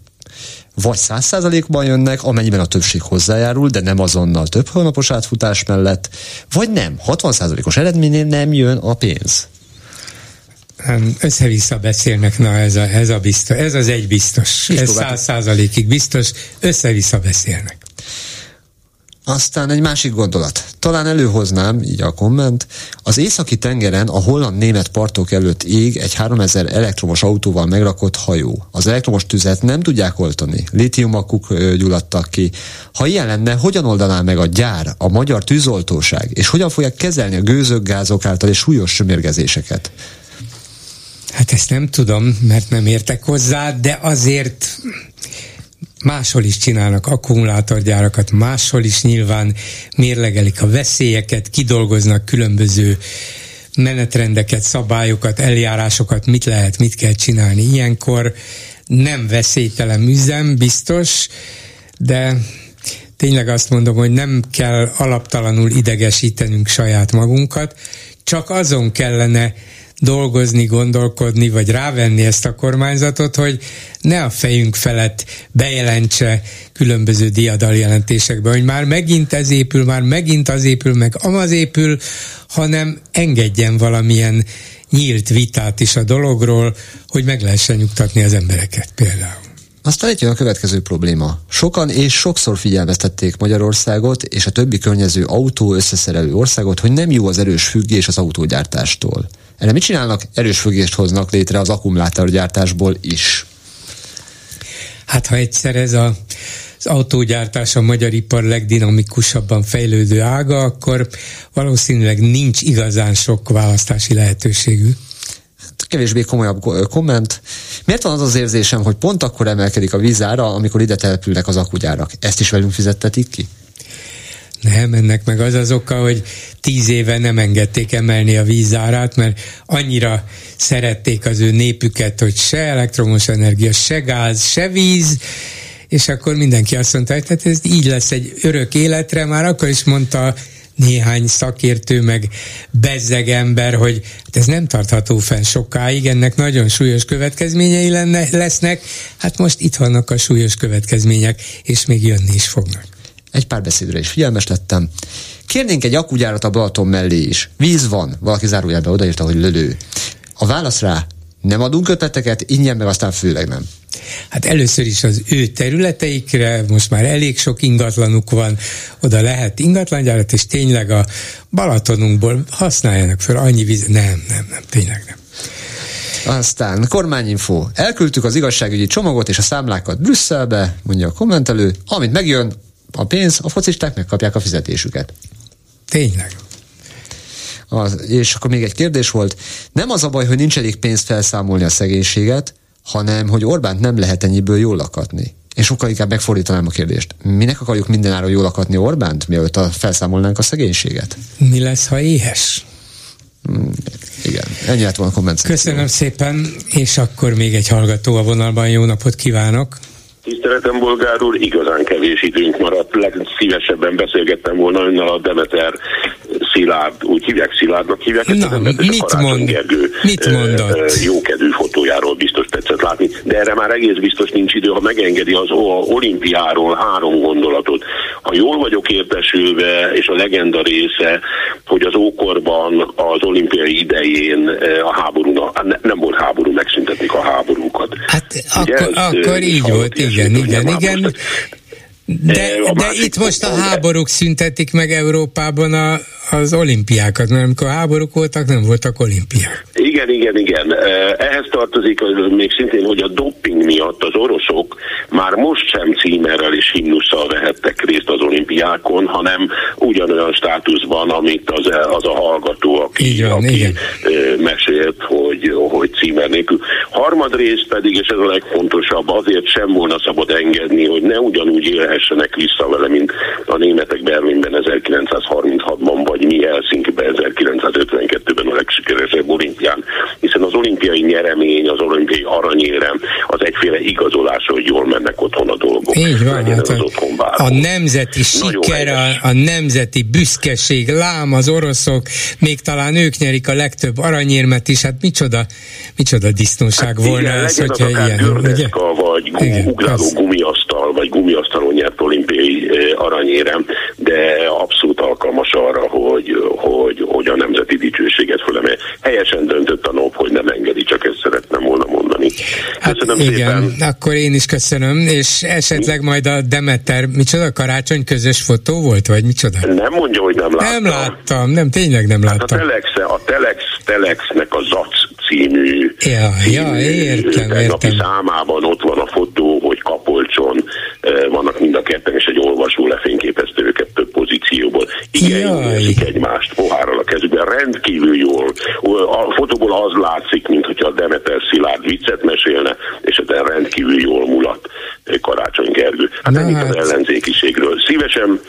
vagy 100%-ban jönnek, amennyiben a többség hozzájárul, de nem azonnal több hónapos átfutás mellett, vagy nem, 60%-os eredménynél nem jön a pénz össze-vissza beszélnek, na ez, a, ez, a biztos, ez az egy biztos, ez száz százalékig biztos, össze-vissza beszélnek. Aztán egy másik gondolat. Talán előhoznám, így a komment, az északi tengeren a holland-német partok előtt ég egy 3000 elektromos autóval megrakott hajó. Az elektromos tüzet nem tudják oltani. Litiumakuk gyulladtak ki. Ha ilyen lenne, hogyan oldaná meg a gyár, a magyar tűzoltóság, és hogyan fogják kezelni a gőzök, gázok által és súlyos mérgezéseket? Hát ezt nem tudom, mert nem értek hozzá, de azért máshol is csinálnak akkumulátorgyárakat, máshol is nyilván mérlegelik a veszélyeket, kidolgoznak különböző menetrendeket, szabályokat, eljárásokat, mit lehet, mit kell csinálni. Ilyenkor nem veszélytelen üzem, biztos, de tényleg azt mondom, hogy nem kell alaptalanul idegesítenünk saját magunkat, csak azon kellene dolgozni, gondolkodni, vagy rávenni ezt a kormányzatot, hogy ne a fejünk felett bejelentse különböző diadaljelentésekben, hogy már megint ez épül, már megint az épül, meg amaz épül, hanem engedjen valamilyen nyílt vitát is a dologról, hogy meg lehessen nyugtatni az embereket például. Aztán itt jön a következő probléma. Sokan és sokszor figyelmeztették Magyarországot és a többi környező autó összeszerelő országot, hogy nem jó az erős függés az autógyártástól. Erre mit csinálnak? Erős függést hoznak létre az akkumulátorgyártásból is. Hát ha egyszer ez a, az autógyártás a magyar ipar legdinamikusabban fejlődő ága, akkor valószínűleg nincs igazán sok választási lehetőségű hát kevésbé komolyabb komment. Miért van az az érzésem, hogy pont akkor emelkedik a vízára, amikor ide települnek az akugyárak? Ezt is velünk fizettetik ki? Nem, ennek meg az az oka, hogy tíz éve nem engedték emelni a vízárát, mert annyira szerették az ő népüket, hogy se elektromos energia, se gáz, se víz, és akkor mindenki azt mondta, hogy tehát ez így lesz egy örök életre, már akkor is mondta néhány szakértő, meg bezzeg ember, hogy hát ez nem tartható fenn sokáig, ennek nagyon súlyos következményei lenne, lesznek, hát most itt vannak a súlyos következmények, és még jönni is fognak egy pár beszédre is figyelmes lettem. Kérnénk egy akugyárat a Balaton mellé is. Víz van. Valaki zárójelbe odaírta, hogy lölő. A válasz rá, nem adunk ötleteket, ingyen meg aztán főleg nem. Hát először is az ő területeikre, most már elég sok ingatlanuk van, oda lehet ingatlangyárat, és tényleg a Balatonunkból használjanak fel annyi víz. Nem, nem, nem, tényleg nem. Aztán kormányinfo. Elküldtük az igazságügyi csomagot és a számlákat Brüsszelbe, mondja a kommentelő. Amit megjön a pénz, a focisták megkapják a fizetésüket. Tényleg. Az, és akkor még egy kérdés volt. Nem az a baj, hogy nincs elég pénzt felszámolni a szegénységet, hanem hogy Orbánt nem lehet ennyiből jól lakatni. Én sokkal inkább megfordítanám a kérdést. Minek akarjuk mindenáron jól lakatni Orbánt, mielőtt a felszámolnánk a szegénységet? Mi lesz, ha éhes? Hmm, igen, ennyi lett volna a komment. Köszönöm szépen, és akkor még egy hallgató a vonalban. Jó napot kívánok! Tiszteletem, bolgár úr, igazán kevés időnk maradt. Legszívesebben beszélgettem volna önnel a Demeter Szilárd, úgy hívják Szilárdnak hívják. Na, mit mond? Gergő, mit mondott? Jókedvű fotójáról biztos tetszett látni, de erre már egész biztos nincs idő, ha megengedi az olimpiáról három gondolatot. Ha jól vagyok értesülve, és a legenda része, hogy az ókorban az olimpiai idején a háború, nem volt háború, megszüntetik a háborúkat. Hát Ugye akkor, ez, akkor így volt, igen, igen, igen. De, de itt most a háborúk szüntetik meg Európában a, az olimpiákat, mert amikor háborúk voltak, nem voltak olimpiák. Igen, igen, igen. Ehhez tartozik még szintén, hogy a doping miatt az oroszok már most sem címerrel és himnusszal vehettek részt az olimpiákon, hanem ugyanolyan státuszban, amit az, az a hallgató, aki, van, aki igen. mesélt, hogy, hogy címer nélkül. Harmadrészt pedig, és ez a legfontosabb, azért sem volna szabad engedni, hogy ne ugyanúgy élhessenek vissza vele, mint a németek Berlinben 1936-ban, vagy mi Helsinki-ben 1952-ben a legsikeresebb olimpián, hiszen az olimpiai nyeremény, az olimpiai aranyérem az egyféle igazolás, hogy jól mennek otthon a dolgok. Így van, hát az a, a nemzeti siker, a, a nemzeti büszkeség, lám az oroszok, még talán ők nyerik a legtöbb aranyérmet is, hát micsoda, micsoda disznóság hát volna igen, ez, hogyha ilyen. Ugye? vagy ugráló gumiasztal, vagy gumiasztalon nyert olimpiai aranyérem, de abszolút alkalmas arra, hogy, hogy, hogy a nemzeti dicsőséget fölemelje. Helyesen döntött a NOP, hogy nem engedi, csak ezt szeretném volna mondani. Hát köszönöm igen, szépen. akkor én is köszönöm, és esetleg majd a Demeter, micsoda karácsony közös fotó volt, vagy micsoda? Nem mondja, hogy nem láttam. Nem láttam, nem, tényleg nem láttam. Hát a Telex, a Telex, Telexnek a ZAC című, ja, című ja, értem, értem. számában ott van a fotó, hogy Kapolcson vannak mind a ketten, és egy olvasó lefényképezte őket több pozícióból. Igen, érzik egymást pohárral a kezükben, rendkívül jól. A fotóból az látszik, mint hogyha a Demeter Szilárd viccet mesélne, és ezen rendkívül jól mulat Karácsony Gergő. Hát Na, ennyit hát... az ellenzékiségről. Szívesen,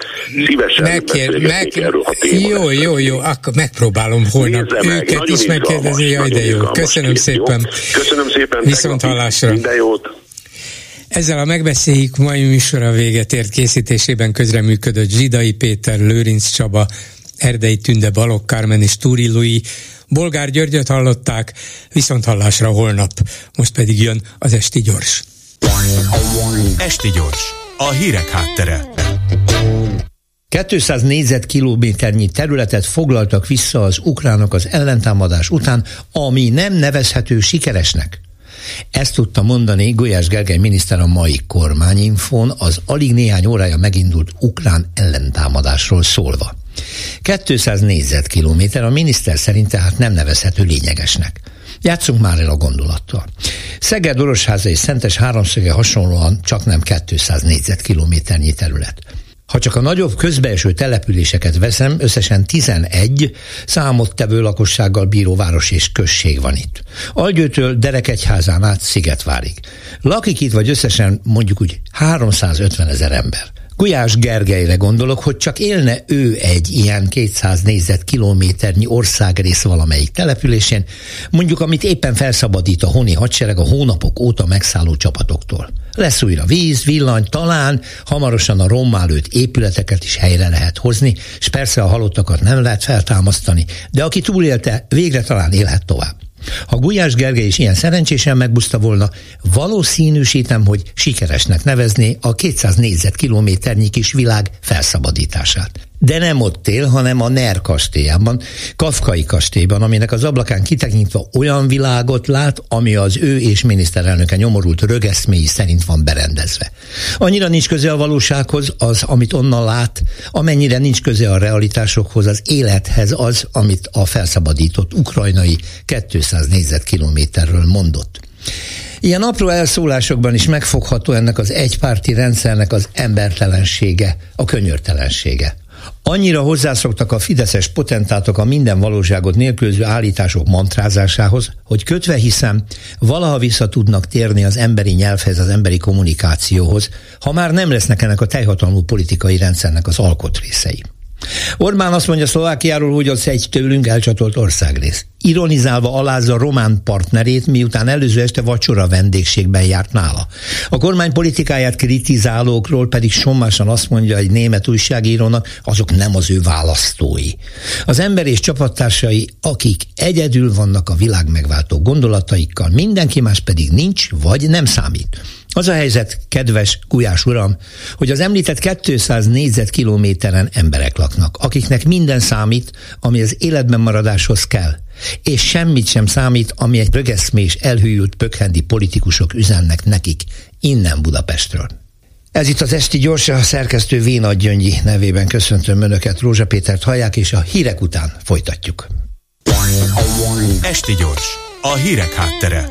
szívesen Megkér, meg, erről a témáról. Jó, jó, jó, akkor megpróbálom holnap Nézze őket meg, is megkérdezni, jaj, de jó. Köszönöm szépen. Jó. Köszönöm szépen. Viszont hallásra. Minden jót. Ezzel a megbeszéljük mai műsora véget ért készítésében közreműködött Zsidai Péter, Lőrinc Csaba, Erdei Tünde, Balogh Kármen és Túri Lui, Bolgár Györgyöt hallották, viszont hallásra holnap. Most pedig jön az Esti Gyors. Esti Gyors, a hírek háttere. 200 négyzetkilométernyi területet foglaltak vissza az ukránok az ellentámadás után, ami nem nevezhető sikeresnek. Ezt tudta mondani Gulyás Gergely miniszter a mai kormányinfon az alig néhány órája megindult ukrán ellentámadásról szólva. 200 négyzetkilométer a miniszter szerint tehát nem nevezhető lényegesnek. Játszunk már el a gondolattal. Szeged, Orosháza és Szentes háromszöge hasonlóan csak nem 200 négyzetkilométernyi terület. Ha csak a nagyobb közbeeső településeket veszem, összesen 11 számottevő lakossággal bíró város és község van itt. Algyőtől Derekegyházán át Szigetvárig. Lakik itt vagy összesen mondjuk úgy 350 ezer ember. Gulyás Gergelyre gondolok, hogy csak élne ő egy ilyen 200 négyzetkilométernyi országrész valamelyik településén, mondjuk amit éppen felszabadít a honi hadsereg a hónapok óta megszálló csapatoktól. Lesz újra víz, villany, talán hamarosan a rommálőt épületeket is helyre lehet hozni, és persze a halottakat nem lehet feltámasztani, de aki túlélte, végre talán élhet tovább. Ha Gulyás Gergely is ilyen szerencsésen megbuszta volna, valószínűsítem, hogy sikeresnek nevezné a 200 négyzetkilométernyi kis világ felszabadítását. De nem ott él, hanem a NER kastélyában, Kafkai kastélyban, aminek az ablakán kitekintve olyan világot lát, ami az ő és miniszterelnöke nyomorult rögeszméi szerint van berendezve. Annyira nincs köze a valósághoz az, amit onnan lát, amennyire nincs köze a realitásokhoz, az élethez az, amit a felszabadított ukrajnai 200 négyzetkilométerről mondott. Ilyen apró elszólásokban is megfogható ennek az egypárti rendszernek az embertelensége, a könyörtelensége. Annyira hozzászoktak a fideszes potentátok a minden valóságot nélkülöző állítások mantrázásához, hogy kötve hiszem, valaha vissza tudnak térni az emberi nyelvhez, az emberi kommunikációhoz, ha már nem lesznek ennek a teljhatalmú politikai rendszernek az alkotrészei. Orbán azt mondja Szlovákiáról, hogy az egy tőlünk elcsatolt országrész. Ironizálva alázza román partnerét, miután előző este vacsora vendégségben járt nála. A kormány politikáját kritizálókról pedig sommásan azt mondja egy német újságírónak, azok nem az ő választói. Az ember és csapattársai, akik egyedül vannak a világ megváltó gondolataikkal, mindenki más pedig nincs, vagy nem számít. Az a helyzet, kedves Gulyás uram, hogy az említett 200 négyzetkilométeren emberek laknak, akiknek minden számít, ami az életben maradáshoz kell, és semmit sem számít, ami egy rögeszmés, elhűült pökhendi politikusok üzennek nekik innen Budapestről. Ez itt az Esti Gyors, a szerkesztő Véna Gyöngyi nevében köszöntöm Önöket, Rózsa Pétert hallják, és a hírek után folytatjuk. Esti Gyors, a hírek háttere.